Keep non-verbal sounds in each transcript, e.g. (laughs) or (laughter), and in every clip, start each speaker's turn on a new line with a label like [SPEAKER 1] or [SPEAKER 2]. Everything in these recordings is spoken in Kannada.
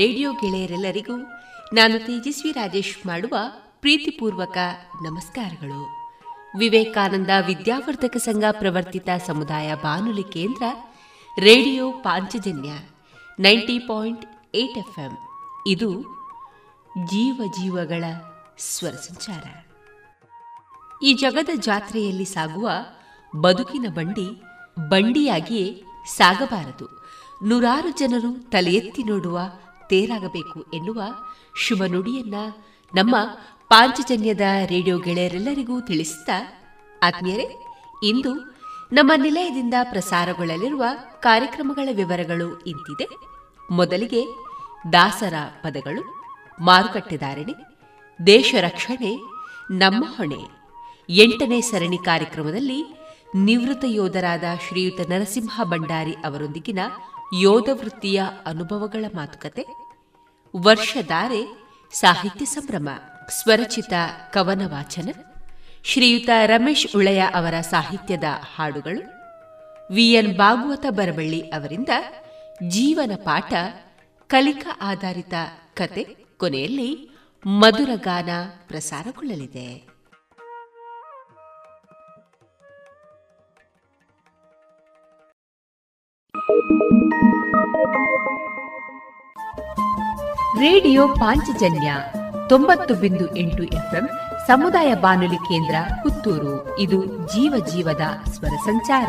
[SPEAKER 1] ರೇಡಿಯೋ ಗೆಳೆಯರೆಲ್ಲರಿಗೂ ನಾನು ತೇಜಸ್ವಿ ರಾಜೇಶ್ ಮಾಡುವ ಪ್ರೀತಿಪೂರ್ವಕ ನಮಸ್ಕಾರಗಳು. ವಿವೇಕಾನಂದ ವಿದ್ಯಾವರ್ಧಕ ಸಂಘ ಪ್ರವರ್ತಿತ ಸಮುದಾಯ ಬಾನುಲಿ ಕೇಂದ್ರ, radio Panchajanya ninety point eight F M ಇದು ಜೀವ ಜೀವಗಳ ಸ್ವರ ಸಂಚಾರ. ಈ ಜಗದ ಜಾತ್ರೆಯಲ್ಲಿ ಸಾಗುವ ಬದುಕಿನ ಬಂಡಿ ಬಂಡಿಯಾಗಿಯೇ ಸಾಗಬಾರದು. ನೂರಾರು ಜನರು ತಲೆ ಎತ್ತಿ ನೋಡುವ ತೇರಾಗಬೇಕು ಎನ್ನುವ ಶುಭ ನುಡಿಯನ್ನ ನಮ್ಮ ಪಾಂಚಜನ್ಯದ ರೇಡಿಯೋ ಗೆಳೆಯರೆಲ್ಲರಿಗೂ ತಿಳಿಸುತ್ತಾ, ಆತ್ಮೀಯರೇ, ಇಂದು ನಮ್ಮ ನಿಲಯದಿಂದ ಪ್ರಸಾರಗೊಳ್ಳಲಿರುವ ಕಾರ್ಯಕ್ರಮಗಳ ವಿವರಗಳು ಇಂತಿದೆ. ಮೊದಲಿಗೆ ದಾಸರ ಪದಗಳು ಮಾರುಕಟ್ಟೆದಾರಣೆ ದೇಶ ರಕ್ಷಣೆ, ನಮ್ಮ ಹೊಣೆ. ಎಂಟನೇ ಸರಣಿ ಕಾರ್ಯಕ್ರಮದಲ್ಲಿ ನಿವೃತ್ತ ಯೋಧರಾದ ಶ್ರೀಯುತ ನರಸಿಂಹ ಭಂಡಾರಿ ಅವರೊಂದಿಗಿನ ಯೋಧ ವೃತ್ತಿಯ ಅನುಭವಗಳ ಮಾತುಕತೆ. ವರ್ಷಧಾರೆ ಸಾಹಿತ್ಯ ಸಂಭ್ರಮ, ಸ್ವರಚಿತ ಕವನ ವಾಚನ ಶ್ರೀಯುತ ರಮೇಶ್ ಉಳಯ ಅವರ ಸಾಹಿತ್ಯದ ಹಾಡುಗಳು ವಿಎನ್ ಭಾಗವತ ಬರಬಳ್ಳಿ ಅವರಿಂದ ಜೀವನ ಪಾಠ, ಕಲಿಕಾ ಆಧಾರಿತ ಕತೆ ಕೊನೆಯಲ್ಲಿ ಮಧುರ ಗಾನ ಪ್ರಸಾರಗೊಳ್ಳಲಿದೆ. ರೇಡಿಯೋ ಪಾಂಚಜನ್ಯ ತೊಂಬತ್ತು ಬಿಂದು ಎಂಟು ಎಫ್ಎಂ ಸಮುದಾಯ ಬಾನುಲಿ ಕೇಂದ್ರ ಪುತ್ತೂರು. ಇದು ಜೀವ ಜೀವದ ಸ್ವರ ಸಂಚಾರ.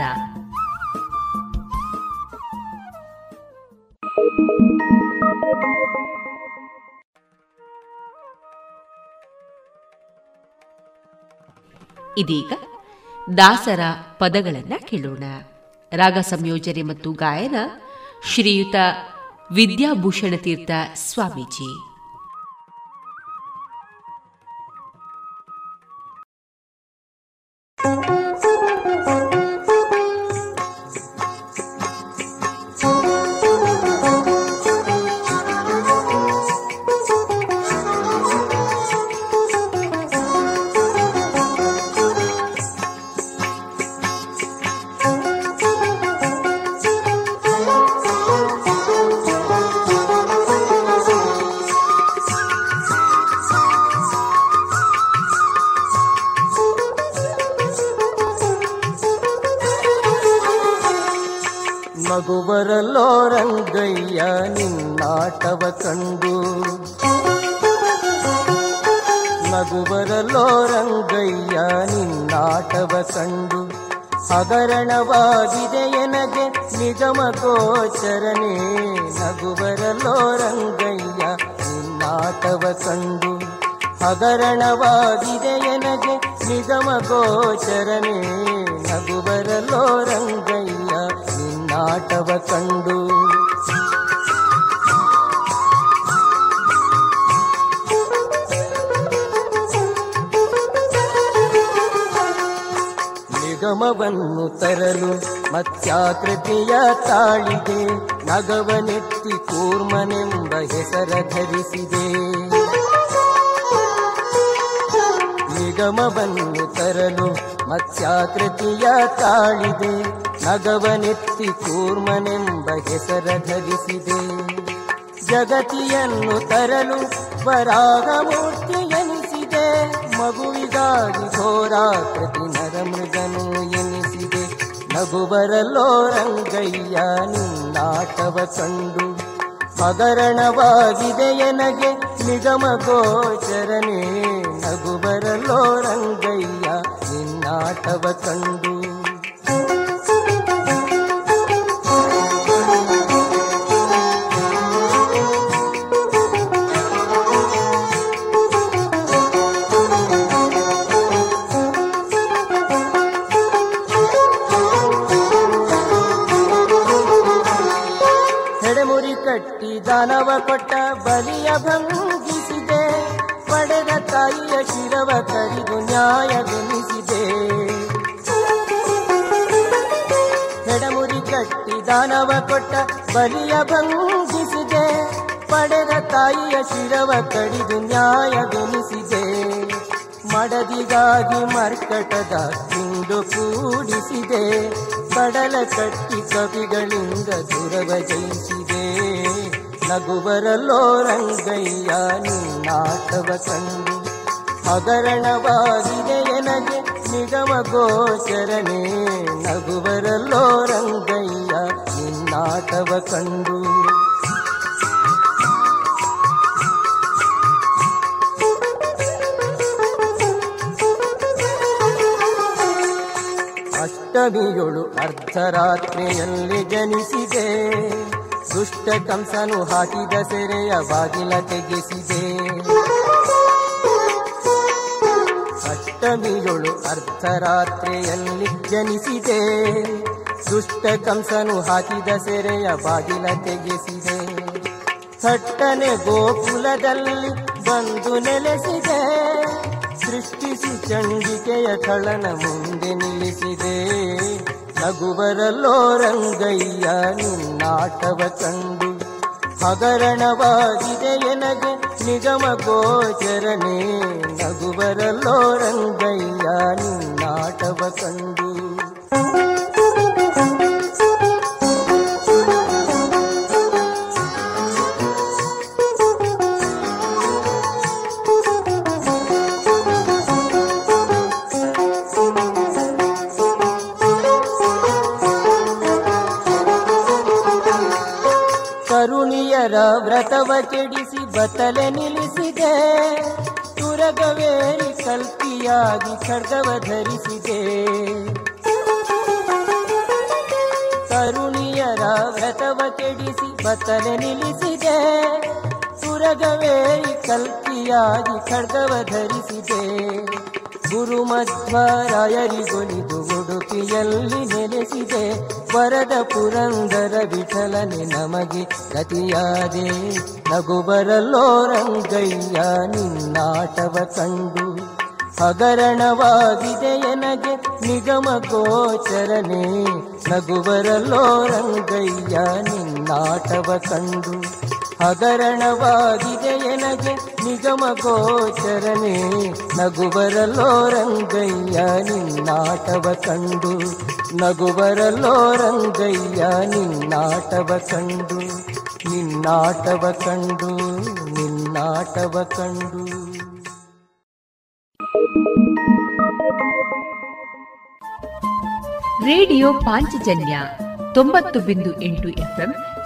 [SPEAKER 1] ಇದೀಗ ದಾಸರ ಪದಗಳನ್ನ ಕೇಳೋಣ. ರಾಗ ಸಂಯೋಜನೆ ಮತ್ತು ಗಾಯನ ಶ್ರೀಯುತ ವಿದ್ಯಾಭೂಷಣ ತೀರ್ಥ ಸ್ವಾಮೀಜಿ.
[SPEAKER 2] ನಗುವರಲ್ಲೋ ಹಗರಣವಾಗಿದೆ ಎನಗೆ ನಿಗಮ ಗೋಚರನೇ ನಗುವರಲ್ಲೋ ರಂಗಯ್ಯ ನಿನ್ನಾಟವ ಕಂಡು. ಹಗರಣವಾಗಿದೆ ಎನಗೆ ನಿಗಮ ಗೋಚರನೇ ನಗುವರಲ್ಲೋ ರಂಗಯ್ಯ ನಿನ್ನಾಟವ ಕಂಡು. ನಿಗಮವನ್ನು ತರಲು ಮತ್ಸ್ಯಾಕೃತಿಯ ತಾಳಿದೆ ನಗವನೆತ್ತಿ ಕೂರ್ಮನೆಂಬ ಹೆಸರ ಧರಿಸಿದೆ. ನಿಗಮವನ್ನು ತರಲು ಮತ್ಸ್ಯಾಕೃತಿಯ ತಾಳಿದೆ ನಗವನೆತ್ತಿ ಕೂರ್ಮನೆಂಬ ಹೆಸರ ಧರಿಸಿದೆ. ಜಗತಿಯನ್ನು ತರಲು ವರಾಗಮೂರ್ತಿ ಎನಿಸಿದೆ. ಮಗುವಿಗಾಗಿ ಘೋರಾಕೃತಿ ನಗುವರಲ್ಲೋ ರಂಗಯ್ಯ ನಿನ್ನಾಟವ ಕಂಡು ಹಗರಣವಾಗಿದೆ ಎನಗೆ ನಿಗಮ ಗೋಚರನೇ. ನಗುವರಲ್ಲೋ ರಂಗಯ್ಯ ನಿನ್ನಾಟವ ಕಂಡು ಬಲಿಯ ಭಂಗಿಸಿದೆ. ಪಡೆದ ತಾಯಿಯ ಶಿರವ ಕಡಿದು ನ್ಯಾಯವೆನಿಸಿದೆ ಮಡದಿಗಾಗಿ ಮರ್ಕಟದ ಹಿಂಡು ಕೂಡಿಸಿದೆ. ಕಡಲ ಕಟ್ಟಿ ಕವಿಗಳಿಂದ ದುರವ ಜಯಿಸಿದೆ. ನಗುವರಲ್ಲೋ ರಂಗಯ್ಯ ನಿನ್ನಾಟವ ಕಂಡು. ಹಗರಣವಾಗಿದೆ ನನಗೆ ನಿಗಮ ಗೋಚರನೇ ನಗುವರಲ್ಲೋ ರಂಗಯ್ಯ ನಿನ್ನಾಟವ ಕಂಡು. ಅಷ್ಟಮಿಯೊಳು ಅರ್ಧರಾತ್ರಿಯಲ್ಲಿ ಜನಿಸಿದೆ. ದುಷ್ಟ ಕಂಸನು ಹಾಕಿದ ಸೆರೆಯ ಬಾಗಿಲ ತೆಗೆಸಿದೆ. ಅಷ್ಟಮಿಯೊಳು ಅರ್ಧರಾತ್ರಿಯಲ್ಲಿ ಜನಿಸಿದೆ. ದುಷ್ಟ ಕಂಸನು ಹಾಕಿದ ಸೆರೆಯ ಬಾಗಿಲ ತೆಗೆಸಿದೆ. ಥಟ್ಟನೆ ಗೋಕುಲದಲ್ಲಿ ಬಂದು ನೆಲೆಸಿದೆ. ಸೃಷ್ಟಿಸಿ ಚಂಡಿಕೆಯ ಕಳನ ಮುಂದೆ ನಿಲ್ಲಿಸಿದೆ. ನಗುವರಲ್ಲೋ ರಂಗಯ್ಯ ನಿನ್ನಾಟವ ಕಂಡು ಹಗರಣವಾಗಿದೆ ನನಗೆ ನಿಗಮ ಗೋಚರಣೆ ನಗುವರಲ್ಲೋ ರಂಗಯ್ಯ ನಿನ್ನಾಟವ ಕಂಡು ಕೆಡಿಸಿ ಬತಲೆ ನಿಲ್ಲಿಸಿದೆ. ತುರಗವೇರಿ ಕಲ್ಪಿಯಾಗಿ ಖಡ್ಗವ ಧರಿಸಿದೆ. ತರುಣಿಯರ ವ್ರತವ ಕೆಡಿಸಿ ಬತಲೆ ನಿಲ್ಲಿಸಿದೆ. ತುರಗವೇರಿ ಕಲ್ಪಿಯಾಗಿ ಖಡ್ಗವ ಧರಿಸಿದೆ. ಗುರು ಮಧ್ವರಾಯರಿಗೊಲಿದು ಉಡುಪಿಯಲ್ಲಿ ನೆಲೆಸಿದೆ. ವರದ ಪುರಂದರ ವಿಠಲನೆ ನಮಗೆ ಗತಿಯಾದೆ. ನಗು ಬರಲೋ ರಂಗಯ್ಯ, ನಿನ್ನಾಟವ ಕಂಡು. ಹಗರಣವಾಗಿದೆ ಎನಗೆ ನಿಗಮ ಗೋಚರನೆ ನಗು ಬರಲೋ ರಂಗಯ್ಯ, ನಿನ್ನಾಟವ ಕಂಡು. ಹಗರಣವಾಗಿದೆ ಎನಗೆ ನಿಗಮ ಗೋಚರನೆ ನಗು ಬರಲೋ ರಂಗಯ್ಯ ನಿನ್ನಾಟವ ಕಂಡು ನಗು ಬರಲೋ ರಂಗಯ್ಯ ನಿನ್ನಾಟವ ಕಂಡು ನಿನ್ನಾಟವ ಕಂಡು ನಿನ್ನಾಟವ ಕಂಡು
[SPEAKER 1] ರೇಡಿಯೋ ಪಾಂಚಜನ್ಯ ತೊಂಬತ್ತು ಬಿಂದು ಎಂಟು ಎಫ್ಎಂ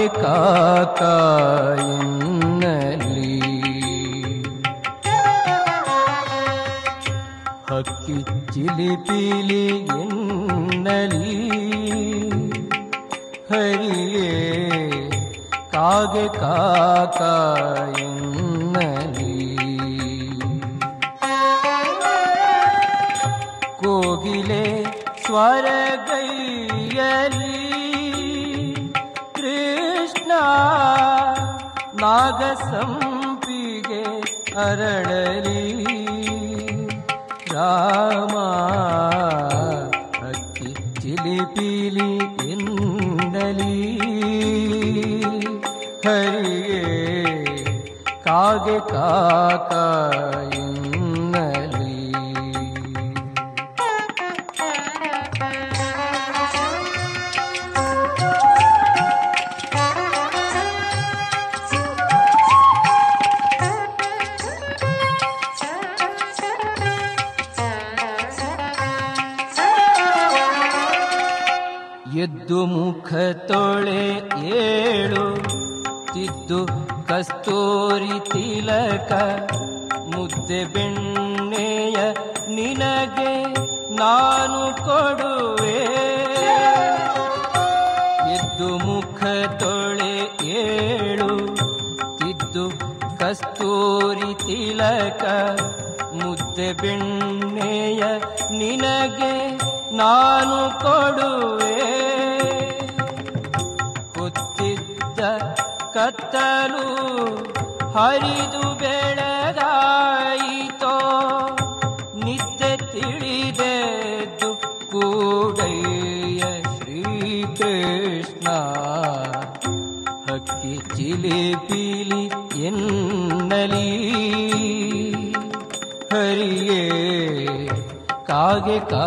[SPEAKER 2] ಕಾಗೆ ಕಾಕ ಎನ್ನಲಿ ಹಕ್ಕಿ ಚಿಲಿಪಿಲಿ ಎನ್ನಲಿ. ಹರಿಯೇ ಕಾಗೆ ಕಾಕ ಅರಳಲಿ ರಾಮ ಹಕ್ಕಿ ಚಿಲಿಪಿಲಿ ಎಂದಲಿ. ಹರಿಯೇ ಕಾಗೆ ಕಾಕ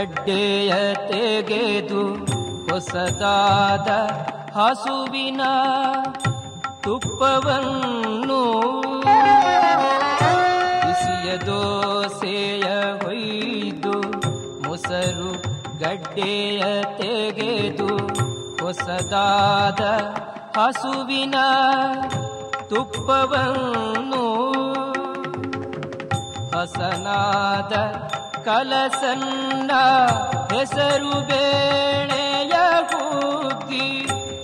[SPEAKER 2] ಗಡ್ಡೆಯ ತೆಗೆದು ಹೊಸದಾದ ಹಸುವಿನ ತುಪ್ಪವನ್ನು ಬಿಸಿಯ ದೋಸೆಯ ಹೊಯ್ದು ಮೊಸರು ಗಡ್ಡೆಯ ತೆಗೆದು ಹೊಸದಾದ ಹಸುವಿನ ತುಪ್ಪವನ್ನು ಹಸನಾದ ಕಲಸನ್ನ ಹೆಸರು ಬೇಳೆಯ ಹುಗ್ಗಿ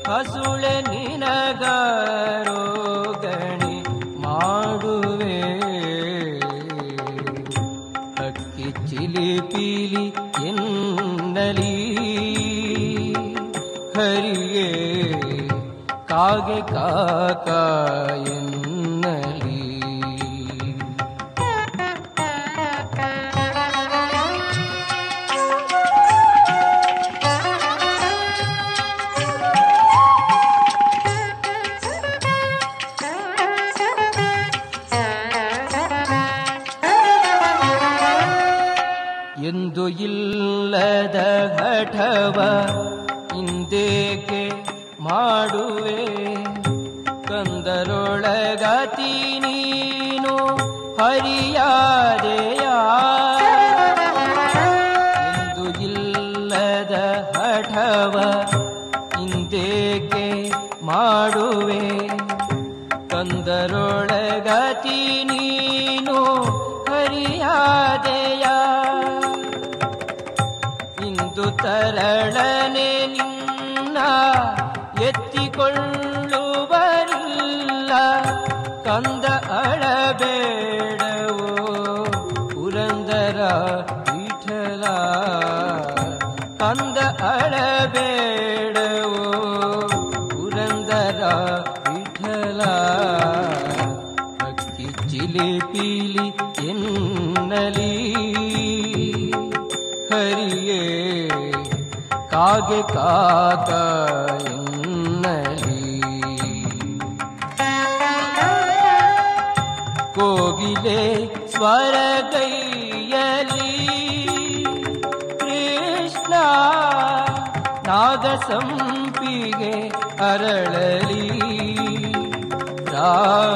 [SPEAKER 2] ಹಸುಳೆ ನಿನಗಾರೋ ಗಣಿ ಮಾಡುವೆ ಅಕ್ಕಿ ಚಿಲಿಪಿಲಿ ಎನ್ನಲಿ ಹರಿಯೇ ಕಾಗೆ ಕಾಕ ಕಾಗೆ ಕಾಕ ಎನ್ನಲಿ ಕೋಗಿಲೆ ಸ್ವರಗೈಯಲಿ ಕೃಷ್ಣ ನಾಗಸಂಪಿಗೆ ಅರಳಲಿ ರಾಮ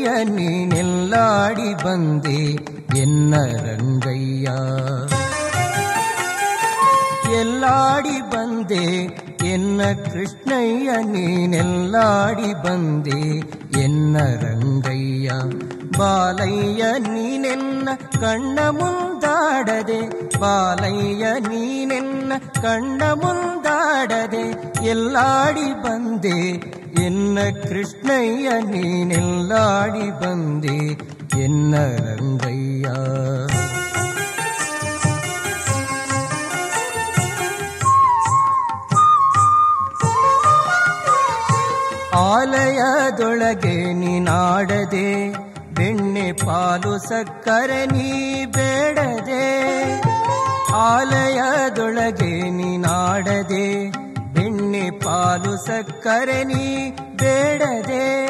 [SPEAKER 2] ಕೃಷ್ಣಯ್ಯ ನೀನೆಲ್ಲಾಡಿ ಬಂದೆ ಎನ್ನ ರಂಗಯ್ಯ ಎಲ್ಲಾಡಿ ಬಂದೆ ಎನ್ನ ಕೃಷ್ಣಯ್ಯ ನೀನೆಲ್ಲಾಡಿ ಬಂದೆ ಎನ್ನ ರಂಗಯ್ಯ ಬಾಲಯ್ಯ ನೀನೆನ್ನ ಕಣ್ಣ ಮುಂದಾಡದೆ ಬಾಲಯ್ಯ ನೀನೆನ್ನ ಕಣ್ಣ ಮುಂದಾಡದೆ ಎಲ್ಲಾಡಿ ಬಂದೆ ಎನ್ನ ಕೃಷ್ಣಯ್ಯ ನೀನೆಲ್ಲಾಡಿ ಬಂದೆ ಎನ್ನ ರಂಗಯ್ಯ ಆಲಯದೊಳಗೆ ನೀನಾಡದೆ ಬೆಣ್ಣೆ ಪಾಲು ಸಕ್ಕರೆ ನೀ ಬೇಡದೆ ಆಲಯದೊಳಗೆ ನೀನಾಡದೆ ಪಾಲು ಸಕ್ಕರೆ ನೀ ಬೇಡದೆ,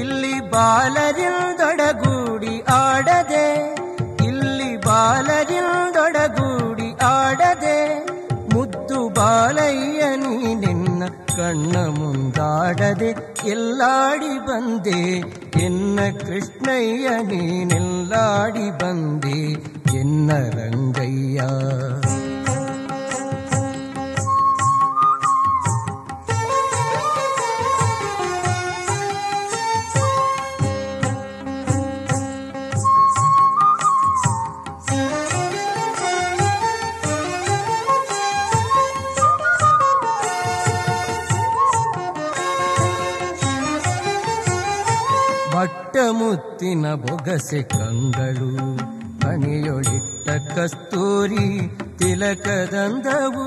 [SPEAKER 2] ಇಲ್ಲಿ ಬಾಲರಿಂದೊಡಗೂಡಿ ಆಡದೆ, ಇಲ್ಲಿ ಬಾಲರಿಂದೊಡಗೂಡಿ ಆಡದೆ, ಮುದ್ದು ಬಾಲಯ್ಯ ನೀ ನಿನ್ನ ಕಣ್ಣ ಮುಂದಾಡದೆ, ಎಲ್ಲಾಡಿ ಬಂದೆ, ಎನ್ನ ಕೃಷ್ಣಯ್ಯ ನೀನೆಲ್ಲಾಡಿ ಬಂದೆ, ಎನ್ನ ರಂಗಯ್ಯ. ಮುತ್ತಿನ ಬೊಗಸೆ ಕಂಗಳು, ಮನೆಯೊಳಿಟ್ಟ ಕಸ್ತೂರಿ ತಿಲಕದಂದವು.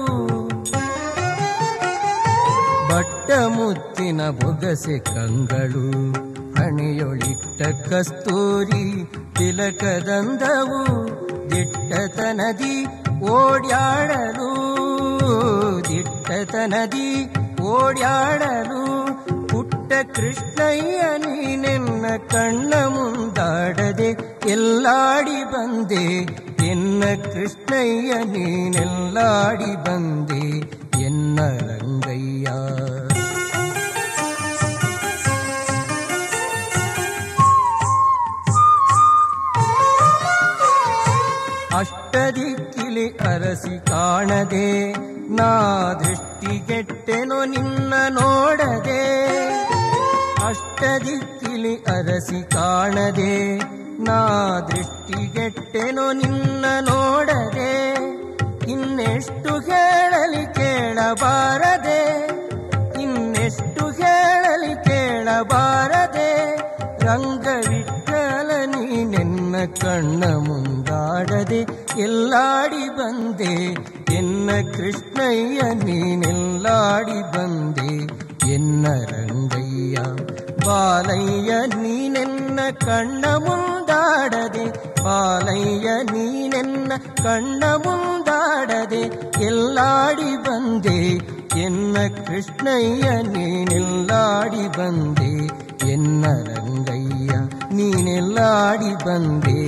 [SPEAKER 2] ಬಟ್ಟ ಮುತ್ತಿನ ಬೊಗಸೆ ಕಂಗಳು ಹಣಿಯೊಳಿಟ್ಟ ಕಸ್ತೂರಿ ತಿಲಕದಂದವು. ದಿಟ್ಟತನದಿ ಓಡ್ಯಾಡಲು ದಿಟ್ಟತನದಿ ಓಡ್ಯಾಡಲು ಪುಟ್ಟ ಕೃಷ್ಣಯ್ಯ ನೀನೆನ್ನ ಕಣ್ಣ ಮುಂದಾಡದೆ ಎಲ್ಲಾಡಿ ಬಂದೆ ಎನ್ನ ಕೃಷ್ಣಯ್ಯ ನೀನೆಲ್ಲಾಡಿ ಬಂದೆ ಎನ್ನ ರಂಗಯ್ಯ ಅಷ್ಟದಿಕ್ಕಿಲಿ ಅರಸಿ ಕಾಣದೆ ನಾ ದೃಷ್ಟಿಗೆಟ್ಟೆನೋ ನಿನ್ನ ನೋಡದೆ ಅಷ್ಟದಿಕ್ಕಿಲಿ ಅರಸಿ ಕಾಣದೆ ನಾ ದೃಷ್ಟಿಗೆಟ್ಟೆನೋ ನಿನ್ನ ನೋಡದೆ ಇನ್ನೆಷ್ಟು ಹೇಳಲಿ ಕೇಳಬಾರದೆ ಇನ್ನೆಷ್ಟು ಹೇಳಲಿ ಕೇಳಬಾರದೆ ರಂಗವಿಠಲ ನೀನೆನ್ನ ಕಣ್ಣ ಮುಂದಾಡದೆ ಎಲ್ಲಾಡಿ ಬಂದೆ ಎನ್ನ ಕೃಷ್ಣಯ್ಯ ನೀನೆಲ್ಲಾಡಿ ಬಂದೆ ಎನ್ನ ರಂಗಯ್ಯ ಬಾಲಯ್ಯ ನೀನೆನ್ನ ಕಣ್ಣ ಮುಂದಾಡದೆ ಬಾಲಯ್ಯ ನೀನೆನ್ನ ಕಣ್ಣ ಮುಂದಾಡದೆ ಎಲ್ಲಾಡಿ ಬಂದೆ ಎನ್ನ ಕೃಷ್ಣಯ್ಯ ನೀನೆಲ್ಲಾಡಿ ಬಂದೆ ಎನ್ನ ರಂಗಯ್ಯ ನೀನೆಲ್ಲಾಡಿ ಬಂದೆ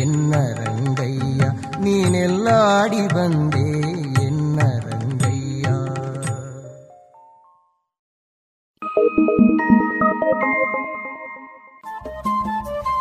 [SPEAKER 2] ಎನ್ನ ರಂಗಯ್ಯ ನೀನೆಲ್ಲಾಡಿ ಬಂದೆ ಎನ್ನ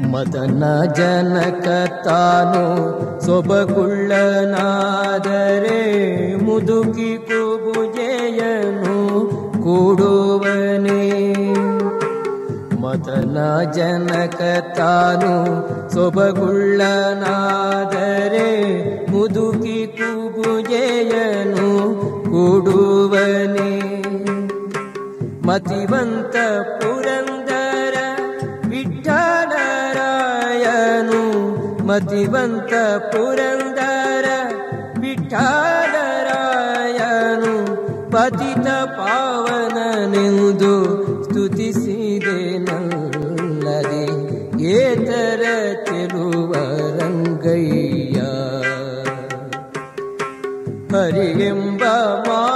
[SPEAKER 2] ಮದನ ಜನಕ ತಾನು ಸೊಬಗುಳ್ಳನಾದರೆ ಮುದುಕಿ ಕುಬುಜೆಯನು ಕೂಡುವನೇ. ಮದನ ಜನಕ ತಾನು ಸೊಬಗುಳ್ಳನಾದರೆ ಮುದುಕಿ ಕುಬುಜೆಯನು ಕೂಡುವನೇ. ಮತಿವಂತ ಪುರಂದರ ಮತಿವಂತ ಪುರಂದರ ವಿಠಾಲರಾಯನು ಪತಿತ ಪಾವನನೆಂದು ಸ್ತುತಿಸಿದೆನಲ್ಲದೆ ಏತರ ತಿರುವ ರಂಗಯ್ಯ. ಹರಿ ಎಂಬ ಮಾತಿಗೆ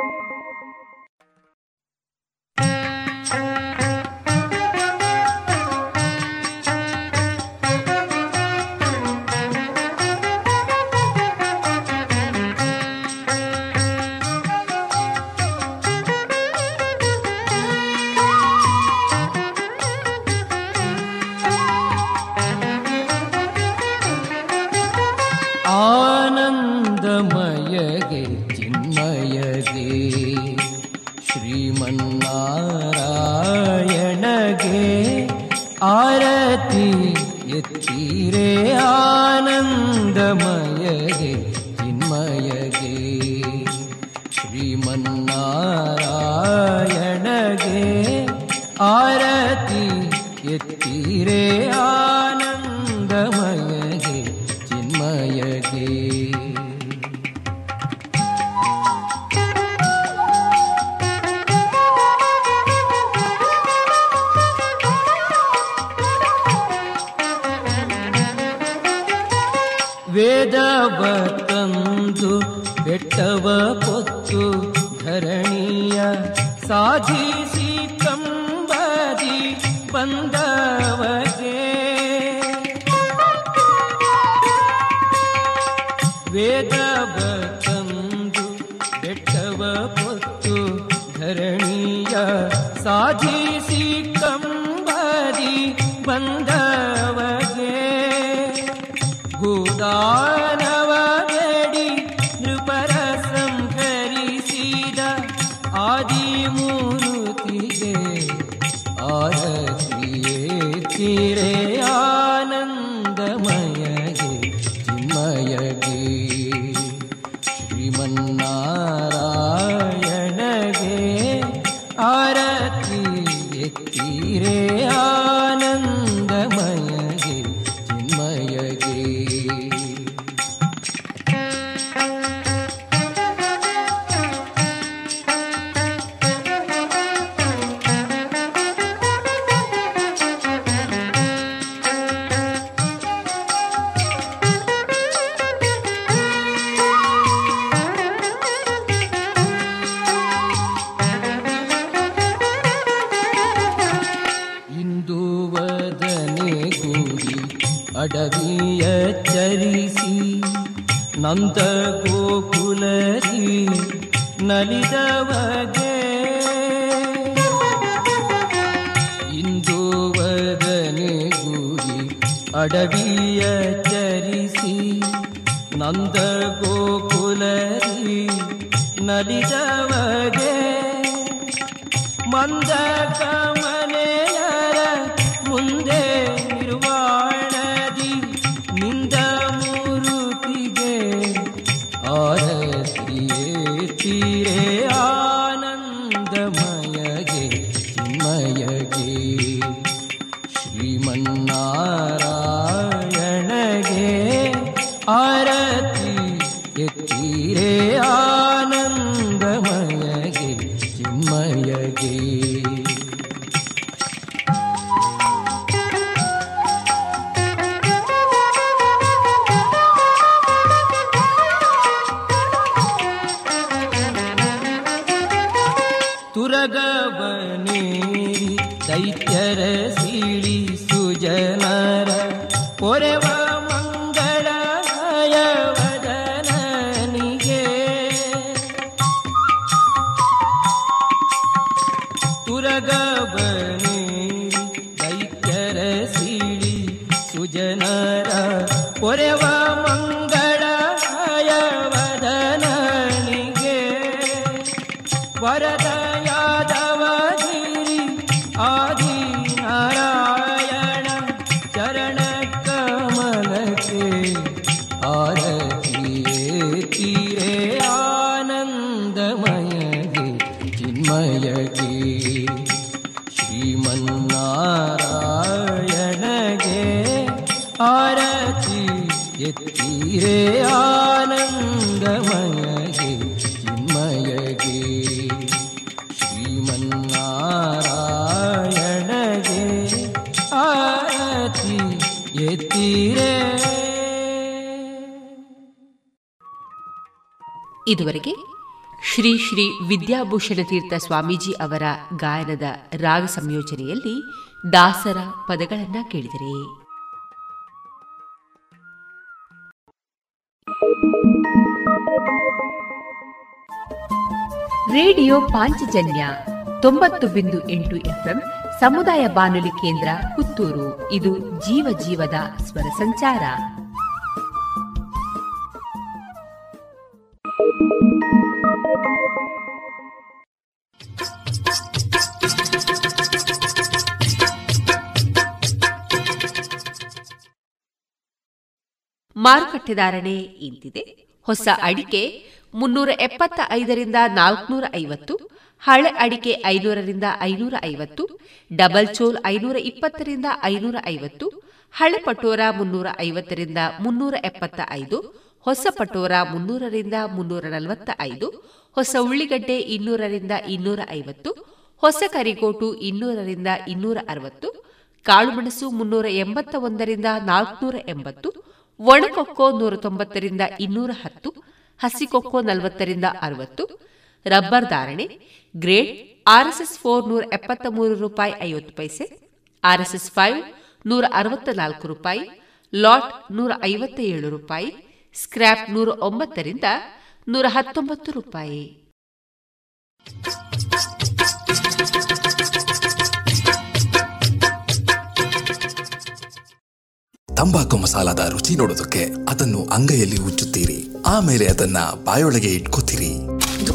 [SPEAKER 3] गैकरीडी
[SPEAKER 2] तुजनरा
[SPEAKER 1] ಇದುವರೆಗೆ ಶ್ರೀ ಶ್ರೀ ವಿದ್ಯಾಭೂಷಣ ತೀರ್ಥ ಸ್ವಾಮೀಜಿ ಅವರ ಗಾಯನದ ರಾಗ ಸಂಯೋಜನೆಯಲ್ಲಿ ದಾಸರ ಪದಗಳನ್ನ ಕೇಳಿದರೆ. ರೇಡಿಯೋ ಪಾಂಚಜನ್ಯ ತೊಂಬತ್ತು ಬಿಂದು ಎಂಟು ಎಫ್ಎಂ ಸಮುದಾಯ ಬಾನುಲಿ ಕೇಂದ್ರ ಪುತ್ತೂರು. ಇದು ಜೀವ ಜೀವದ ಸ್ವರ ಸಂಚಾರ. ಮಾರುಕಟ್ಟೆ ಧಾರಣೆ ಇಂತಿದೆ. ಹೊಸ ಅಡಿಕೆ ಮುನ್ನೂರ ಎಪ್ಪತ್ತ ಐದರಿಂದ ನಾಲ್ಕನೂರ ಐವತ್ತು, ಹಳೆ ಅಡಿಕೆ ಐನೂರರಿಂದ ಐನೂರ ಐವತ್ತು, ಡಬಲ್ ಚೋಲ್ ಐನೂರ ಇಪ್ಪತ್ತರಿಂದ ಐನೂರ ಐವತ್ತು, ಹಳೆ ಪಟೋರ ಮುನ್ನೂರ ಐವತ್ತರಿಂದ ಮುನ್ನೂರ ಎಪ್ಪತ್ತ ಐದು ಹೊಸ ಪಟೋರ ಮುನ್ನೂರರಿಂದ ಮುನ್ನೂರ ನಲವತ್ತ ಐದು ಹೊಸ ಉಳ್ಳಿಗಡ್ಡೆ ಇನ್ನೂರರಿಂದ ಇನ್ನೂರ ಐವತ್ತು ಹೊಸ ಕರಿಗೋಟು ಇನ್ನೂರರಿಂದ ಇನ್ನೂರ ಅರವತ್ತು ಕಾಳುಮೆಣಸು ಮುನ್ನೂರ ಎಂಬತ್ತ ಒಂದರಿಂದ ನಾಲ್ಕುನೂರ ಎಂಬತ್ತು ಒಣಕೊಕ್ಕೋ ನೂರ ತೊಂಬತ್ತರಿಂದ ಇನ್ನೂರ ಹತ್ತು ಹಸಿಕೊಕ್ಕೋ ನಲವತ್ತರಿಂದ ಅರವತ್ತು, ರಬ್ಬರ್ ಧಾರಣೆ, ಗ್ರೇಡ್ ಆರ್ಎಸ್ಎಸ್ ಫೋರ್ ನೂರ ಎಪ್ಪತ್ತ ಮೂರು ರೂಪಾಯಿ ಐವತ್ತು ಪೈಸೆ, ಆರ್ಎಸ್ಎಸ್ ಫೈವ್ ನೂರ ಅರವತ್ತ ನಾಲ್ಕು ರೂಪಾಯಿ, ಲಾಟ್ ನೂರ ಐವತ್ತ ಏಳು ರೂಪಾಯಿ ಸ್ಕ್ರ್ಯಾಪ್ ನೂರ ಒಂಬತ್ತರಿಂದ ನೂರ ಹತ್ತೊಂಬತ್ತು ರೂಪಾಯಿ.
[SPEAKER 4] ತಂಬಾಕು ಮಸಾಲದ ರುಚಿ ನೋಡೋದಕ್ಕೆ ಅದನ್ನು ಅಂಗೈಯಲ್ಲಿ ಉಚ್ಚುತ್ತೀರಿ ಆಮೇಲೆ ಅದನ್ನ ಬಾಯೊಳಗೆ ಇಟ್ಕೋತೀರಿ.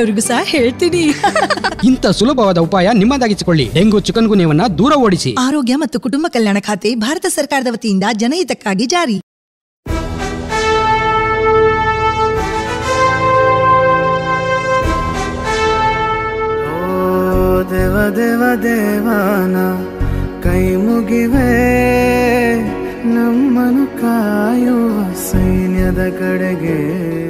[SPEAKER 5] ಬೇರೆಯವರಿಗೂ ಸಹ ಹೇಳ್ತೀನಿ. (laughs)
[SPEAKER 6] ಇಂಥ ಸುಲಭವಾದ ಉಪಾಯ ನಿಮ್ಮದಾಗಿಸಿಕೊಳ್ಳಿ. ಡೆಂಗು ಚಿಕನ್ ಗುಣವನ್ನ ದೂರ ಓಡಿಸಿ.
[SPEAKER 5] ಆರೋಗ್ಯ ಮತ್ತು ಕುಟುಂಬ ಕಲ್ಯಾಣ ಖಾತೆ ಭಾರತ ಸರ್ಕಾರದ ವತಿಯಿಂದ ಜನಹಿತಕ್ಕಾಗಿ ಜಾರಿ.
[SPEAKER 7] ದೇವ ದೇವ ದೇವಾನ ಕೈ ಮುಗಿವೆ. ನಮ್ಮನು ಕಾಯುವ ಸೈನ್ಯದ ಕಡೆಗೆ.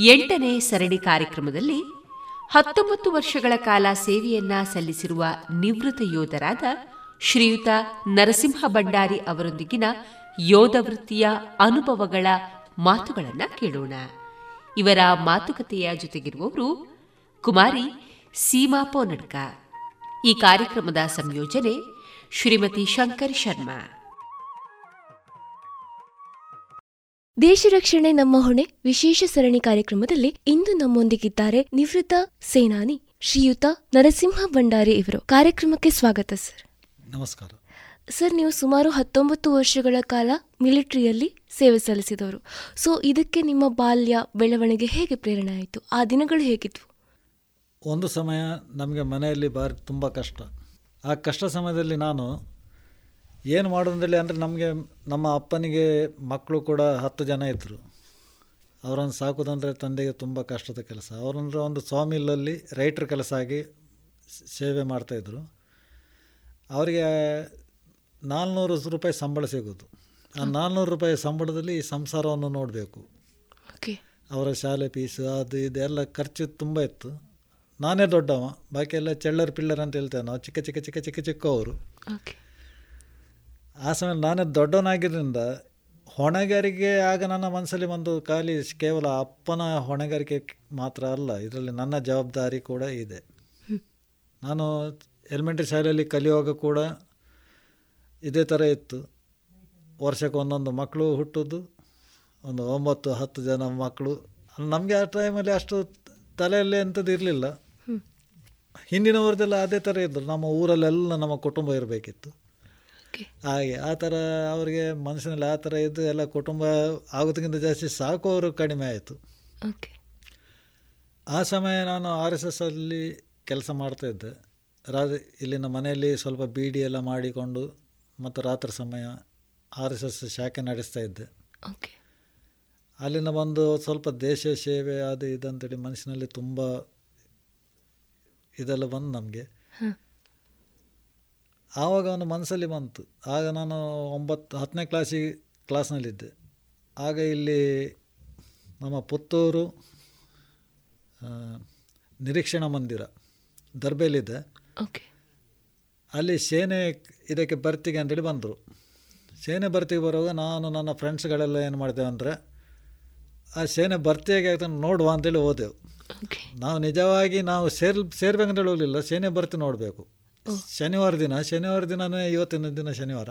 [SPEAKER 1] ಎಂಟನೇ ಸರಣಿ ಕಾರ್ಯಕ್ರಮದಲ್ಲಿ ಹತ್ತೊಂಬತ್ತು ವರ್ಷಗಳ ಕಾಲ ಸೇವೆಯನ್ನ ಸಲ್ಲಿಸಿರುವ ನಿವೃತ್ತ ಯೋಧರಾದ ಶ್ರೀಯುತ ನರಸಿಂಹ ಭಂಡಾರಿ ಅವರೊಂದಿಗಿನ ಯೋಧ ವೃತ್ತಿಯ ಅನುಭವಗಳ ಮಾತುಗಳನ್ನ ಕೇಳೋಣ. ಇವರ ಮಾತುಕತೆಯ ಜೊತೆಗಿರುವವರು ಕುಮಾರಿ ಸೀಮಾ ಪೋನಡ್ಕ. ಈ ಕಾರ್ಯಕ್ರಮದ ಸಂಯೋಜನೆ ಶ್ರೀಮತಿ ಶಂಕರ್ ಶರ್ಮಾ.
[SPEAKER 8] ದೇಶ ರಕ್ಷಣೆ ನಮ್ಮ ಹೊಣೆ ವಿಶೇಷ ಸರಣಿ ಕಾರ್ಯಕ್ರಮದಲ್ಲಿ ಇಂದು ನಮ್ಮೊಂದಿಗಿದ್ದಾರೆ ನಿವೃತ್ತ ಸೇನಾನಿ ಶ್ರೀಯುತ ನರಸಿಂಹ ಭಂಡಾರಿ ಇವರು. ಕಾರ್ಯಕ್ರಮಕ್ಕೆ ಸ್ವಾಗತ ಸರ್
[SPEAKER 9] ನಮಸ್ಕಾರ.
[SPEAKER 8] ಸರ್ ನೀವು ಸುಮಾರು ಹತ್ತೊಂಬತ್ತು ವರ್ಷಗಳ ಕಾಲ ಮಿಲಿಟರಿಯಲ್ಲಿ ಸೇವೆ ಸಲ್ಲಿಸಿದವರು. ಸೊ ಇದಕ್ಕೆ ನಿಮ್ಮ ಬಾಲ್ಯ ಬೆಳವಣಿಗೆ ಹೇಗೆ ಪ್ರೇರಣೆ ಆಯಿತು? ಆ ದಿನಗಳು ಹೇಗಿದ್ವು?
[SPEAKER 9] ಒಂದು ಸಮಯ ನಮಗೆ ಮನೆಯಲ್ಲಿ ಬಾರಿ ತುಂಬ ಕಷ್ಟ. ಆ ಕಷ್ಟ ಸಮಯದಲ್ಲಿ ನಾನು ಏನು ಮಾಡೋದ್ರಲ್ಲಿ ಅಂದರೆ ನಮಗೆ ನಮ್ಮ ಅಪ್ಪನಿಗೆ ಮಕ್ಕಳು ಕೂಡ ಹತ್ತು ಜನ ಇದ್ದರು ಅವರನ್ನು ಸಾಕೋದಂದರೆ ತಂದೆಗೆ ತುಂಬ ಕಷ್ಟದ ಕೆಲಸ. ಅವರಂದ್ರೆ ಒಂದು ಸ್ವಾಮಿಲಲ್ಲಿ ರೈಟ್ರ್ ಕೆಲಸ ಆಗಿ ಸೇವೆ ಮಾಡ್ತಾಯಿದ್ರು ಅವರಿಗೆ ನಾಲ್ನೂರು ರೂಪಾಯಿ ಸಂಬಳ ಸಿಗೋದು. ಆ ನಾಲ್ನೂರು ರೂಪಾಯಿ ಸಂಬಳದಲ್ಲಿ ಈ ಸಂಸಾರವನ್ನು ನೋಡಬೇಕು. ಅವರ ಶಾಲೆ ಫೀಸು ಅದು ಇದೆಲ್ಲ ಖರ್ಚು ತುಂಬ ಇತ್ತು. ನಾನೇ ದೊಡ್ಡವ ಬಾಕಿ ಎಲ್ಲ ಚೆಳ್ಳರ್ ಪಿಳ್ಳರ್ ಅಂತ ಹೇಳ್ತೇವೆ ನಾವು. ಚಿಕ್ಕ ಚಿಕ್ಕ ಚಿಕ್ಕ ಚಿಕ್ಕ ಚಿಕ್ಕವರು. ಆ ಸಮಯ ನಾನು ದೊಡ್ಡವನಾಗಿದ್ದರಿಂದ ಹೊಣೆಗಾರಿಕೆ ಆಗ ನನ್ನ ಮನಸ್ಸಲ್ಲಿ ಒಂದು ಖಾಲಿ ಕೇವಲ ಅಪ್ಪನ ಹೊಣೆಗಾರಿಕೆ ಮಾತ್ರ ಅಲ್ಲ ಇದರಲ್ಲಿ ನನ್ನ ಜವಾಬ್ದಾರಿ ಕೂಡ ಇದೆ. ನಾನು ಎಲಿಮೆಂಟ್ರಿ ಶಾಲೆಯಲ್ಲಿ ಕಲಿಯುವಾಗ ಕೂಡ ಇದೇ ಥರ ಇತ್ತು. ವರ್ಷಕ್ಕೆ ಒಂದೊಂದು ಮಕ್ಕಳು ಹುಟ್ಟೋದು ಒಂದು ಒಂಬತ್ತು ಹತ್ತು ಜನ ಮಕ್ಕಳು. ನಮಗೆ ಆ ಟೈಮಲ್ಲಿ ಅಷ್ಟು ತಲೆಯಲ್ಲಿ ಅಂಥದ್ದು ಇರಲಿಲ್ಲ. ಹಿಂದಿನವರದೆಲ್ಲ ಅದೇ ಥರ ಇದ್ದರು. ನಮ್ಮ ಊರಲ್ಲೆಲ್ಲ ನಮ್ಮ ಕುಟುಂಬ ಇರಬೇಕಿತ್ತು. ಹಾಗೆ ಆ ಥರ ಅವರಿಗೆ ಮನಸ್ಸಿನಲ್ಲಿ ಆ ಥರ ಇದ್ದು ಎಲ್ಲ ಕುಟುಂಬ ಆಗೋದಕ್ಕಿಂತ ಜಾಸ್ತಿ ಸಾಕೋರು ಕಡಿಮೆ ಆಯಿತು. ಆ ಸಮಯ ನಾನು ಆರ್ ಎಸ್ ಎಸ್ ಅಲ್ಲಿ ಕೆಲಸ ಮಾಡ್ತಾಯಿದ್ದೆ ರಾತ್ರಿ ಇಲ್ಲಿನ ಮನೆಯಲ್ಲಿ ಸ್ವಲ್ಪ ಬೀಡಿ ಎಲ್ಲ ಮಾಡಿಕೊಂಡು ಮತ್ತು ರಾತ್ರಿ ಸಮಯ ಆರ್ ಎಸ್ ಎಸ್ ಶಾಖೆ ನಡೆಸ್ತಾ ಇದ್ದೆ.
[SPEAKER 8] ಅಲ್ಲಿನ
[SPEAKER 9] ಒಂದು ಬಂದು ಸ್ವಲ್ಪ ದೇಶ ಸೇವೆ ಅದು ಇದಂತೇಳಿ ಅಂತೇಳಿ ಮನಸ್ಸಿನಲ್ಲಿ ತುಂಬ ಇದೆಲ್ಲ ಬಂದು ನಮಗೆ. ಆವಾಗ ಒಂದು ಮನಸ್ಸಲ್ಲಿ ಬಂತು. ಆಗ ನಾನು ಒಂಬತ್ತು ಹತ್ತನೇ ಕ್ಲಾಸಿ ಕ್ಲಾಸ್ನಲ್ಲಿದ್ದೆ ಆಗ ಇಲ್ಲಿ ನಮ್ಮ ಪುತ್ತೂರು ನಿರೀಕ್ಷಣಾ ಮಂದಿರ ದರ್ಬೇಲಿದೆ
[SPEAKER 8] ಓಕೆ.
[SPEAKER 9] ಅಲ್ಲಿ ಸೇನೆ ಇದಕ್ಕೆ ಬರ್ತಿಗೆ ಅಂತೇಳಿ ಬಂದರು. ಸೇನೆ ಬರ್ತಿಗೆ ಬರುವಾಗ ನಾನು ನನ್ನ ಫ್ರೆಂಡ್ಸ್ಗಳೆಲ್ಲ ಏನು ಮಾಡ್ತೇವೆ ಅಂದರೆ ಆ ಸೇನೆ ಭರ್ತಿಯಾಗಿ ಆಗ್ತಾನೆ ನೋಡುವ ಅಂತೇಳಿ ಹೋದೆವು. ನಾವು ನಿಜವಾಗಿ ನಾವು ಸೇರ್ ಸೇರ್ಬೇಕಂತೇಳಿ ಹೋಗಲಿಲ್ಲ. ಸೇನೆ ಬರ್ತಿ ನೋಡಬೇಕು. ಶನಿವಾರ ದಿನ ಶನಿವಾರ ದಿನವೇ ಇವತ್ತಿನ ದಿನ ಶನಿವಾರ.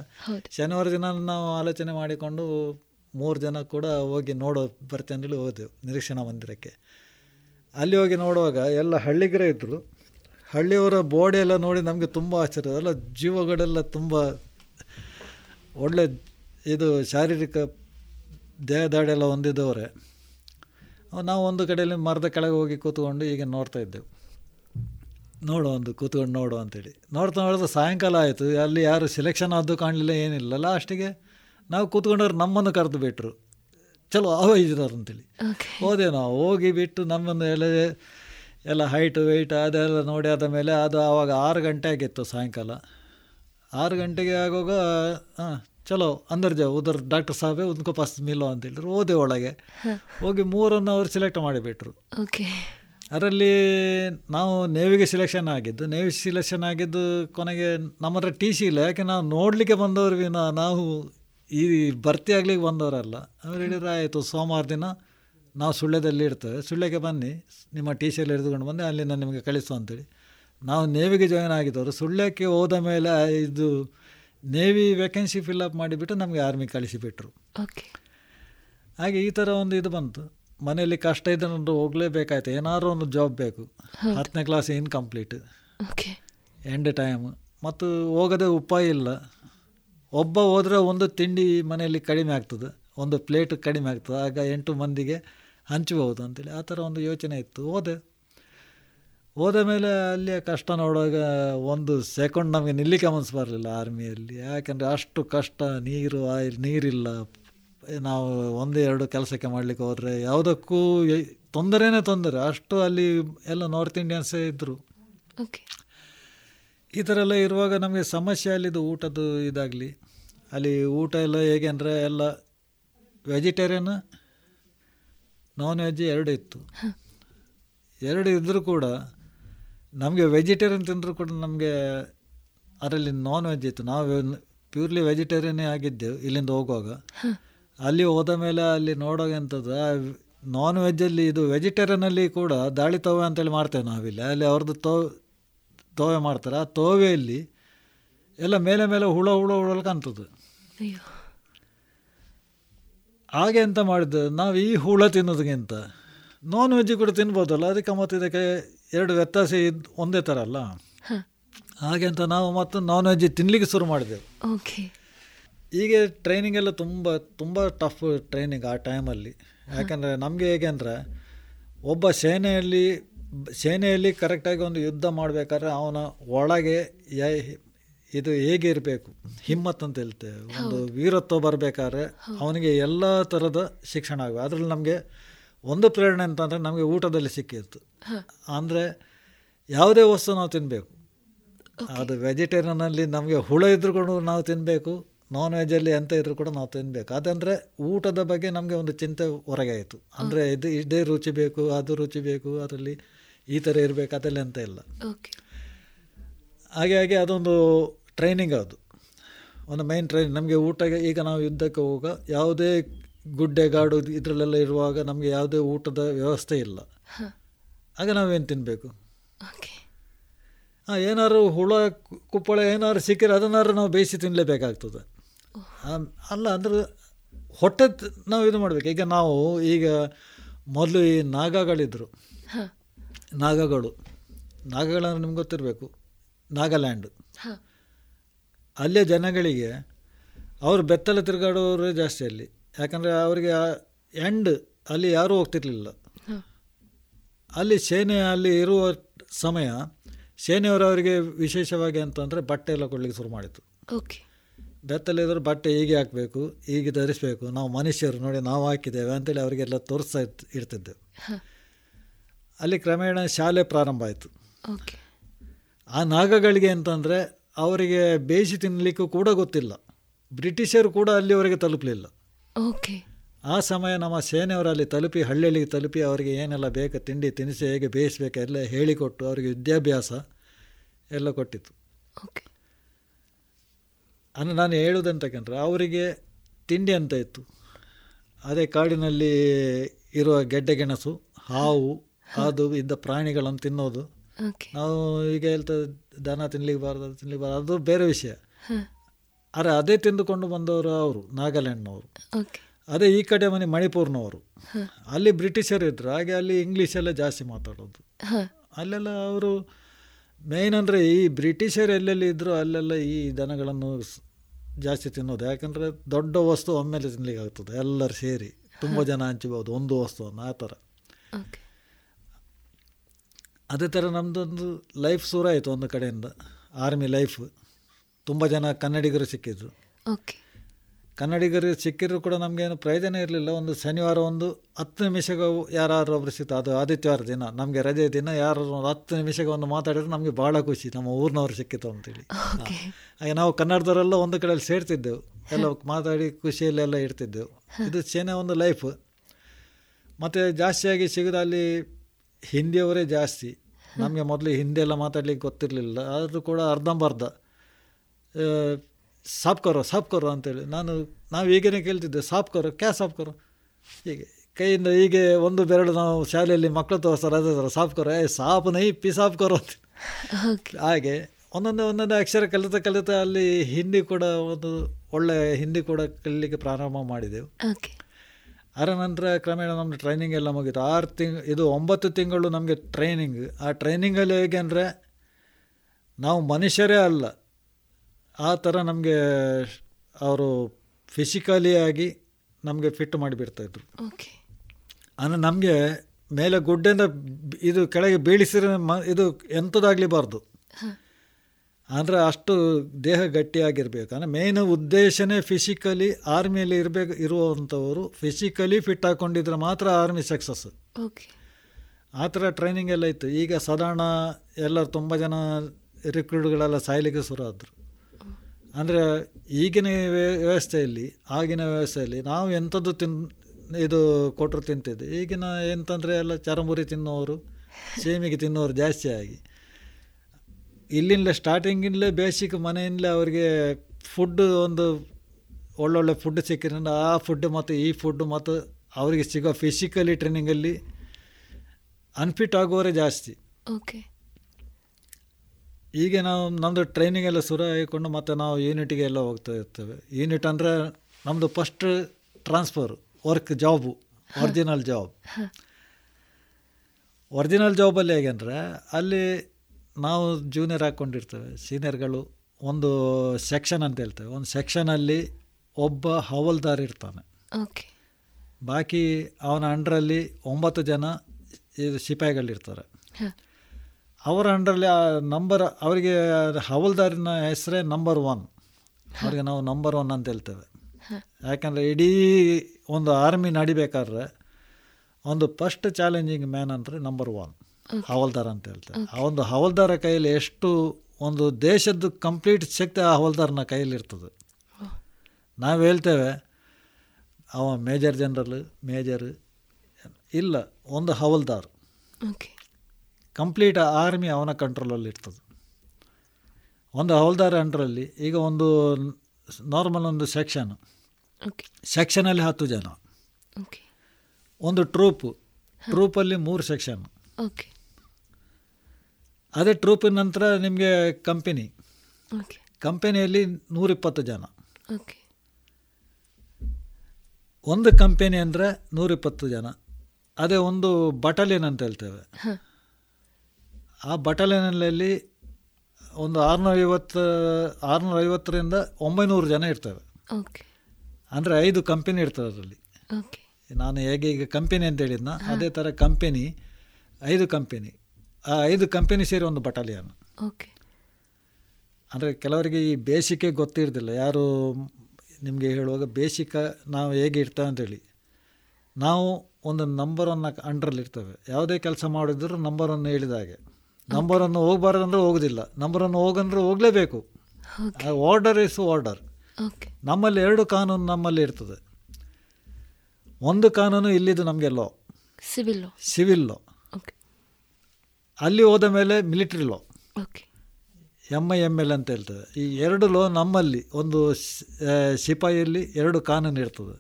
[SPEAKER 9] ಶನಿವಾರ ದಿನ ನಾವು ಆಲೋಚನೆ ಮಾಡಿಕೊಂಡು ಮೂರು ಜನ ಕೂಡ ಹೋಗಿ ನೋಡೋ ಬರ್ತೇನೆ ಹೋದೆವು ನಿರೀಕ್ಷಣಾ ಮಂದಿರಕ್ಕೆ. ಅಲ್ಲಿ ಹೋಗಿ ನೋಡುವಾಗ ಎಲ್ಲ ಹಳ್ಳಿಗರೇ ಇದ್ದರು ಹಳ್ಳಿಯವರ ಬೋಡಿ ಎಲ್ಲ ನೋಡಿ ನಮಗೆ ತುಂಬ ಆಶ್ಚರ್ಯ. ಎಲ್ಲ ಜೀವಗಳೆಲ್ಲ ತುಂಬ ಒಳ್ಳೆ ಇದು ಶಾರೀರಿಕ ದೇಹದಾಡೆಲ್ಲ ಹೊಂದಿದ್ದವರೇ ನಾವು ಒಂದು ಕಡೆಯಲ್ಲಿ ಮರದ ಕೆಳಗೆ ಹೋಗಿ ಕೂತ್ಕೊಂಡು ಈಗ ನೋಡ್ತಾ ಇದ್ದೆವು. ನೋಡು ಒಂದು ಕೂತ್ಕೊಂಡು ನೋಡು ಅಂತೇಳಿ. ನೋಡ್ತಾ ನೋಡಿದ್ರೆ ಸಾಯಂಕಾಲ ಆಯಿತು. ಅಲ್ಲಿ ಯಾರು ಸೆಲೆಕ್ಷನ್ ಆದ್ದು ಕಾಣಲಿಲ್ಲ ಏನಿಲ್ಲ. ಲಾಸ್ಟಿಗೆ ನಾವು ಕೂತ್ಕೊಂಡವ್ರು ನಮ್ಮನ್ನು ಕರೆದು ಬಿಟ್ಟರು ಚಲೋ ಅವ ಇದ್ದಾರೆ ಅಂತೇಳಿ ಹೋದೆ ನಾವು. ಹೋಗಿ ಬಿಟ್ಟು ನಮ್ಮನ್ನು ಎಲ್ಲ ಎಲ್ಲ ಹೈಟು ವೆಯ್ಟ್ ಅದೆಲ್ಲ ನೋಡಿ ಆದ ಮೇಲೆ ಅದು ಆವಾಗ ಆರು ಗಂಟೆ ಆಗಿತ್ತು ಸಾಯಂಕಾಲ. ಆರು ಗಂಟೆಗೆ ಆಗುವಾಗ ಹಾಂ ಚಲೋ ಅಂದರ್ ಜಾವ್ ಉದರ್ ಡಾಕ್ಟರ್ ಸಾಹೇಬೆ ಉದ್ಕೋ ಪಾಸ್ ಮಿಲ್ಲೋ ಅಂತ ಹೇಳಿದ್ರು ಹೋದೆ ಒಳಗೆ. ಹೋಗಿ ಮೂರನ್ನು ಅವ್ರು ಸೆಲೆಕ್ಟ್ ಮಾಡಿಬಿಟ್ರು.
[SPEAKER 8] ಓಕೆ
[SPEAKER 9] ಅದರಲ್ಲಿ ನಾವು ನೇವಿಗೆ ಸಿಲೆಕ್ಷನ್ ಆಗಿದ್ದು ನೇವಿ ಸಿಲೆಕ್ಷನ್ ಆಗಿದ್ದು ಕೊನೆಗೆ ನಮ್ಮ ಹತ್ರ ಟಿ ಸಿ ಇಲ್ಲ. ಯಾಕೆ ನಾವು ನೋಡಲಿಕ್ಕೆ ಬಂದವರು ವಿನ ನಾವು ಈ ಭರ್ತಿ ಆಗ್ಲಿಕ್ಕೆ ಬಂದವರಲ್ಲ. ಅವ್ರು ಹೇಳಿದ್ರೆ ಆಯಿತು ಸೋಮವಾರ ದಿನ ನಾವು ಸುಳ್ಳ್ಯದಲ್ಲಿ ಇರ್ತೇವೆ. ಸುಳ್ಳ್ಯಕ್ಕೆ ಬನ್ನಿ. ನಿಮ್ಮ ಟಿ ಸಿಯಲ್ಲಿ ಹಿಡಿದುಕೊಂಡು ಬಂದು ಅಲ್ಲಿಂದ ನಿಮಗೆ ಕಳಿಸು ಅಂತೇಳಿ. ನಾವು ನೇವಿಗೆ ಜಾಯಿನ್ ಆಗಿದ್ದವರು. ಸುಳ್ಳ್ಯಕ್ಕೆ ಹೋದ ಮೇಲೆ ಇದು ನೇವಿ ವೇಕೆನ್ಸಿ ಫಿಲ್ಅಪ್ ಮಾಡಿಬಿಟ್ಟು ನಮಗೆ ಆರ್ಮಿಗೆ ಕಳಿಸಿಬಿಟ್ರು.
[SPEAKER 8] ಓಕೆ
[SPEAKER 9] ಹಾಗೆ ಈ ಥರ ಒಂದು ಇದು ಬಂತು. ಮನೆಯಲ್ಲಿ ಕಷ್ಟ ಇದ್ದರು ಹೋಗ್ಲೇಬೇಕಾಯ್ತು. ಏನಾದ್ರೂ ಒಂದು ಜಾಬ್ ಬೇಕು. ಹತ್ತನೇ ಕ್ಲಾಸ್ ಇನ್ಕಂಪ್ಲೀಟ್ ಎಂಡ್ ಟೈಮ್ ಮತ್ತು ಹೋಗದೆ ಉಪಾಯ ಇಲ್ಲ. ಒಬ್ಬ ಹೋದರೆ ಒಂದು ತಿಂಡಿ ಮನೆಯಲ್ಲಿ ಕಡಿಮೆ ಆಗ್ತದೆ. ಒಂದು ಪ್ಲೇಟ್ ಕಡಿಮೆ ಆಗ್ತದೆ. ಆಗ ಎಂಟು ಮಂದಿಗೆ ಹಂಚಬಹುದು ಅಂತೇಳಿ. ಆ ಥರ ಒಂದು ಯೋಚನೆ ಇತ್ತು. ಹೋದೆ. ಹೋದ ಮೇಲೆ ಅಲ್ಲಿಯ ಕಷ್ಟ ನೋಡುವಾಗ ಒಂದು ಸೆಕೆಂಡ್ ನಮಗೆ ನಿಲ್ಲಿಕ್ಕೆ ಮನಸ್ಸು ಬರಲಿಲ್ಲ ಆರ್ಮಿಯಲ್ಲಿ ಯಾಕೆಂದರೆ ಅಷ್ಟು ಕಷ್ಟ ನೀರು ಆಯಿಲ್ ನೀರಿಲ್ಲ. ನಾವು ಒಂದು ಎರಡು ಕೆಲಸಕ್ಕೆ ಮಾಡಲಿಕ್ಕೆ ಹೋದರೆ ಯಾವುದಕ್ಕೂ ತೊಂದರೆನೇ ತೊಂದರೆ. ಅಷ್ಟು ಅಲ್ಲಿ ಎಲ್ಲ ನಾರ್ತ್ ಇಂಡಿಯನ್ಸೇ ಇದ್ದರು
[SPEAKER 8] ಓಕೆ
[SPEAKER 9] ಈ ಥರ ಎಲ್ಲ ಇರುವಾಗ ನಮಗೆ ಸಮಸ್ಯೆ ಅಲ್ಲಿದ್ದು ಊಟದ್ದು ಇದಾಗಲಿ. ಅಲ್ಲಿ ಊಟ ಎಲ್ಲ ಹೇಗೆ ಅಂದರೆ ಎಲ್ಲ ವೆಜಿಟೇರಿಯನ್ ನಾನ್ ವೆಜ್ ಎರಡು ಇತ್ತು. ಎರಡು ಇದ್ದರೂ ಕೂಡ ನಮಗೆ ವೆಜಿಟೇರಿಯನ್ ತಿಂದರೂ ಕೂಡ ನಮಗೆ ಅದರಲ್ಲಿ ನಾನ್ ವೆಜ್ ಇತ್ತು. ನಾವು ಪ್ಯೂರ್ಲಿ ವೆಜಿಟೇರಿಯನ್ನೇ ಆಗಿದ್ದೆವು ಇಲ್ಲಿಂದ ಹೋಗುವಾಗ. ಅಲ್ಲಿ ಹೋದ ಮೇಲೆ ಅಲ್ಲಿ ನೋಡೋಕೆ ಎಂಥದ್ದು ನಾನ್ ವೆಜ್ಜಲ್ಲಿ ಇದು ವೆಜಿಟೇರಿಯನಲ್ಲಿ ಕೂಡ ದಾಳಿ ತೋವೆ ಅಂತೇಳಿ ಮಾಡ್ತೇವೆ ನಾವಿಲ್ಲಿ. ಅಲ್ಲಿ ಅವ್ರದ್ದು ತೋ ತೋವೆ ಮಾಡ್ತಾರೆ. ಆ ತೋವೆಯಲ್ಲಿ ಎಲ್ಲ ಮೇಲೆ ಮೇಲೆ ಹುಳ ಹುಳ ಹುಳಲು ಕಾಣ್ತದೆ. ಹಾಗೆ ಎಂತ ಮಾಡಿದ್ದು? ನಾವು ಈ ಹುಳ ತಿನ್ನೋದಕ್ಕಿಂತ ನಾನ್ ವೆಜ್ ಕೂಡ ತಿನ್ಬೋದಲ್ಲ ಅದಕ್ಕೆ ಮತ್ತು ಇದಕ್ಕೆ ಎರಡು ವ್ಯತ್ಯಾಸ ಒಂದೇ ಥರ ಅಲ್ಲ? ಹಾಗೆ ಅಂತ ನಾವು ಮತ್ತು ನಾನ್ ವೆಜ್ ತಿನ್ನಲಿಕ್ಕೆ ಶುರು ಮಾಡಿದೆವು.
[SPEAKER 8] ಓಕೆ
[SPEAKER 9] ಈಗ ಟ್ರೈನಿಂಗ್ ಎಲ್ಲ ತುಂಬ ತುಂಬ ಟಫ್ ಟ್ರೈನಿಂಗ್ ಆ ಟೈಮಲ್ಲಿ ಯಾಕಂದರೆ ನಮಗೆ ಹೇಗೆ ಅಂದರೆ ಒಬ್ಬ ಸೇನೆಯಲ್ಲಿ ಸೇನೆಯಲ್ಲಿ ಕರೆಕ್ಟಾಗಿ ಒಂದು ಯುದ್ಧ ಮಾಡಬೇಕಾದ್ರೆ ಅವನ ಒಳಗೆ ಇದು ಹೇಗೆ ಇರಬೇಕು? ಹಿಮ್ಮತ್ ಅಂತ ಹೇಳ್ತೇವೆ. ಒಂದು ವೀರತ್ವ ಬರಬೇಕಾದ್ರೆ ಅವನಿಗೆ ಎಲ್ಲ ಥರದ ಶಿಕ್ಷಣ ಆಗಬೇಕು. ಅದರಲ್ಲಿ ನಮಗೆ ಒಂದು ಪ್ರೇರಣೆ ಅಂತಂದರೆ ನಮಗೆ ಊಟದಲ್ಲಿ ಸಿಕ್ಕಿತ್ತು. ಅಂದರೆ ಯಾವುದೇ ವಸ್ತು ನಾವು ತಿನ್ನಬೇಕು ಅದು ವೆಜಿಟೇರಿಯನಲ್ಲಿ ನಮಗೆ ಹುಳ ಇದ್ರೂ ನಾವು ತಿನ್ನಬೇಕು ನಾನ್ ವೆಜ್ಜಲ್ಲಿ ಎಂತ ಇದ್ರೂ ಕೂಡ ನಾವು ತಿನ್ನಬೇಕು ಅದಂದರೆ ಊಟದ ಬಗ್ಗೆ ನಮಗೆ ಒಂದು ಚಿಂತೆ ಹೊರಗೆ ಆಯಿತು. ಅಂದರೆ ಇದು ಇದೇ ರುಚಿ ಬೇಕು ಅದು ರುಚಿ ಬೇಕು ಅದರಲ್ಲಿ ಈ ಥರ ಇರಬೇಕು ಅದೆಲ್ಲ ಎಂತ ಇಲ್ಲ. ಹಾಗೆ ಹಾಗೆ ಅದೊಂದು ಟ್ರೈನಿಂಗ್ ಅದು. ಒಂದು ಮೈನ್ ಟ್ರೈನಿಂಗ್ ನಮಗೆ ಊಟಕ್ಕೆ ಈಗ ನಾವು ಯುದ್ಧಕ್ಕೆ ಹೋಗ ಯಾವುದೇ ಗುಡ್ಡೆ ಗಾಡು ಇದರಲ್ಲೆಲ್ಲ ಇರುವಾಗ ನಮಗೆ ಯಾವುದೇ ಊಟದ ವ್ಯವಸ್ಥೆ ಇಲ್ಲ. ಆಗ ನಾವೇನು ತಿನ್ನಬೇಕು ಹಾಂ ಏನಾದ್ರು ಹುಳ ಕುಪ್ಪಳ ಏನಾದ್ರು ಸಿಕ್ಕಿದ್ರೆ ಅದನ್ನಾದ್ರೂ ನಾವು ಬೇಯಿಸಿ ತಿನ್ನಲೇಬೇಕಾಗ್ತದೆ ಅಲ್ಲ ಅಂದ್ರೆ ಹೊಟ್ಟೆ ನಾವು ಇದು ಮಾಡಬೇಕು. ಈಗ ನಾವು ಈಗ ಮೊದಲು ಈ ನಾಗಾಗಳಿದ್ರು. ನಾಗಗಳು. ನಾಗಗಳಂದ್ರೆ ನಿಮ್ಗೆ ಗೊತ್ತಿರಬೇಕು. ನಾಗಾಲ್ಯಾಂಡ್.
[SPEAKER 8] ಅಲ್ಲೇ
[SPEAKER 9] ಅಲ್ಲಿಯ ಜನಗಳಿಗೆ ಅವರು ಬೆತ್ತಲೆ ತಿರುಗಾಡೋರು ಜಾಸ್ತಿ ಅಲ್ಲಿ. ಯಾಕಂದರೆ ಅವರಿಗೆ ಎಂಡ್ ಅಲ್ಲಿ ಯಾರೂ ಹೋಗ್ತಿರ್ಲಿಲ್ಲ. ಅಲ್ಲಿ ಸೇನೆ ಅಲ್ಲಿ ಇರುವ ಸಮಯ ಸೇನೆಯವರು ಅವರಿಗೆ ವಿಶೇಷವಾಗಿ ಅಂತಂದರೆ ಬಟ್ಟೆ ಎಲ್ಲ ಕೊಡಲಿಕ್ಕೆ ಶುರು ಮಾಡಿತು
[SPEAKER 8] ಓಕೆ.
[SPEAKER 9] ಬೆತ್ತಲಿದ್ರು ಬಟ್ಟೆ ಹೀಗೆ ಹಾಕಬೇಕು ಹೀಗೆ ಧರಿಸಬೇಕು. ನಾವು ಮನುಷ್ಯರು ನೋಡಿ ನಾವು ಹಾಕಿದ್ದೇವೆ ಅಂತೇಳಿ ಅವರಿಗೆಲ್ಲ ತೋರಿಸ್ತಾ ಇರ್ತ ಇರ್ತಿದ್ದೆವು ಅಲ್ಲಿ ಕ್ರಮೇಣ ಶಾಲೆ ಪ್ರಾರಂಭ ಆಯಿತು. ಆ ನಾಗಗಳಿಗೆ ಅಂತಂದರೆ ಅವರಿಗೆ ಬೇಯಿಸಿ ತಿನ್ನಲಿಕ್ಕೂ ಕೂಡ ಗೊತ್ತಿಲ್ಲ. ಬ್ರಿಟಿಷರು ಕೂಡ ಅಲ್ಲಿವರೆಗೆ ತಲುಪಲಿಲ್ಲ.
[SPEAKER 8] ಓಕೆ.
[SPEAKER 9] ಆ ಸಮಯ ನಮ್ಮ ಸೇನೆಯವರು ಅಲ್ಲಿ ತಲುಪಿ ಹಳ್ಳಿಯಲ್ಲಿ ತಲುಪಿ ಅವರಿಗೆ ಏನೆಲ್ಲ ಬೇಕು ತಿಂಡಿ ತಿನಿಸು ಹೇಗೆ ಬೇಯಿಸಬೇಕು ಎಲ್ಲ ಹೇಳಿಕೊಟ್ಟು ಅವರಿಗೆ ವಿದ್ಯಾಭ್ಯಾಸ ಎಲ್ಲ ಕೊಟ್ಟಿತ್ತು.
[SPEAKER 8] ಓಕೆ.
[SPEAKER 9] ಅಂದರೆ ನಾನು ಹೇಳುವುದಂತಕ್ಕಂದ್ರೆ ಅವರಿಗೆ ತಿಂಡಿ ಅಂತ ಇತ್ತು. ಅದೇ ಕಾಡಿನಲ್ಲಿ ಇರುವ ಗೆಡ್ಡೆ ಗೆಣಸು ಹಾವು ಅದು ಇದ್ದ ಪ್ರಾಣಿಗಳನ್ನು ತಿನ್ನೋದು. ನಾವು ಈಗ ಹೇಳ್ತಾ ದನ ತಿನ್ಲಿಕ್ಕೆ ಬಾರ್ದು ಅದು ತಿನ್ಲಿಕ್ಕೆ ಬಾರ್ದು ಅದು ಬೇರೆ ವಿಷಯ.
[SPEAKER 8] ಅರೆ
[SPEAKER 9] ಆದರೆ ಅದೇ ತಿಂದುಕೊಂಡು ಬಂದವರು ಅವರು ನಾಗಾಲ್ಯಾಂಡ್ನವರು. ಅದೇ ಈ ಕಡೆ ಮನೆ ಮಣಿಪುರ್ನವರು. ಅಲ್ಲಿ ಬ್ರಿಟಿಷರು ಇದ್ದರು ಹಾಗೆ ಅಲ್ಲಿ ಇಂಗ್ಲೀಷೆಲ್ಲ ಜಾಸ್ತಿ ಮಾತಾಡೋದು. ಅಲ್ಲೆಲ್ಲ ಅವರು ಮೇಯ್ನ್ ಅಂದರೆ ಈ ಬ್ರಿಟಿಷರು ಎಲ್ಲೆಲ್ಲಿ ಇದ್ದರೂ ಅಲ್ಲೆಲ್ಲ ಈ ದನಗಳನ್ನು ಜಾಸ್ತಿ ತಿನ್ನೋದು. ಯಾಕಂದರೆ ದೊಡ್ಡ ವಸ್ತು ಒಮ್ಮೆಲೆ ತಿನ್ಲಿಕ್ಕೆ ಆಗ್ತದೆ. ಎಲ್ಲರೂ ಸೇರಿ ತುಂಬ ಜನ ಹಂಚಬಹುದು ಒಂದು ವಸ್ತುವನ್ನು ಆ ಥರ. ಅದೇ ಥರ ನಮ್ಮದೊಂದು ಲೈಫ್ ಶುರುವಾಯಿತು ಒಂದು ಕಡೆಯಿಂದ. ಆರ್ಮಿ ಲೈಫ್ ತುಂಬ ಜನ ಕನ್ನಡಿಗರು ಸಿಕ್ಕಿದ್ರು.
[SPEAKER 8] ಓಕೆ.
[SPEAKER 9] ಕನ್ನಡಿಗರು ಸಿಕ್ಕಿದ್ರು ಕೂಡ ನಮಗೇನು ಪ್ರಯೋಜನ ಇರಲಿಲ್ಲ. ಒಂದು ಶನಿವಾರ ಒಂದು ಹತ್ತು ನಿಮಿಷಕ್ಕೆ ಯಾರಾದ್ರೂ ಒಬ್ರು ಸಿಗ್ತು ಅದು ಆದಿತ್ಯವಾರ ದಿನ. ನಮಗೆ ರಜೆ ದಿನ ಯಾರು ಒಂದು ಹತ್ತು ನಿಮಿಷಕ್ಕೆ ಒಂದು ಮಾತಾಡಿದ್ರೆ ನಮಗೆ ಭಾಳ ಖುಷಿ. ನಮ್ಮ ಊರಿನವ್ರು ಸಿಕ್ಕಿತು ಅಂತೇಳಿ. ಹಾಗೆ ನಾವು ಕನ್ನಡದವರೆಲ್ಲ ಒಂದು ಕಡೆಯಲ್ಲಿ ಸೇರ್ತಿದ್ದೆವು. ಎಲ್ಲ ಮಾತಾಡಿ ಖುಷಿಯಲ್ಲೆಲ್ಲ ಇರ್ತಿದ್ದೆವು. ಇದು ಸೇನೆ ಒಂದು ಲೈಫ್ ಮತ್ತು ಜಾಸ್ತಿಯಾಗಿ ಸಿಗೋದು ಅಲ್ಲಿ ಹಿಂದಿಯವರೇ ಜಾಸ್ತಿ. ನಮಗೆ ಮೊದಲು ಹಿಂದಿ ಎಲ್ಲ ಮಾತಾಡ್ಲಿಕ್ಕೆ ಗೊತ್ತಿರಲಿಲ್ಲ. ಆದರೂ ಕೂಡ ಅರ್ಧಂಬರ್ಧ. ಸಾಪ್ ಕರೋ ಸಾಪ್ ಕರೋ ಅಂತೇಳಿ ನಾನು ನಾವು ಈಗೇನೆ ಕೇಳ್ತಿದ್ದೆ ಸಾಫ್ ಕರೋ ಕ್ಯಾ ಸಾಫ್ ಕರೋ? ಹೀಗೆ ಕೈಯಿಂದ ಹೀಗೆ ಒಂದು ಬೆರಳು ನಾವು ಶಾಲೆಯಲ್ಲಿ ಮಕ್ಕಳು ತೋರಿಸ್ತಾರೆ ಅದೇ ಥರ ಸಾಪ್ ಕರೋ ಏ ಸಾಪ್ ನೈ ಪಿ ಸಾಫ್ ಕರೋ ಅಂತ. ಹಾಗೆ ಒಂದೊಂದು ಒಂದೊಂದು ಅಕ್ಷರ ಕಲಿತ ಕಲಿತ ಅಲ್ಲಿ ಹಿಂದಿ ಕೂಡ ಒಂದು ಒಳ್ಳೆ ಹಿಂದಿ ಕೂಡ ಕಲಿಲಿಕ್ಕೆ ಪ್ರಾರಂಭ ಮಾಡಿದೆವು. ಅದರ ನಂತರ ಕ್ರಮೇಣ ನಮ್ಮದು ಟ್ರೈನಿಂಗ್ ಎಲ್ಲ ಮುಗೀತು. ಆರು ತಿಂಗ್ ಇದು ಒಂಬತ್ತು ತಿಂಗಳು ನಮಗೆ ಟ್ರೈನಿಂಗ್ ಆ ಟ್ರೈನಿಂಗಲ್ಲಿ ಹೇಗೆ ಅಂದರೆ ನಾವು ಮನುಷ್ಯರೇ ಅಲ್ಲ. ಆ ಥರ ನಮಗೆ ಅವರು ಫಿಸಿಕಲಿ ಆಗಿ ನಮಗೆ ಫಿಟ್ ಮಾಡಿಬಿಡ್ತಾಯಿದ್ರು
[SPEAKER 8] ಓಕೆ
[SPEAKER 9] ಅಂದರೆ ನಮಗೆ ಮೇಲೆ ಗುಡ್ಡೆಯಿಂದ ಇದು ಕೆಳಗೆ ಬೀಳಿಸಿದ್ರೆ ಮ ಇದು ಎಂಥದ್ದಾಗಲಿಬಾರ್ದು ಅಂದರೆ ಅಷ್ಟು ದೇಹ ಗಟ್ಟಿಯಾಗಿರಬೇಕು. ಅಂದರೆ ಮೇನ್ ಉದ್ದೇಶನೇ ಫಿಸಿಕಲಿ ಆರ್ಮಿಯಲ್ಲಿ ಇರಬೇಕು ಇರುವಂಥವರು ಫಿಸಿಕಲಿ ಫಿಟ್ ಹಾಕ್ಕೊಂಡಿದ್ರೆ ಮಾತ್ರ ಆರ್ಮಿ ಸಕ್ಸಸ್ ಆ ಥರ ಟ್ರೈನಿಂಗ್ ಎಲ್ಲ ಇತ್ತು. ಈಗ ಸಾಧಾರಣ ಎಲ್ಲರೂ ತುಂಬ ಜನ ರಿಕ್ರೂಟ್ಗಳೆಲ್ಲ ಸಾಯ್ಲಿಕ್ಕೆ ಶುರು ಆದರು. ಅಂದರೆ ಈಗಿನ ವ್ಯ- ವ್ಯವಸ್ಥೆಯಲ್ಲಿ, ಆಗಿನ ವ್ಯವಸ್ಥೆಯಲ್ಲಿ ನಾವು ಎಂಥದ್ದು ತಿನ್, ಇದು ಕೊಟ್ಟರು ತಿಂತಿದ್ದೆ. ಈಗಿನ ಎಂತಂದರೆ ಎಲ್ಲ ಚರಮುರಿ ತಿನ್ನೋರು, ಸೇಮಿಗೆ ತಿನ್ನೋರು ಜಾಸ್ತಿ ಆಗಿ ಇಲ್ಲಿಂದಲೇ ಸ್ಟಾರ್ಟಿಂಗಿಂದಲೇ ಬೇಸಿಕ್ ಮನೆಯಿಂದಲೇ ಅವರಿಗೆ ಫುಡ್ ಒಂದು ಒಳ್ಳೊಳ್ಳೆ ಫುಡ್ ಸಿಕ್ಕಿದ್ರಿಂದ ಆ ಫುಡ್ ಮತ್ತು ಈ ಫುಡ್ ಮತ್ತು ಅವರಿಗೆ ಸಿಗೋ ಫಿಸಿಕಲಿ ಟ್ರೈನಿಂಗಲ್ಲಿ ಅನ್ಫಿಟ್ ಆಗುವವರೇ ಜಾಸ್ತಿ.
[SPEAKER 8] ಓಕೆ.
[SPEAKER 9] ಈಗ ನಾವು ನಮ್ಮದು ಟ್ರೈನಿಂಗ್ ಎಲ್ಲ ಶುರು ಆಗಿಕೊಂಡು ಮತ್ತು ನಾವು ಯೂನಿಟಿಗೆ ಎಲ್ಲ ಹೋಗ್ತಾ ಇರ್ತೇವೆ. ಯೂನಿಟ್ ಅಂದರೆ ನಮ್ಮದು first transfer work job original job original ಜಾಬಲ್ಲಿ ಹೇಗೆಂದರೆ ಅಲ್ಲಿ ನಾವು ಜೂನಿಯರ್ ಹಾಕ್ಕೊಂಡಿರ್ತೇವೆ ಸೀನಿಯರ್ಗಳು ಒಂದು ಸೆಕ್ಷನ್ ಅಂತ ಹೇಳ್ತೇವೆ. ಒಂದು ಸೆಕ್ಷನಲ್ಲಿ ಒಬ್ಬ ಹವಲ್ದಾರ್ ಇರ್ತಾನೆ.
[SPEAKER 8] ಓಕೆ
[SPEAKER 9] ಬಾಕಿ ಅವನ ಅಂಡ್ರಲ್ಲಿ ಒಂಬತ್ತು ಜನ ಇದು ಸಿಪಾಯಿಗಳಿರ್ತಾರೆ.
[SPEAKER 8] ಹ.
[SPEAKER 9] ಅವರ ಅಂಡರಲ್ಲಿ ಆ ನಂಬರ್ ಅವರಿಗೆ ಹವಲ್ದಾರಿನ ಹೆಸರೇ ನಂಬರ್ ಒನ್ ಅವರಿಗೆ ನಾವು ನಂಬರ್ ಒನ್ ಅಂತ ಹೇಳ್ತೇವೆ. ಯಾಕಂದರೆ ಇಡೀ ಒಂದು ಆರ್ಮಿ ನಡಿಬೇಕಾದ್ರೆ ಒಂದು ಫಸ್ಟ್ ಚಾಲೆಂಜಿಂಗ್ ಮ್ಯಾನ್ ಅಂದರೆ ನಂಬರ್ ಒನ್ ಹವಲ್ದಾರ್ ಅಂತ ಹೇಳ್ತೇವೆ. ಆ ಒಂದು ಹವಲ್ದಾರ ಕೈಯಲ್ಲಿ ಎಷ್ಟು ಒಂದು ದೇಶದ್ದು ಕಂಪ್ಲೀಟ್ ಶಕ್ತಿ ಆ ಹವಲ್ದಾರನ ಕೈಯಲ್ಲಿ ಇರ್ತದೆ. ನಾವು ಹೇಳ್ತೇವೆ ಅವ ಮೇಜರ್ ಜನರಲ್ ಮೇಜರ್ ಇಲ್ಲ ಒಂದು ಹವಲ್ದಾರ್.
[SPEAKER 8] ಓಕೆ
[SPEAKER 9] ಕಂಪ್ಲೀಟ್ ಆರ್ಮಿ ಅವನ ಕಂಟ್ರೋಲಲ್ಲಿ ಇರ್ತದೆ. ಒಂದು ಹೌಲ್ದಾರ್ ಅಂಡ್ರಲ್ಲಿ ಈಗ ಒಂದು ನಾರ್ಮಲ್ ಒಂದು ಸೆಕ್ಷನ್ ಸೆಕ್ಷನಲ್ಲಿ ಹತ್ತು ಜನ. ಒಂದು ಟ್ರೂಪು ಟ್ರೂಪಲ್ಲಿ ಮೂರು ಸೆಕ್ಷನ್
[SPEAKER 8] ಓಕೆ
[SPEAKER 9] ಅದೇ ಟ್ರೂಪಿನ ನಂತರ ನಿಮಗೆ ಕಂಪೆನಿ ಕಂಪೆನಿಯಲ್ಲಿ ನೂರಿಪ್ಪತ್ತು ಜನ.
[SPEAKER 8] ಓಕೆ
[SPEAKER 9] ಒಂದು ಕಂಪೆನಿ ಅಂದರೆ ನೂರಿಪ್ಪತ್ತು ಜನ. ಅದೇ ಒಂದು ಬಟಾಲಿಯನ್ ಅಂತ ಹೇಳ್ತೇವೆ. ಆ ಬಟಾಲಿಯನಲ್ಲಿ ಒಂದು ಆರುನೂರ ಐವತ್ತು ಆರುನೂರ ಐವತ್ತರಿಂದ ಒಂಬೈನೂರು ಜನ ಇರ್ತವೆ ಅಂದರೆ ಐದು ಕಂಪೆನಿ ಇರ್ತದೆ ಅದರಲ್ಲಿ. ನಾನು ಹೇಗೆ ಈಗ ಕಂಪೆನಿ ಅಂತ ಹೇಳಿದ್ನ ಅದೇ ಥರ ಕಂಪೆನಿ ಐದು ಕಂಪೆನಿ ಆ ಐದು ಕಂಪೆನಿ ಸೇರಿ ಒಂದು ಬಟಾಲಿಯನ್.
[SPEAKER 8] ಓಕೆ.
[SPEAKER 9] ಅಂದರೆ ಕೆಲವರಿಗೆ ಈ ಬೇಸಿಗೆ ಗೊತ್ತಿರೋದಿಲ್ಲ. ಯಾರು ನಿಮಗೆ ಹೇಳುವಾಗ ಬೇಸಿಕ ನಾವು ಹೇಗೆ ಇರ್ತೇವೆ ಅಂತೇಳಿ. ನಾವು ಒಂದು ನಂಬರನ್ನು ಅಂಡ್ರಲ್ಲಿ ಇರ್ತೇವೆ ಯಾವುದೇ ಕೆಲಸ ಮಾಡಿದ್ರು ನಂಬರ್ ಒನ್ ಹೇಳಿದ ಹಾಗೆ. ನಂಬರ್ ಒನ್ ಹೋಗಬಾರ್ದಂದ್ರೆ ಹೋಗೋದಿಲ್ಲ. ನಂಬರನ್ನು ಹೋಗಂದ್ರೆ ಹೋಗಲೇಬೇಕು. ಆರ್ಡರ್ ಇಸ್ ಆರ್ಡರ್ ನಮ್ಮಲ್ಲಿ ಎರಡು ಕಾನೂನು ನಮ್ಮಲ್ಲಿ ಇರ್ತದೆ. ಒಂದು ಕಾನೂನು ಇಲ್ಲಿದ್ದು ನಮಗೆ ಲಾ
[SPEAKER 8] ಸಿವಿಲ್ ಲಾ
[SPEAKER 9] ಸಿವಿಲ್ ಲಾ ಅಲ್ಲಿ ಹೋದ ಮೇಲೆ military
[SPEAKER 8] law
[SPEAKER 9] M I M L ಅಂತ ಹೇಳ್ತದೆ. ಈ ಎರಡು ಲೋ ನಮ್ಮಲ್ಲಿ ಒಂದು ಸಿಪಾಯಿಯಲ್ಲಿ ಎರಡು ಕಾನೂನು ಇರ್ತದೆ.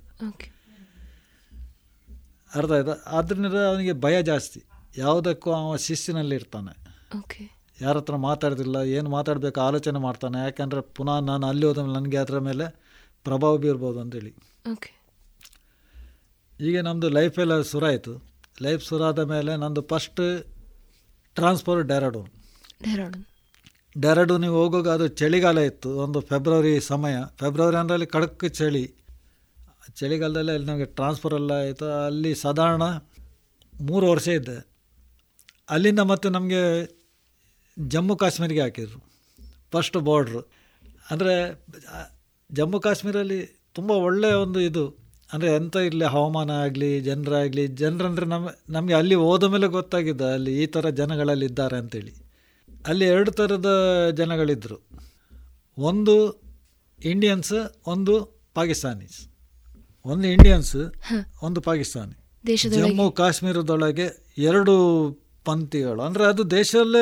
[SPEAKER 9] ಅರ್ಥ ಆಯ್ತಾ? ಅದರಿಂದ ಅವನಿಗೆ ಭಯ ಜಾಸ್ತಿ. ಯಾವುದಕ್ಕೂ ಅವ ಶಿಸ್ತಿನಲ್ಲಿ ಇರ್ತಾನೆ
[SPEAKER 8] ಓಕೆ
[SPEAKER 9] ಯಾರ ಹತ್ರ ಮಾತಾಡೋದಿಲ್ಲ ಏನು ಮಾತಾಡಬೇಕು ಆಲೋಚನೆ ಮಾಡ್ತಾನೆ. ಯಾಕೆಂದರೆ ಪುನಃ ನಾನು ಅಲ್ಲಿ ಹೋದ ಮೇಲೆ ನನಗೆ ಅದರ ಮೇಲೆ ಪ್ರಭಾವ ಬೀರ್ಬೋದು ಅಂತೇಳಿ.
[SPEAKER 8] ಓಕೆ
[SPEAKER 9] ಈಗ ನಮ್ಮದು ಲೈಫೆಲ್ಲ ಆಯಿತು ಲೈಫ್ ಶುರಾದ ಮೇಲೆ ನಂದು ಫಸ್ಟ್ ಟ್ರಾನ್ಸ್ಫರ್ ಡೆರಾಡೂನ್
[SPEAKER 8] ಡೆಹರಾಡೂನ್
[SPEAKER 9] ಡೆರಾಡೂನಿಗೆ ಹೋಗುವಾಗ ಅದು ಚಳಿಗಾಲ ಇತ್ತು. ಒಂದು ಫೆಬ್ರವರಿ ಸಮಯ. ಫೆಬ್ರವರಿ ಅಂದರೆ ಅಲ್ಲಿ ಕಡಕ್ ಚಳಿ. ಚಳಿಗಾಲದಲ್ಲಿ ಅಲ್ಲಿ ನಮಗೆ ಟ್ರಾನ್ಸ್ಫರ್ ಎಲ್ಲ ಆಯಿತು. ಅಲ್ಲಿ ಸಾಧಾರಣ ಮೂರು ವರ್ಷ ಇದ್ದೆ. ಅಲ್ಲಿಂದ ಮತ್ತೆ ನಮಗೆ ಜಮ್ಮು ಕಾಶ್ಮೀರಿಗೆ ಹಾಕಿದರು. ಫಸ್ಟ್ ಬಾರ್ಡ್ರು ಅಂದರೆ ಜಮ್ಮು ಕಾಶ್ಮೀರಲ್ಲಿ ತುಂಬ ಒಳ್ಳೆಯ ಒಂದು ಇದು. ಅಂದರೆ ಎಂಥ ಇರಲಿ ಹವಾಮಾನ ಆಗಲಿ ಜನರಾಗಲಿ ಜನರಂದರೆ ನಮ್ಮ ನಮಗೆ ಅಲ್ಲಿ ಹೋದ ಮೇಲೆ ಗೊತ್ತಾಗಿದ್ದ ಅಲ್ಲಿ ಈ ಥರ ಜನಗಳಲ್ಲಿ ಇದ್ದಾರೆ ಅಂತೇಳಿ. ಅಲ್ಲಿ ಎರಡು ಥರದ ಜನಗಳಿದ್ದರು ಒಂದು ಇಂಡಿಯನ್ಸ್ ಒಂದು ಪಾಕಿಸ್ತಾನೀಸ್ ಒಂದು ಇಂಡಿಯನ್ಸ್ ಒಂದು ಪಾಕಿಸ್ತಾನಿ ಜಮ್ಮು ಕಾಶ್ಮೀರದೊಳಗೆ ಎರಡು ಪಂಥಿಗಳು. ಅಂದರೆ ಅದು ದೇಶದಲ್ಲೇ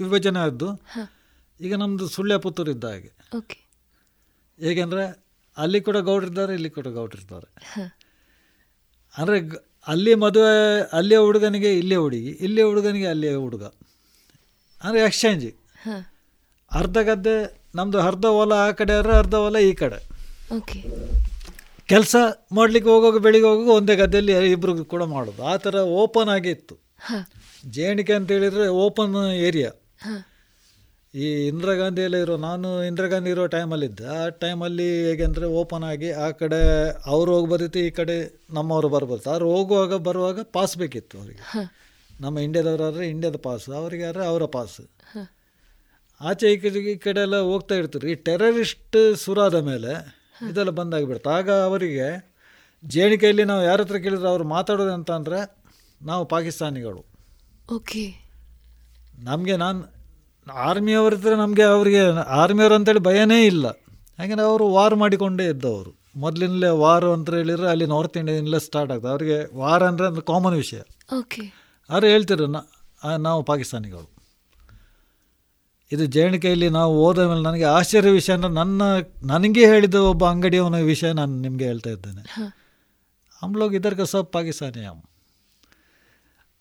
[SPEAKER 9] ವಿಭಜನೆ ಆದ್ದು. ಈಗ ನಮ್ಮದು ಸುಳ್ಯ ಪುತ್ತೂರು ಇದ್ದ ಹಾಗೆ. ಹೇಗೆಂದರೆ ಅಲ್ಲಿ ಕೂಡ ಗೌಡ್ರಿದ್ದಾರೆ ಇಲ್ಲಿ ಕೂಡ ಗೌಡ್ರಿದ್ದಾರೆ
[SPEAKER 8] ಇದ್ದಾರೆ.
[SPEAKER 9] ಅಂದರೆ ಅಲ್ಲಿ ಮದುವೆ ಅಲ್ಲಿಯ ಹುಡುಗನಿಗೆ ಇಲ್ಲಿಯ ಹುಡುಗಿ ಇಲ್ಲಿಯ ಹುಡುಗನಿಗೆ ಅಲ್ಲಿಯ ಹುಡುಗ. ಅಂದರೆ ಎಕ್ಸ್ಚೇಂಜ್ ಅರ್ಧ ಗದ್ದೆ ನಮ್ಮದು ಅರ್ಧ ಹೊಲ ಆ ಕಡೆ ಆದರೆ ಅರ್ಧ ಹೊಲ ಈ ಕಡೆ.
[SPEAKER 8] ಓಕೆ.
[SPEAKER 9] ಕೆಲಸ ಮಾಡಲಿಕ್ಕೆ ಹೋಗುವಾಗ ಬೆಳಿಗ್ಗೆ ಹೋಗುವಾಗ ಒಂದೇ ಗದ್ದೆಯಲ್ಲಿ ಇಬ್ಬರಿಗೂ ಕೂಡ ಮಾಡೋದು. ಆ ಥರ ಓಪನ್ ಆಗಿ ಇತ್ತು.
[SPEAKER 8] ಹ.
[SPEAKER 9] ಜೇಣಿಕೆ ಅಂತ ಹೇಳಿದರೆ ಓಪನ್ ಏರಿಯಾ. ಈ ಇಂದಿರಾ ಗಾಂಧಿ ಇರೋ ನಾನು ಇಂದಿರಾ ಗಾಂಧಿ ಇರೋ ಟೈಮಲ್ಲಿದ್ದೆ. ಆ ಟೈಮಲ್ಲಿ ಹೇಗೆ ಅಂದರೆ ಓಪನ್ ಆಗಿ ಆ ಕಡೆ ಅವ್ರು ಬರುತ್ತೆ ಈ ಕಡೆ ನಮ್ಮವರು ಬರ್ಬೋದು ಅವ್ರು ಹೋಗುವಾಗ ಬರುವಾಗ ಪಾಸ್ ಬೇಕಿತ್ತು ಅವರಿಗೆ. ನಮ್ಮ ಇಂಡಿಯಾದವರಾದ್ರೆ ಇಂಡಿಯಾದ ಪಾಸ್ ಅವರಿಗೆ ಆದರೆ ಅವರ ಪಾಸ್. ಆಚೆ ಈ ಕಡೆ ಈ ಕಡೆ ಎಲ್ಲ ಹೋಗ್ತಾ ಇರ್ತಾರೆ. ಈ ಟೆರರಿಸ್ಟ್ ಸುರಾದ ಮೇಲೆ ಇದೆಲ್ಲ ಬಂದಾಗಿಬಿಡ್ತು ಆಗ ಅವರಿಗೆ ಜೇಣಿಕೆಯಲ್ಲಿ ನಾವು ಯಾರ ಹತ್ರ ಕೇಳಿದ್ರೆ ಅವ್ರು ಮಾತಾಡೋದು ಅಂತ ಅಂದರೆ ನಾವು ಪಾಕಿಸ್ತಾನಿಗಳು.
[SPEAKER 8] ಓಕೆ.
[SPEAKER 9] ನಮಗೆ ನಾನು ಆರ್ಮಿಯವರಿದ್ದರೆ ನಮಗೆ ಅವರಿಗೆ ಆರ್ಮಿಯವರು ಅಂತೇಳಿ ಭಯನೇ ಇಲ್ಲ. ಹಾಗೆ ಅವರು ವಾರ್ ಮಾಡಿಕೊಂಡೇ ಇದ್ದವರು. ಮೊದಲಿಂದಲೇ ವಾರು ಅಂತ ಹೇಳಿದರೆ ಅಲ್ಲಿ ನಾರ್ತ್ ಇಂಡಿಯಾದಿಂದಲೇ ಸ್ಟಾರ್ಟ್ ಆಗ್ತದೆ. ಅವರಿಗೆ ವಾರ್ ಅಂದರೆ ಅಂದರೆ ಕಾಮನ್ ವಿಷಯ.
[SPEAKER 8] ಓಕೆ.
[SPEAKER 9] ಅವರು ಹೇಳ್ತಿದ್ರು ನಾವು ಪಾಕಿಸ್ತಾನಿಗಳು. ಇದು ಜೇಣಿಕೆಯಲ್ಲಿ ನಾವು ಹೋದ ಮೇಲೆ ನನಗೆ ಆಶ್ಚರ್ಯ ವಿಷಯ ಅಂದರೆ ನನ್ನ ನನಗೆ ಹೇಳಿದ ಒಬ್ಬ ಅಂಗಡಿಯವನ ವಿಷಯ ನಾನು ನಿಮಗೆ ಹೇಳ್ತಾ ಇದ್ದೇನೆ. ಅಮ್ಲೋಗ ಇದರ್ಗ ಸಬ್ ಪಾಕಿಸ್ತಾನಿ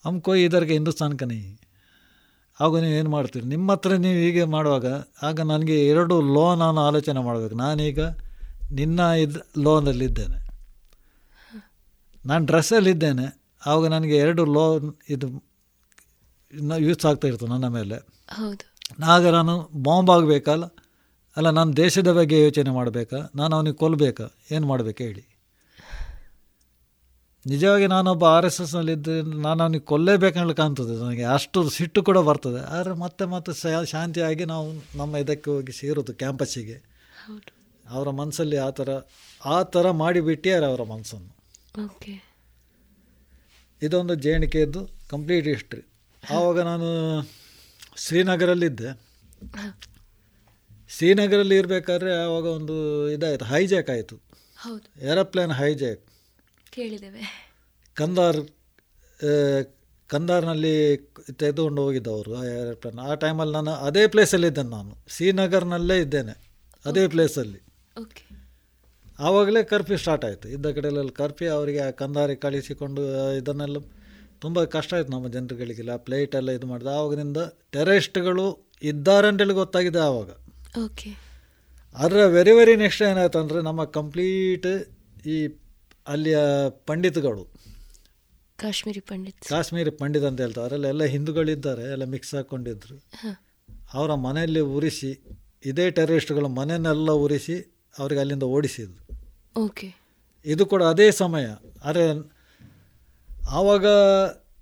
[SPEAKER 9] ಅಮ್ ಕೊಯ್ ಇದರಿಗೆ ಹಿಂದೂಸ್ತಾನ್ ಕನಿ ಆಗ ನೀವು ಏನು ಮಾಡ್ತೀರಿ? ನಿಮ್ಮ ಹತ್ರ ನೀವು ಹೀಗೆ ಮಾಡುವಾಗ ಆಗ ನನಗೆ ಎರಡು ಲೋ ನಾನು ಆಲೋಚನೆ ಮಾಡಬೇಕು. ನಾನೀಗ ನಿನ್ನ ಇದು ಲೋನಲ್ಲಿದ್ದೇನೆ. ನಾನು ಡ್ರೆಸ್ಸಲ್ಲಿದ್ದೇನೆ. ಆವಾಗ ನನಗೆ ಎರಡು ಲೋನ್ ಇದು ಯೂಸ್ ಆಗ್ತಾ ಇರ್ತದೆ ನನ್ನ ಮೇಲೆ. ಆಗ ನಾನು ಬಾಂಬ್ ಆಗಬೇಕಲ್ಲ? ಅಲ್ಲ ನಾನು ದೇಶದ ಬಗ್ಗೆ ಯೋಚನೆ ಮಾಡಬೇಕಾ? ನಾನು ಅವನಿಗೆ ಕೊಲ್ಲಬೇಕಾ ಏನು ಮಾಡಬೇಕು ಹೇಳಿ. ನಿಜವಾಗಿ ನಾನೊಬ್ಬ ಆರ್ ಎಸ್ ಎಸ್ನಲ್ಲಿದ್ದು ನಾನು ಅವನಿಗೆ ಕೊಲ್ಲೇಬೇಕಂತ ಕಾಣ್ತದೆ ನನಗೆ. ಅಷ್ಟು ಸಿಟ್ಟು ಕೂಡ ಬರ್ತದೆ. ಆದರೆ ಮತ್ತೆ ಮತ್ತೆ ಶಾಂತಿಯಾಗಿ ನಾವು ನಮ್ಮ ಇದಕ್ಕೆ ಹೋಗಿ ಸೇರೋದು ಕ್ಯಾಂಪಸ್ಸಿಗೆ. ಅವರ ಮನಸ್ಸಲ್ಲಿ ಆ ಥರ ಆ ಥರ ಮಾಡಿಬಿಟ್ಟಿದ್ದಾರೆ ಅವರ ಮನಸ್ಸನ್ನು
[SPEAKER 8] ಓಕೆ.
[SPEAKER 9] ಇದೊಂದು ಜೇಣಿಕೆಯದ್ದು ಕಂಪ್ಲೀಟ್ ಹಿಸ್ಟ್ರಿ. ಆವಾಗ ನಾನು ಶ್ರೀನಗರಲ್ಲಿದ್ದೆ. ಶ್ರೀನಗರಲ್ಲಿ ಇರಬೇಕಾದ್ರೆ ಆವಾಗ ಒಂದು ಇದಾಯಿತು ಹೈಜಾಕ್ ಆಯಿತು. Aeroplane hijack.
[SPEAKER 8] ಕೇಳಿದ್ದೇವೆ.
[SPEAKER 9] ಕಂದಾರ್ ಕಂದಾರ್ನಲ್ಲಿ ತೆಗೆದುಕೊಂಡು ಹೋಗಿದ್ದವರು ಅವರು ಏರೋಪ್ಲೇನ್ ಆ ಟೈಮಲ್ಲಿ ನಾನು ಅದೇ ಪ್ಲೇಸಲ್ಲಿ ಇದ್ದೇನೆ ನಾನು. ಶ್ರೀನಗರ್ನಲ್ಲೇ ಇದ್ದೇನೆ ಅದೇ ಪ್ಲೇಸಲ್ಲಿ
[SPEAKER 8] ಓಕೆ
[SPEAKER 9] ಆವಾಗಲೇ ಕರ್ಫ್ಯೂ ಸ್ಟಾರ್ಟ್ ಆಯಿತು. ಇದ್ದ ಕಡೆಯಲ್ಲಿ ಕರ್ಫ್ಯೂ ಅವರಿಗೆ ಆ ಕಂದಾರಿ ಕಳಿಸಿಕೊಂಡು ಇದನ್ನೆಲ್ಲ ತುಂಬ ಕಷ್ಟ ಆಯಿತು ನಮ್ಮ ಜನರುಗಳಿಗೆಲ್ಲ. ಆ ಪ್ಲೇಟ್ ಎಲ್ಲ ಇದು ಮಾಡಿದೆ. ಆವಾಗಿನಿಂದ ಟೆರರಿಸ್ಟ್ಗಳು ಇದ್ದಾರೆ ಅಂತೇಳಿ ಗೊತ್ತಾಗಿದೆ ಆವಾಗ.
[SPEAKER 8] ಓಕೆ
[SPEAKER 9] ಅದರ ವೆರಿ ವೆರಿ ನೆಕ್ಸ್ಟ್ ಏನಾಯ್ತು ಅಂದರೆ ನಮ್ಮ ಕಂಪ್ಲೀಟ್ ಈ ಅಲ್ಲಿಯ ಪಂಡಿತಗಳು.
[SPEAKER 8] ಕಾಶ್ಮೀರಿ ಪಂಡಿತ್.
[SPEAKER 9] ಕಾಶ್ಮೀರಿ ಪಂಡಿತ್ ಅಂತ ಹೇಳ್ತಾರೆ. ಅದರಲ್ಲಿ ಎಲ್ಲ ಹಿಂದೂಗಳಿದ್ದಾರೆ ಎಲ್ಲ ಮಿಕ್ಸ್ ಹಾಕ್ಕೊಂಡಿದ್ರು ಅವರ ಮನೆಯಲ್ಲಿ ಉರಿಸಿ ಇದೇ ಟೆರರಿಸ್ಟ್ಗಳ ಮನೆಯನ್ನೆಲ್ಲ ಉರಿಸಿ ಅವ್ರಿಗೆ ಅಲ್ಲಿಂದ ಓಡಿಸಿದ್ರು.
[SPEAKER 8] ಓಕೆ.
[SPEAKER 9] ಇದು ಕೂಡ ಅದೇ ಸಮಯ. ಆದರೆ ಆವಾಗ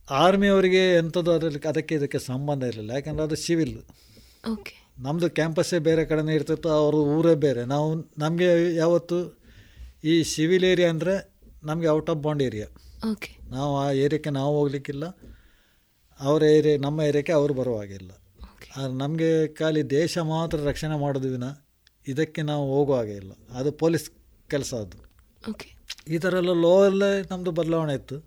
[SPEAKER 9] ಆರ್ಮಿಯವರಿಗೆ ಎಂಥದ್ದು ಅದರಲ್ಲಿ ಅದಕ್ಕೆ ಇದಕ್ಕೆ ಸಂಬಂಧ ಇರಲಿಲ್ಲ. ಯಾಕಂದರೆ ಅದು ಸಿವಿಲ್
[SPEAKER 8] ಓಕೆ.
[SPEAKER 9] ನಮ್ಮದು ಕ್ಯಾಂಪಸ್ಸೇ ಬೇರೆ ಕಡೆನೇ ಇರ್ತಿತ್ತು ಅವರು ಊರೇ ಬೇರೆ. ನಾವು ನಮಗೆ ಯಾವತ್ತು ಈ ಸಿವಿಲ್ ಏರಿಯಾ ಅಂದರೆ ನಮಗೆ out of bound area
[SPEAKER 8] okay
[SPEAKER 9] ನಾವು ಆ ಏರಿಯಾಕ್ಕೆ ನಾವು ಹೋಗ್ಲಿಕ್ಕಿಲ್ಲ. ಅವರ ಏರಿಯಾ ನಮ್ಮ ಏರಿಯಾಕ್ಕೆ ಅವರು ಬರುವ ಹಾಗಿಲ್ಲ ಆದ್ರೆ ನಮಗೆ ಖಾಲಿ ದೇಶ ಮಾತ್ರ ರಕ್ಷಣೆ ಮಾಡೋದು ವಿನ ಇದಕ್ಕೆ ನಾವು ಹೋಗೋ ಹಾಗೆ ಇಲ್ಲ. ಅದು ಪೊಲೀಸ್ ಕೆಲಸ ಅದು.
[SPEAKER 8] ಓಕೆ
[SPEAKER 9] ಈ ಥರ ಎಲ್ಲ ಲೋ ಅಲ್ಲೇ ನಮ್ಮದು ಬದಲಾವಣೆ ಇತ್ತು.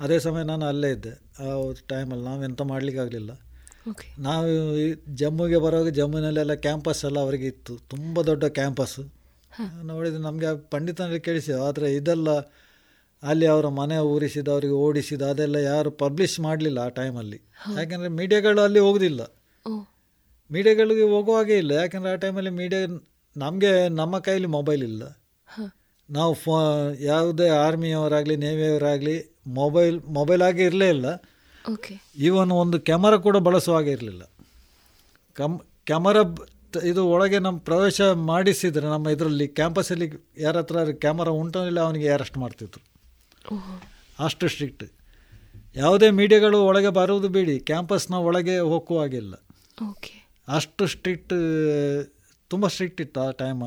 [SPEAKER 9] ಅದೇ ಸಮಯ ನಾನು ಅಲ್ಲೇ ಇದ್ದೆ. ಆ ಟೈಮಲ್ಲಿ ನಾವು ಎಂತ ಮಾಡಲಿಕ್ಕಾಗಲಿಲ್ಲ ನಾವು ಈ ಜಮ್ಮುಗೆ ಬರುವಾಗ ಜಮ್ಮುನಲ್ಲೆಲ್ಲ ಕ್ಯಾಂಪಸ್ ಎಲ್ಲ ಅವರಿಗೆ ಇತ್ತು. ತುಂಬ ದೊಡ್ಡ ಕ್ಯಾಂಪಸ್ಸು ನೋಡಿದ್ರೆ ನಮಗೆ ಪಂಡಿತನಲ್ಲಿ ಕೇಳಿಸಿ ಆದರೆ ಇದೆಲ್ಲ ಅಲ್ಲಿ ಅವರ ಮನೆ ಊರಿಸಿದ ಅವರಿಗೆ ಓಡಿಸಿದ ಅದೆಲ್ಲ ಯಾರು ಪಬ್ಲಿಷ್ ಮಾಡಲಿಲ್ಲ ಆ ಟೈಮಲ್ಲಿ ಯಾಕೆಂದರೆ ಮೀಡಿಯಾಗಳು ಅಲ್ಲಿ ಹೋಗೋದಿಲ್ಲ. ಮೀಡಿಯಾಗಳಿಗೆ ಹೋಗುವಾಗೆ ಹಾಗೆ ಇಲ್ಲ. ಯಾಕೆಂದರೆ ಆ ಟೈಮಲ್ಲಿ ಮೀಡಿಯಾ ನಮಗೆ ನಮ್ಮ ಕೈಲಿ ಮೊಬೈಲ್ ಇಲ್ಲ. ನಾವು ಫೋ ಯಾವುದೇ ಆರ್ಮಿಯವರಾಗಲಿ ನೇವಿಯವರಾಗಲಿ ಮೊಬೈಲ್ ಮೊಬೈಲ್ ಆಗಿ ಇರಲೇ ಇಲ್ಲ.
[SPEAKER 8] ಓಕೆ
[SPEAKER 9] ಈವನ್ ಒಂದು ಕ್ಯಾಮರಾ ಕೂಡ ಬಳಸುವ ಹಾಗೆ ಇರಲಿಲ್ಲ. ಕಮ್ ಕ್ಯಾಮರಾ ಇದು ಒಳಗೆ ನಮ್ಮ ಪ್ರವೇಶ ಮಾಡಿಸಿದರೆ ನಮ್ಮ ಇದರಲ್ಲಿ ಕ್ಯಾಂಪಸಲ್ಲಿ ಯಾರ ಹತ್ರ ಕ್ಯಾಮರಾ ಉಂಟೋ ಇಲ್ಲ ಅವನಿಗೆ ಅರೆಸ್ಟ್ ಮಾಡ್ತಿದ್ರು. ಅಷ್ಟು ಸ್ಟ್ರಿಕ್ಟ್ ಯಾವುದೇ ಮೀಡಿಯಾಗಳು ಒಳಗೆ ಬರುವುದು ಬೇಡಿ ಕ್ಯಾಂಪಸ್ನ ಒಳಗೆ ಹೋಗುವಾಗಿಲ್ಲ
[SPEAKER 8] ಓಕೆ.
[SPEAKER 9] ಅಷ್ಟು ಸ್ಟ್ರಿಕ್ಟ್ ತುಂಬ ಸ್ಟ್ರಿಕ್ಟ್ ಇತ್ತು ಆ ಟೈಮ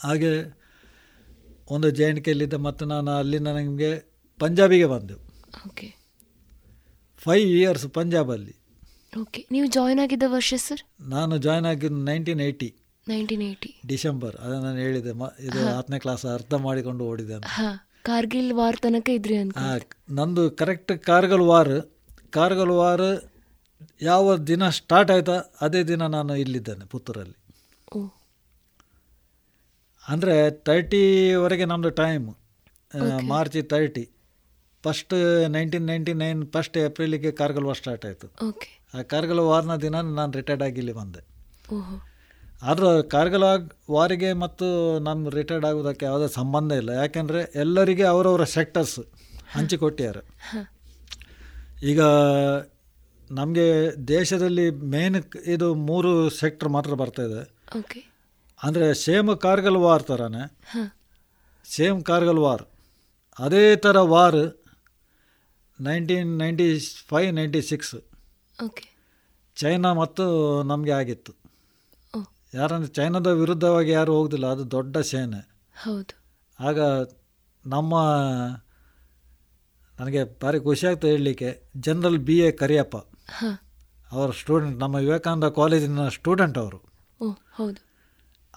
[SPEAKER 9] ಹಾಗೆ ಒಂದು ಜೆ ಎನ್ ಕೆಲ್ಲಿದ್ದೆ ಮತ್ತು ನಾನು ಅಲ್ಲಿಂದ ನನಗೆ ಪಂಜಾಬಿಗೆ ಬಂದೆವು
[SPEAKER 8] ಓಕೆ.
[SPEAKER 9] ಫೈವ್ ಇಯರ್ಸ್ ಪಂಜಾಬಲ್ಲಿ.
[SPEAKER 8] ಓಕೆ ನೀವು ಜಾಯ್ನ್ ಆಗಿದ್ದ ವರ್ಷ ಸರ್
[SPEAKER 9] ನಾನು ಜಾಯ್ನ್ ಆಗಿದ್ದು nineteen eighty
[SPEAKER 8] nineteen eighty
[SPEAKER 9] December. ಅದನ್ನು ನಾನು ಹೇಳಿದೆ ಮ ಇದು ಹತ್ತನೇ ಕ್ಲಾಸ್ ಅರ್ಥ ಮಾಡಿಕೊಂಡು ಓಡಿದೆ ಅಂತ.
[SPEAKER 8] ಹಾಂ. ಕಾರ್ಗಿಲ್ ವಾರ್ ತನಕ ಇದ್ರಿ ಅಂತ
[SPEAKER 9] ಆ, ನಂದು correct Kargil war. Kargil war ಯಾವ ದಿನ ಸ್ಟಾರ್ಟ್ ಆಯ್ತಾ ಅದೇ ದಿನ ನಾನು ಇಲ್ಲಿದ್ದೇನೆ ಪುತ್ತೂರಲ್ಲಿ.
[SPEAKER 8] ಓ.
[SPEAKER 9] ಅಂದರೆ ತರ್ಟಿವರೆಗೆ ನಮ್ಮದು time March thirty first nineteen ninety nine first ಏಪ್ರಿಲಿಗೆ Kargil war start ಆಯಿತು.
[SPEAKER 8] ಓಕೆ
[SPEAKER 9] ಆ ಕಾರ್ಗಲ್ ವಾರ್ನ ದಿನ ನಾನು ರಿಟೈರ್ಡ್ ಆಗಿ ಇಲ್ಲಿ ಬಂದೆ. ಆದರೆ ಕಾರ್ಗಲ್ ಆಗ್ ವಾರಿಗೆ ಮತ್ತು ನಾನು ರಿಟೈರ್ಡ್ ಆಗೋದಕ್ಕೆ ಯಾವುದೇ ಸಂಬಂಧ ಇಲ್ಲ. ಯಾಕೆಂದರೆ ಎಲ್ಲರಿಗೆ ಅವರವರ ಸೆಕ್ಟರ್ಸ್ ಹಂಚಿಕೊಟ್ಟಿದ್ದಾರೆ. ಈಗ ನಮಗೆ ದೇಶದಲ್ಲಿ ಮೇನ್ ಇದು ಮೂರು ಸೆಕ್ಟರ್ ಮಾತ್ರ ಬರ್ತಾ ಇದೆ. ಅಂದರೆ ಸೇಮ್ ಕಾರ್ಗಲ್ ವಾರ್ ಥರನೇ ಸೇಮ್ ಕಾರ್ಗಲ್ ವಾರ್. ಅದೇ ಥರ war nineteen ninety five ninety
[SPEAKER 8] six
[SPEAKER 9] China ಮತ್ತು ನಮಗೆ ಆಗಿತ್ತು. ಯಾರಂದ್ರೆ ಚೈನಾದ ವಿರುದ್ಧವಾಗಿ ಯಾರು ಹೋಗುದಿಲ್ಲ ಅದು ದೊಡ್ಡ ಸೇನೆ.
[SPEAKER 8] ಹೌದು.
[SPEAKER 9] ಆಗ ನಮ್ಮ ನನಗೆ ಭಾರಿ ಖುಷಿ ಆಗ್ತದೆ ಹೇಳಲಿಕ್ಕೆ ಜನರಲ್ ಬಿ ಎ ಕರಿಯಪ್ಪ. ಅವರ ಸ್ಟೂಡೆಂಟ್ ನಮ್ಮ ವಿವೇಕಾನಂದ ಕಾಲೇಜಿನ ಸ್ಟೂಡೆಂಟ್ ಅವರು.
[SPEAKER 8] ಹೌದು.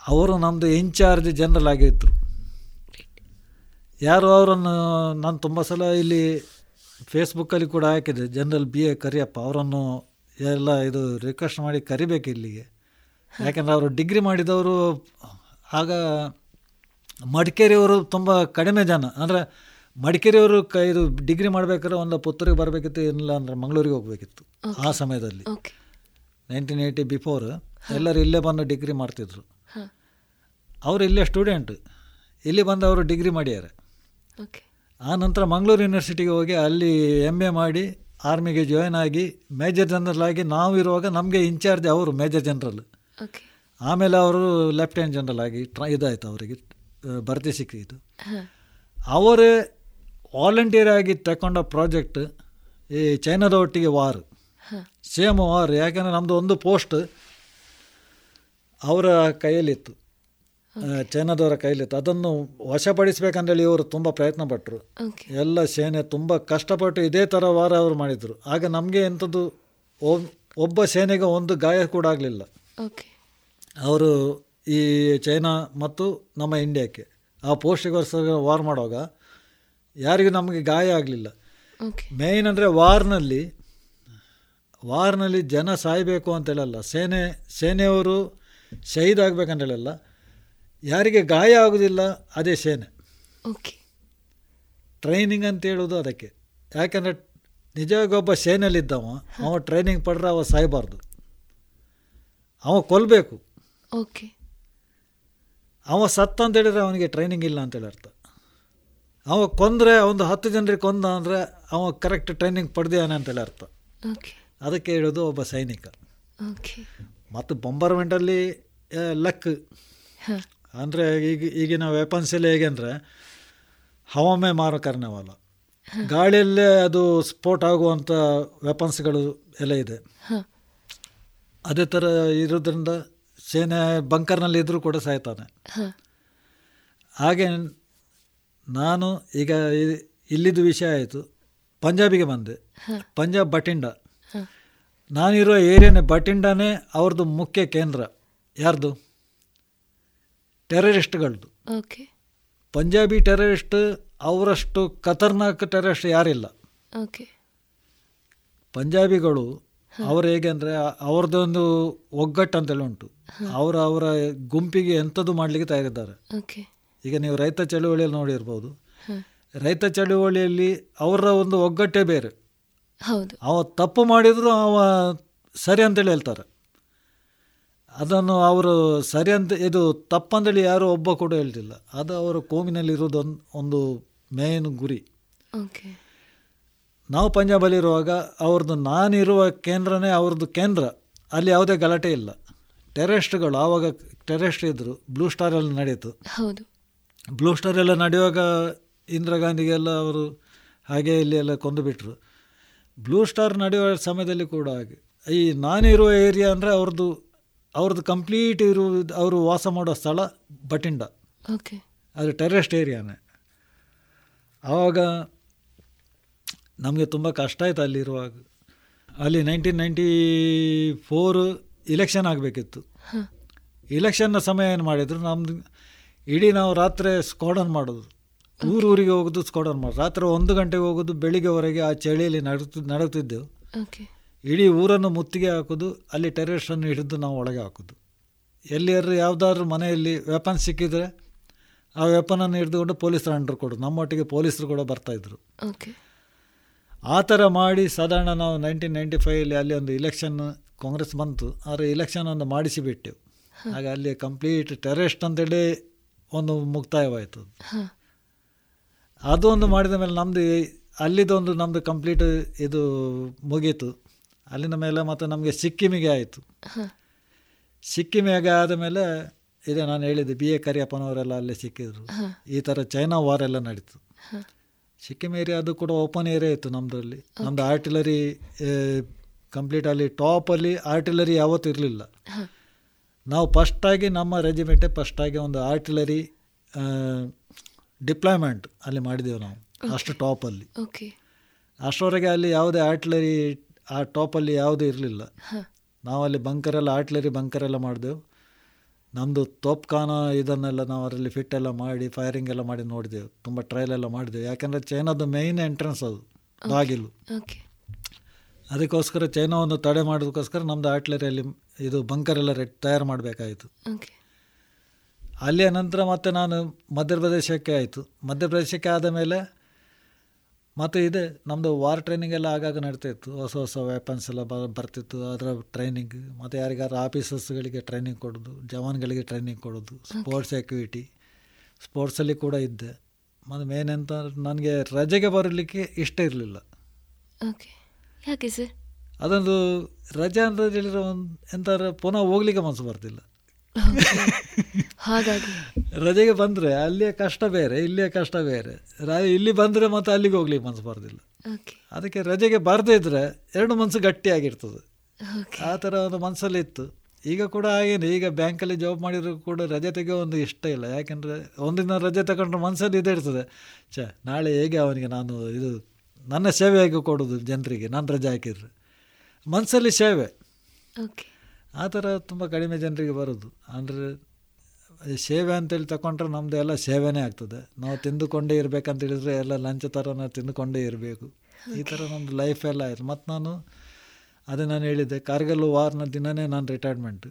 [SPEAKER 9] ಅವರು ನಮ್ಮದು ಇನ್ಚಾರ್ಜ್ ಜನರಲ್ ಆಗಿದ್ದರು ಯಾರು ಅವರನ್ನು ನಾನು ತುಂಬ ಸಲ ಇಲ್ಲಿ ಫೇಸ್ಬುಕ್ಕಲ್ಲಿ ಕೂಡ ಹಾಕಿದೆ ಜನರಲ್ ಬಿ ಎ ಕರಿಯಪ್ಪ ಅವರನ್ನು ಎಲ್ಲ ಇದು ರಿಕ್ವೆಸ್ಟ್ ಮಾಡಿ ಕರಿಬೇಕು ಇಲ್ಲಿಗೆ. ಯಾಕೆಂದರೆ ಅವರು ಡಿಗ್ರಿ ಮಾಡಿದವರು ಆಗ ಮಡಿಕೇರಿಯವರು ತುಂಬ ಕಡಿಮೆ ಜನ. ಅಂದರೆ ಮಡಿಕೇರಿಯವರು ಕ ಇದು ಡಿಗ್ರಿ ಮಾಡಬೇಕಾದ್ರೆ ಒಂದು ಪುತ್ತೂರಿಗೆ ಬರಬೇಕಿತ್ತು ಇಲ್ಲ ಅಂದರೆ ಮಂಗಳೂರಿಗೆ ಹೋಗಬೇಕಿತ್ತು ಆ ಸಮಯದಲ್ಲಿ. ನೈನ್ಟೀನ್ ಏಯ್ಟಿ ಬಿಫೋರ್ ಎಲ್ಲರೂ ಇಲ್ಲೇ ಬಂದು ಡಿಗ್ರಿ ಮಾಡ್ತಿದ್ರು. ಅವರು ಇಲ್ಲೇ ಸ್ಟೂಡೆಂಟ್ ಇಲ್ಲಿ ಬಂದು ಅವರು ಡಿಗ್ರಿ ಮಾಡ್ಯಾರೆ.
[SPEAKER 8] ಓಕೆ
[SPEAKER 9] ಆ ನಂತರ ಮಂಗಳೂರು ಯೂನಿವರ್ಸಿಟಿಗೆ ಹೋಗಿ ಅಲ್ಲಿ ಎಂ ಎ ಮಾಡಿ ಆರ್ಮಿಗೆ ಜಾಯ್ನ್ ಆಗಿ ಮೇಜರ್ ಜನರಲ್ ಆಗಿ ನಾವು ಇರುವಾಗ ನಮಗೆ ಇನ್ಚಾರ್ಜ್ ಅವರು ಮೇಜರ್ ಜನರಲ್ ಆಮೇಲೆ ಅವರು ಲೆಫ್ಟಿನೆಂಟ್ ಜನರಲ್ ಆಗಿ ಟ್ರ ಇದಾಯಿತು ಅವರಿಗೆ ಬರ್ತಿ ಭರ್ತಿ ಸಿಕ್ಕಿತು ಅವರೇ ವಾಲಂಟಿಯರ್ ಆಗಿ ತಗೊಂಡ ಪ್ರಾಜೆಕ್ಟ್ ಈ ಚೈನಾದ ಒಟ್ಟಿಗೆ ವಾರ್ ಸೇಮ್ ವಾರ್ ಯಾಕೆಂದರೆ ನಮ್ಮದು ಒಂದು ಪೋಸ್ಟ್ ಅವರ ಕೈಯಲ್ಲಿತ್ತು. ಚೈನಾದವರ ಕೈಲಿತ್ತು. ಅದನ್ನು ವಶಪಡಿಸ್ಬೇಕಂದೇಳಿ ಇವರು ತುಂಬ ಪ್ರಯತ್ನ ಪಟ್ಟರು ಎಲ್ಲ ಸೇನೆ ತುಂಬ ಕಷ್ಟಪಟ್ಟು ಇದೇ ಥರ ವಾರ ಅವರು ಮಾಡಿದರು. ಆಗ ನಮಗೆ ಎಂಥದ್ದು ಒಬ್- ಒಬ್ಬ ಸೇನೆಗೆ ಒಂದು ಗಾಯ ಕೂಡ ಆಗಲಿಲ್ಲ. ಅವರು ಈ ಚೈನಾ ಮತ್ತು ನಮ್ಮ ಇಂಡಿಯಾಕ್ಕೆ ಆ ಪೋಷಕರ್ಸ ವಾರ್ ಮಾಡುವಾಗ ಯಾರಿಗೂ ನಮಗೆ ಗಾಯ ಆಗಲಿಲ್ಲ. ಮೇಯ್ನ್ ಅಂದರೆ ವಾರ್ನಲ್ಲಿ ವಾರ್ನಲ್ಲಿ ಜನ ಸಾಯಬೇಕು ಅಂತೇಳಲ್ಲ ಸೇನೆ ಸೇನೆಯವರು ಶಹೀದ್ ಆಗಬೇಕಂತೇಳಲ್ಲ ಯಾರಿಗೆ ಗಾಯ ಆಗೋದಿಲ್ಲ ಅದೇ ಸೇನೆ.
[SPEAKER 8] ಓಕೆ
[SPEAKER 9] ಟ್ರೈನಿಂಗ್ ಅಂತ ಹೇಳೋದು ಅದಕ್ಕೆ. ಯಾಕಂದರೆ ನಿಜವಾಗಿ ಒಬ್ಬ ಸೇನೆಯಲ್ಲಿದ್ದವ ಅವ ಟ್ರೈನಿಂಗ್ ಪಡ್ರೆ ಅವ ಸಾಯಬಾರ್ದು. ಅವ ಕೊಲ್ಲಬೇಕು
[SPEAKER 8] ಓಕೆ
[SPEAKER 9] ಅವ ಸತ್ತ ಅಂತ ಹೇಳಿದ್ರೆ ಅವನಿಗೆ ಟ್ರೈನಿಂಗ್ ಇಲ್ಲ ಅಂತೇಳಿ ಅರ್ಥ ಅವ ಕೊಂದರೆ ಒಂದು ಹತ್ತು ಜನರಿಗೆ ಕೊಂದ ಅಂದರೆ ಅವ ಕರೆಕ್ಟ್ ಟ್ರೈನಿಂಗ್ ಪಡೆದಿದ್ದಾನೆ ಅಂತೇಳಿ ಅರ್ಥ
[SPEAKER 8] ಓಕೆ
[SPEAKER 9] ಅದಕ್ಕೆ ಹೇಳೋದು ಒಬ್ಬ ಸೈನಿಕ. ಮತ್ತು ಬೊಂಬರ್ಮೆಂಟಲ್ಲಿ ಲಕ್ ಅಂದರೆ ಈಗ ಈಗಿನ ವೆಪನ್ಸ್ ಎಲ್ಲ ಹೇಗೆ ಅಂದರೆ ಹವಾಮೆ ಮಾರೋ ಕಾರಣವಲ್ಲ. ಗಾಳಿಯಲ್ಲೇ ಅದು ಸ್ಫೋಟ ಆಗುವಂಥ ವೆಪನ್ಸ್ಗಳು ಎಲ್ಲ ಇದೆ. ಅದೇ ಥರ ಇರೋದ್ರಿಂದ ಸೇನೆ ಬಂಕರ್ನಲ್ಲಿ ಇದ್ದರೂ ಕೂಡ ಸಾಯ್ತಾನೆ. ಹಾಗೆ ನಾನು ಈಗ ಇಲ್ಲಿದ್ದು ವಿಷಯ ಆಯಿತು. ಪಂಜಾಬಿಗೆ ಬಂದೆ. ಪಂಜಾಬ್ ಬಟಿಂಡ ನಾನಿರೋ ಏರಿಯಾನೇ ಬಟಿಂಡಾನೇ ಅವ್ರದ್ದು ಮುಖ್ಯ ಕೇಂದ್ರ. ಯಾರ್ದು? ಟೆರರಿಸ್ಟ್ಗಳದ್ದು
[SPEAKER 8] ಓಕೆ.
[SPEAKER 9] ಪಂಜಾಬಿ ಟೆರರಿಸ್ಟ್ ಅವರಷ್ಟು ಖತರ್ನಾಕ್ ಟೆರರಿಸ್ಟ್ ಯಾರಿಲ್ಲ.
[SPEAKER 8] ಓಕೆ.
[SPEAKER 9] ಪಂಜಾಬಿಗಳು ಅವರು ಹೇಗೆ ಅಂದರೆ ಅವ್ರದ್ದೊಂದು ಒಗ್ಗಟ್ಟು ಅಂತೇಳಿ ಉಂಟು. ಅವರ ಅವರ ಗುಂಪಿಗೆ ಎಂಥದ್ದು ಮಾಡಲಿಕ್ಕೆ ತಯಾರಿದ್ದಾರೆ.
[SPEAKER 8] ಓಕೆ.
[SPEAKER 9] ಈಗ ನೀವು ರೈತ ಚಳುವಳಿಯಲ್ಲಿ ನೋಡಿರ್ಬೋದು. ರೈತ ಚಳುವಳಿಯಲ್ಲಿ ಅವರ ಒಂದು ಒಗ್ಗಟ್ಟೇ ಬೇರೆ.
[SPEAKER 8] ಹೌದು.
[SPEAKER 9] ಅವ ತಪ್ಪು ಮಾಡಿದರೂ ಅವ ಸರಿ ಅಂತೇಳಿ ಹೇಳ್ತಾರೆ. ಅದನ್ನು ಅವರು ಸರಿ ಅಂತ ಇದು ತಪ್ಪಂದೇಳಿ ಯಾರೂ ಒಬ್ಬ ಕೂಡ ಹೇಳ್ತಿಲ್ಲ. ಅದು ಅವರ ಕೋಮಿನಲ್ಲಿರೋದು ಒಂದು ಒಂದು ಮೇನ್ ಗುರಿ.
[SPEAKER 8] ಓಕೆ.
[SPEAKER 9] ನಾವು ಪಂಜಾಬಲ್ಲಿರುವಾಗ ಅವ್ರದ್ದು ನಾನಿರುವ ಕೇಂದ್ರನೇ ಅವ್ರದ್ದು ಕೇಂದ್ರ. ಅಲ್ಲಿ ಯಾವುದೇ ಗಲಾಟೆ ಇಲ್ಲ. ಟೆರೆಸ್ಟ್ಗಳು ಆವಾಗ ಟೆರೆಸ್ಟ್ ಇದ್ದರು ಬ್ಲೂ ಸ್ಟಾರಲ್ಲಿ ನಡೆಯಿತು.
[SPEAKER 8] ಹೌದು.
[SPEAKER 9] ಬ್ಲೂ ಸ್ಟಾರ್ ಎಲ್ಲ ನಡೆಯುವಾಗ ಇಂದಿರಾ ಗಾಂಧಿಗೆಲ್ಲ ಅವರು ಹಾಗೆ ಇಲ್ಲಿ ಎಲ್ಲ ಕೊಂದು ಬಿಟ್ಟರು ಬ್ಲೂ ಸ್ಟಾರ್ ನಡೆಯುವ ಸಮಯದಲ್ಲಿ ಕೂಡ ಹಾಗೆ. ಈ ನಾನಿರುವ ಏರಿಯಾ ಅಂದರೆ ಅವ್ರದ್ದು ಅವ್ರದ್ದು ಕಂಪ್ಲೀಟ್ ಇರುವುದು ಅವರು ವಾಸ ಮಾಡೋ ಸ್ಥಳ ಬಟಿಂಡ
[SPEAKER 8] ಓಕೆ
[SPEAKER 9] ಅದು ಟೆರೆಸ್ಟ್ ಏರಿಯಾನೇ ಆವಾಗ ನಮಗೆ ತುಂಬ ಕಷ್ಟ ಆಯಿತು ಅಲ್ಲಿರುವಾಗ. ಅಲ್ಲಿ ನೈನ್ಟೀನ್ ನೈಂಟಿ ಫೋರು ಇಲೆಕ್ಷನ್ ಆಗಬೇಕಿತ್ತು ಇಲೆಕ್ಷನ್ನ ಸಮಯ ಏನು ಮಾಡಿದ್ರು ನಮ್ದು ಇಡೀ ನಾವು ರಾತ್ರಿ ಸ್ಕ್ವಾಡನ್ ಮಾಡೋದು. ಊರೂರಿಗೆ ಹೋಗೋದು ಸ್ಕ್ವಾಡನ್ ಮಾಡೋದು. ರಾತ್ರಿ ಒಂದು ಗಂಟೆಗೆ ಹೋಗೋದು ಬೆಳಿಗ್ಗೆವರೆಗೆ ಆ ಚಳಿಯಲ್ಲಿ ನಡುತ್ತಿದ್ದೆವು
[SPEAKER 8] ಓಕೆ
[SPEAKER 9] ಇಡೀ ಊರನ್ನು ಮುತ್ತಿಗೆ ಹಾಕೋದು ಅಲ್ಲಿ ಟೆರರಿಸ್ಟನ್ನು ಹಿಡಿದು ನಾವು ಒಳಗೆ ಹಾಕೋದು. ಎಲ್ಲಿಯಾರು ಯಾವುದಾದ್ರೂ ಮನೆಯಲ್ಲಿ ವೆಪನ್ ಸಿಕ್ಕಿದರೆ ಆ ವೆಪನನ್ನು ಹಿಡಿದುಕೊಂಡು ಪೊಲೀಸರು ಅಂಡರ್ ಕೊಡೋದು. ನಮ್ಮೊಟ್ಟಿಗೆ ಪೊಲೀಸರು ಕೂಡ ಬರ್ತಾಯಿದ್ರು
[SPEAKER 8] ಓಕೆ
[SPEAKER 9] ಆ ಥರ ಮಾಡಿ ಸಾಧಾರಣ ನಾವು ನೈನ್ಟೀನ್ ನೈಂಟಿ ಫೈವಲ್ಲಿ ಅಲ್ಲಿ ಒಂದು ಇಲೆಕ್ಷನ್ ಕಾಂಗ್ರೆಸ್ ಬಂತು. ಆದರೆ ಇಲೆಕ್ಷನ್ ಒಂದು ಮಾಡಿಸಿಬಿಟ್ಟೆವು. ಆಗ ಅಲ್ಲಿ ಕಂಪ್ಲೀಟ್ ಟೆರರಿಸ್ಟ್ ಅಂತೇಳಿ ಒಂದು ಮುಕ್ತಾಯವಾಯಿತು. ಅದು ಒಂದು ಮಾಡಿದ ಮೇಲೆ ನಮ್ಮದು ಅಲ್ಲಿದೊಂದು ನಮ್ಮದು ಕಂಪ್ಲೀಟ್ ಇದು ಮುಗೀತು. ಅಲ್ಲಿನ ಮೇಲೆ ಮತ್ತು ನಮಗೆ ಸಿಕ್ಕಿಮಿಗೆ ಆಯಿತು. ಸಿಕ್ಕಿಮಿಗೆ ಆದ ಮೇಲೆ ಇದೆ ನಾನು ಹೇಳಿದ್ದೆ ಬಿ ಎ ಕರಿಯಪ್ಪನವರೆಲ್ಲ ಅಲ್ಲೇ ಸಿಕ್ಕಿದ್ರು. ಈ ಥರ ಚೈನಾ ವಾರ್ ಎಲ್ಲ ನಡೀತು.
[SPEAKER 8] ಸಿಕ್ಕಿಮ್
[SPEAKER 9] ಸಿಕ್ಕಿಂ ಏರಿಯಾ ಅದು ಕೂಡ ಓಪನ್ ಏರಿಯಾ ಇತ್ತು ನಮ್ಮದ್ರಲ್ಲಿ ನಮ್ಮದು ಆರ್ಟಿಲರಿ ಕಂಪ್ಲೀಟ್ ಅಲ್ಲಿ ಟಾಪಲ್ಲಿ ಆರ್ಟಿಲರಿ ಯಾವತ್ತೂ ಇರಲಿಲ್ಲ. ನಾವು ಫಸ್ಟಾಗಿ ನಮ್ಮ ರೆಜಿಮೆಂಟೇ ಫಸ್ಟಾಗಿ ಒಂದು ಆರ್ಟಿಲರಿ ಡಿಪ್ಲಾಯ್ಮೆಂಟ್ ಅಲ್ಲಿ ಮಾಡಿದೆವು ನಾವು. ಅಷ್ಟು ಟಾಪಲ್ಲಿ. ಅಷ್ಟರವರೆಗೆ ಅಲ್ಲಿ ಯಾವುದೇ ಆರ್ಟಿಲರಿ ಆ ಟಾಪಲ್ಲಿ ಯಾವುದೂ ಇರಲಿಲ್ಲ. ನಾವಲ್ಲಿ ಬಂಕರೆಲ್ಲ ಬಂಕರ್ ಬಂಕರೆಲ್ಲ ಮಾಡಿದೆವು. ನಮ್ಮದು ತೋಪ್ಖಾನ ಇದನ್ನೆಲ್ಲ ನಾವು ಅದರಲ್ಲಿ ಫಿಟ್ ಎಲ್ಲ ಮಾಡಿ ಫೈರಿಂಗ್ ಎಲ್ಲ ಮಾಡಿ ನೋಡಿದೆವು. ತುಂಬ ಟ್ರಯಲ್ ಎಲ್ಲ ಮಾಡಿದೆವು. ಯಾಕೆಂದರೆ ಚೈನಾದ ಮೇಯ್ನ್ ಎಂಟ್ರೆನ್ಸ್ ಅದು ಬಾಗಿಲು
[SPEAKER 8] ಓಕೆ
[SPEAKER 9] ಅದಕ್ಕೋಸ್ಕರ ಚೈನಾವನ್ನು ತಡೆ ಮಾಡೋದಕ್ಕೋಸ್ಕರ ನಮ್ಮದು ಆಟ್ಲರಿಯಲ್ಲಿ ಇದು ಬಂಕರೆಲ್ಲ ರೆಡ್ ತಯಾರು ಮಾಡಬೇಕಾಯಿತು. ಅಲ್ಲಿಯ ನಂತರ ಮತ್ತೆ ನಾನು ಮಧ್ಯಪ್ರದೇಶಕ್ಕೆ ಆಯಿತು. ಮಧ್ಯಪ್ರದೇಶಕ್ಕೆ ಆದ ಮೇಲೆ ಮತ್ತು ಇದೆ ನಮ್ಮದು ವಾರ್ ಟ್ರೈನಿಂಗ್ ಎಲ್ಲ ಆಗಾಗ ನಡೀತಾ ಇತ್ತು. ಹೊಸ ಹೊಸ ವೆಪನ್ಸ್ ಎಲ್ಲ ಬ ಬರ್ತಿತ್ತು. ಅದರ ಟ್ರೈನಿಂಗ್ ಮತ್ತು ಯಾರಿಗಾದ್ರೂ ಆಫೀಸರ್ಸ್ಗಳಿಗೆ ಟ್ರೈನಿಂಗ್ ಕೊಡೋದು ಜವಾನ್ಗಳಿಗೆ ಟ್ರೈನಿಂಗ್ ಕೊಡೋದು ಸ್ಪೋರ್ಟ್ಸ್ ಆ್ಯಕ್ಟಿವಿಟಿ ಸ್ಪೋರ್ಟ್ಸಲ್ಲಿ ಕೂಡ ಇದ್ದೆ. ಮತ್ತು ಮೇನ್ ಎಂತ ನನಗೆ ರಜೆಗೆ ಬರಲಿಕ್ಕೆ ಇಷ್ಟ ಇರಲಿಲ್ಲ.
[SPEAKER 8] ಓಕೆ ಯಾಕೆ ಸರ್
[SPEAKER 9] ಅದೊಂದು ರಜೆ ಅಂತ ಹೇಳಿದ್ರೆ ಒಂದು ಎಂತಾರೆ ಪುನಃ ಹೋಗ್ಲಿಕ್ಕೆ ಮನಸ್ಸು ಬರ್ತಿಲ್ಲ.
[SPEAKER 8] ಹಾಗಾಗಿ.
[SPEAKER 9] ರಜೆಗೆ ಬಂದರೆ ಅಲ್ಲಿಯ ಕಷ್ಟ ಬೇರೆ ಇಲ್ಲಿಯ ಕಷ್ಟ ಬೇರೆ. ರ ಇಲ್ಲಿ ಬಂದರೆ ಮತ್ತೆ ಅಲ್ಲಿಗೆ ಹೋಗ್ಲಿಕ್ಕೆ ಮನಸ್ಸು
[SPEAKER 8] ಬರೋದಿಲ್ಲ.
[SPEAKER 9] ಅದಕ್ಕೆ ರಜೆಗೆ ಬರದೇ ಇದ್ದರೆ ಎರಡು ಮನಸ್ಸು ಗಟ್ಟಿಯಾಗಿರ್ತದೆ. ಆ ಥರ ಒಂದು ಮನಸ್ಸಲ್ಲಿ ಇತ್ತು. ಈಗ ಕೂಡ ಹಾಗೇನೆ ಈಗ ಬ್ಯಾಂಕಲ್ಲಿ ಜಾಬ್ ಮಾಡಿದ್ರು ಕೂಡ ರಜೆ ತೆಗೆಯೋ ಒಂದು ಇಷ್ಟ ಇಲ್ಲ. ಯಾಕೆಂದರೆ ಒಂದಿನ ರಜೆ ತಗೊಂಡ್ರೆ ಮನಸ್ಸಲ್ಲಿ ಇದೇ ಇರ್ತದೆ. ಛ ನಾಳೆ ಹೇಗೆ ಅವನಿಗೆ ನಾನು ಇದು ನನ್ನ ಸೇವೆ ಹೇಗೆ ಕೊಡೋದು ಜನರಿಗೆ ನಾನು ರಜೆ ಹಾಕಿದ್ರೆ. ಮನಸ್ಸಲ್ಲಿ ಸೇವೆ.
[SPEAKER 8] ಓಕೆ.
[SPEAKER 9] ಆ ಥರ ತುಂಬ ಕಡಿಮೆ ಜನರಿಗೆ ಬರೋದು. ಅಂದರೆ ಸೇವೆ ಅಂತೇಳಿ ತಗೊಂಡ್ರೆ ನಮ್ಮದು ಎಲ್ಲ ಸೇವೆನೇ ಆಗ್ತದೆ. ನಾವು ತಿಂದುಕೊಂಡೇ ಇರಬೇಕಂತ ಹೇಳಿದ್ರೆ ಎಲ್ಲ ಲಂಚ ಥರ ನಾವು ತಿಂದುಕೊಂಡೇ ಇರಬೇಕು. ಈ ಥರ ನಮ್ಮದು ಲೈಫ್ ಎಲ್ಲ ಆಯಿತು. ಮತ್ತು ನಾನು ಅದೇ ನಾನು ಹೇಳಿದ್ದೆ ಕಾರ್ಗಿಲ್ ವಾರ್ನ ದಿನವೇ ನಾನು ರಿಟೈರ್ಮೆಂಟ್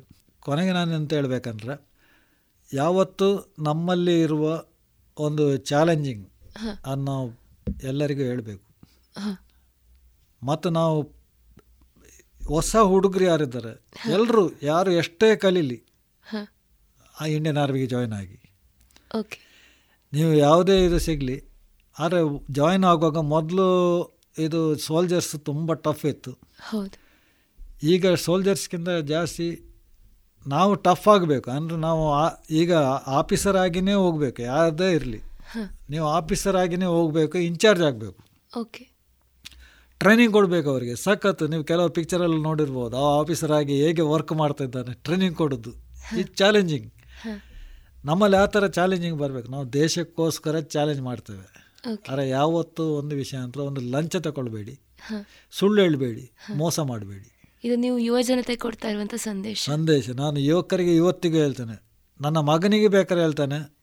[SPEAKER 9] ಕೊನೆಗೆ ನಾನು ಎಂತ ಹೇಳಬೇಕಂದ್ರೆ ಯಾವತ್ತು ನಮ್ಮಲ್ಲಿ ಇರುವ ಒಂದು ಚಾಲೆಂಜಿಂಗ್ ಅನ್ನೋ ನಾವು ಎಲ್ಲರಿಗೂ ಹೇಳಬೇಕು. ಮತ್ತು ನಾವು ಹೊಸ ಹುಡುಗರು ಯಾರಿದ್ದಾರೆ? ಎಲ್ಲರೂ ಯಾರು ಎಷ್ಟೇ ಕಲೀಲಿ ಆ ಇಂಡಿಯನ್ ಆರ್ಮಿಗೆ ಜಾಯ್ನ್ ಆಗಿ.
[SPEAKER 8] ಓಕೆ
[SPEAKER 9] ನೀವು ಯಾವುದೇ ಇದು ಸಿಗಲಿ ಆದರೆ ಜಾಯ್ನ್ ಆಗುವಾಗ ಮೊದಲು ಇದು ಸೋಲ್ಜರ್ಸ್ ತುಂಬ ಟಫ್ ಇತ್ತು.
[SPEAKER 8] ಹೌದು.
[SPEAKER 9] ಈಗ ಸೋಲ್ಜರ್ಸ್ಗಿಂತ ಜಾಸ್ತಿ ನಾವು ಟಫ್ ಆಗಬೇಕು. ಅಂದರೆ ನಾವು ಈಗ ಆಫೀಸರ್ ಆಗಿನೇ ಹೋಗಬೇಕು. ಯಾವುದೇ ಇರಲಿ. ನೀವು ಆಫೀಸರ್ ಆಗಿನೇ ಹೋಗಬೇಕು ಇನ್ಚಾರ್ಜ್ ಆಗಬೇಕು.
[SPEAKER 8] ಓಕೆ
[SPEAKER 9] ಟ್ರೈನಿಂಗ್ ಕೊಡಬೇಕು ಅವರಿಗೆ. ಸಖತ್ತು ನೀವು ಕೆಲವು ಪಿಕ್ಚರಲ್ಲಿ ನೋಡಿರ್ಬೋದು. ಆ ಆಫೀಸರ್ ಆಗಿ ಹೇಗೆ ವರ್ಕ್ ಮಾಡ್ತಾ ಇದ್ದಾನೆ. ಟ್ರೈನಿಂಗ್ ಕೊಡೋದು. ಈ ಚಾಲೆಂಜಿಂಗ್ ನಮ್ಮಲ್ಲಿ ಆ ಥರ ಚಾಲೆಂಜಿಂಗ್ ಬರಬೇಕು. ನಾವು ದೇಶಕ್ಕೋಸ್ಕರ ಚಾಲೆಂಜ್ ಮಾಡ್ತೇವೆ. ಆದರೆ ಯಾವತ್ತೂ ಒಂದು ವಿಷಯ ಅಂತ ಒಂದು ಲಂಚ ತಗೊಳ್ಬೇಡಿ. ಸುಳ್ಳು ಹೇಳಬೇಡಿ. ಮೋಸ ಮಾಡಬೇಡಿ.
[SPEAKER 8] ಇದು ನೀವು ಯುವ ಜನತೆ ಕೊಡ್ತಾ ಇರುವಂಥ ಸಂದೇಶ.
[SPEAKER 9] ಸಂದೇಶ. ನಾನು ಯುವಕರಿಗೆ ಇವತ್ತಿಗೂ ಹೇಳ್ತೇನೆ. ನನ್ನ ಮಗನಿಗೆ ಬೇಕಾದ್ರೆ ಹೇಳ್ತಾನೆ.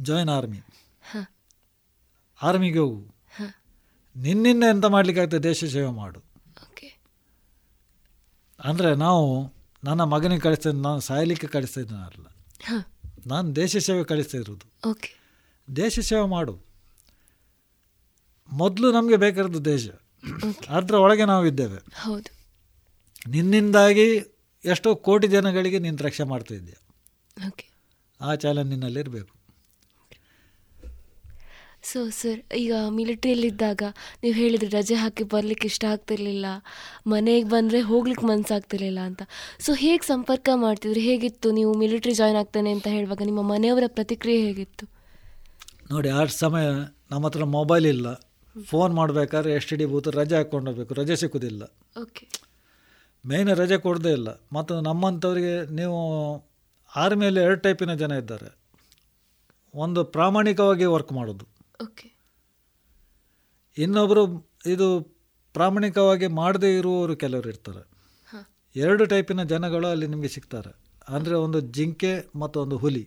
[SPEAKER 9] ಜಾಯಿನ್ ಆರ್ಮಿ ಆರ್ಮಿಗೆ ಹೋಗು. ನಿನ್ನಿಂದ ಎಂತ ಮಾಡ್ಲಿಕ್ಕಾಗ್ತದೆ? ದೇಶ ಸೇವೆ ಮಾಡು.
[SPEAKER 8] ಓಕೆ
[SPEAKER 9] ಅಂದರೆ ನಾವು ನನ್ನ ಮಗನಿಗೆ ಕಳಿಸ್ತಾ ನಾನು ಸಾಯಲಿಕ್ಕೆ ಕಳಿಸ್ತಾ ಇದ್ದಾನಲ್ಲ ನಾನು ದೇಶ ಸೇವೆ ಕಳಿಸ್ತಾ ಇರೋದು
[SPEAKER 8] ಓಕೆ
[SPEAKER 9] ದೇಶ ಸೇವೆ ಮಾಡು. ಮೊದಲು ನಮಗೆ ಬೇಕಾದ್ದು ದೇಶ. ಅದರ ಒಳಗೆ ನಾವು ಇದ್ದೇವೆ.
[SPEAKER 8] ಹೌದು.
[SPEAKER 9] ನಿನ್ನಿಂದಾಗಿ ಎಷ್ಟೋ ಕೋಟಿ ಜನಗಳಿಗೆ ನೀನು ರಕ್ಷೆ ಮಾಡ್ತಾ ಇದ್ದೀಯ.
[SPEAKER 8] ಓಕೆ
[SPEAKER 9] ಆ ಚಾಲೆಂಜ್ ನಿನ್ನಲ್ಲಿ ಇರಬೇಕು
[SPEAKER 8] ಸೊ ಸರ್ ಈಗ ಮಿಲಿಟ್ರಿಯಲ್ಲಿದ್ದಾಗ ನೀವು ಹೇಳಿದ್ರಿ ರಜೆ ಹಾಕಿ ಬರಲಿಕ್ಕೆ ಇಷ್ಟ ಆಗ್ತಿರ್ಲಿಲ್ಲ ಮನೆಗೆ ಬಂದರೆ ಹೋಗ್ಲಿಕ್ಕೆ ಮನಸ್ಸಾಗ್ತಿರ್ಲಿಲ್ಲ ಅಂತ. ಸೊ ಹೇಗೆ ಸಂಪರ್ಕ ಮಾಡ್ತಿದ್ರಿ? ಹೇಗಿತ್ತು ನೀವು ಮಿಲಿಟ್ರಿ ಜಾಯ್ನ್ ಆಗ್ತೇನೆ ಅಂತ ಹೇಳುವಾಗ ನಿಮ್ಮ ಮನೆಯವರ ಪ್ರತಿಕ್ರಿಯೆ ಹೇಗಿತ್ತು?
[SPEAKER 9] ನೋಡಿ ಆ ಸಮಯ ನಮ್ಮ ಹತ್ರ ಮೊಬೈಲ್ ಇಲ್ಲ. ಫೋನ್ ಮಾಡಬೇಕಾದ್ರೆ ಎಸ್ ಟಿ ಡಿ ಬೂತ್ ರಜೆ ಹಾಕ್ಕೊಂಡೋಗ್ಬೇಕು ರಜೆ ಸಿಕ್ಕುದಿಲ್ಲ.
[SPEAKER 8] ಓಕೆ
[SPEAKER 9] ಮೇಯ್ನ್ ರಜೆ ಕೊಡದೇ ಇಲ್ಲ. ಮತ್ತು ನಮ್ಮಂಥವ್ರಿಗೆ ನೀವು ಆರ್ಮಿಯಲ್ಲಿ ಎರಡು ಟೈಪಿನ ಜನ ಇದ್ದಾರೆ. ಒಂದು ಪ್ರಾಮಾಣಿಕವಾಗಿ ವರ್ಕ್ ಮಾಡೋದು.
[SPEAKER 8] ಓಕೆ
[SPEAKER 9] ಇನ್ನೊಬ್ಬರು ಇದು ಪ್ರಾಮಾಣಿಕವಾಗಿ ಮಾಡದೇ ಇರುವವರು ಕೆಲವರು ಇರ್ತಾರೆ. ಎರಡು ಟೈಪಿನ ಜನಗಳು ಅಲ್ಲಿ ನಿಮಗೆ ಸಿಗ್ತಾರೆ. ಅಂದರೆ ಒಂದು ಜಿಂಕೆ ಮತ್ತು ಒಂದು ಹುಲಿ.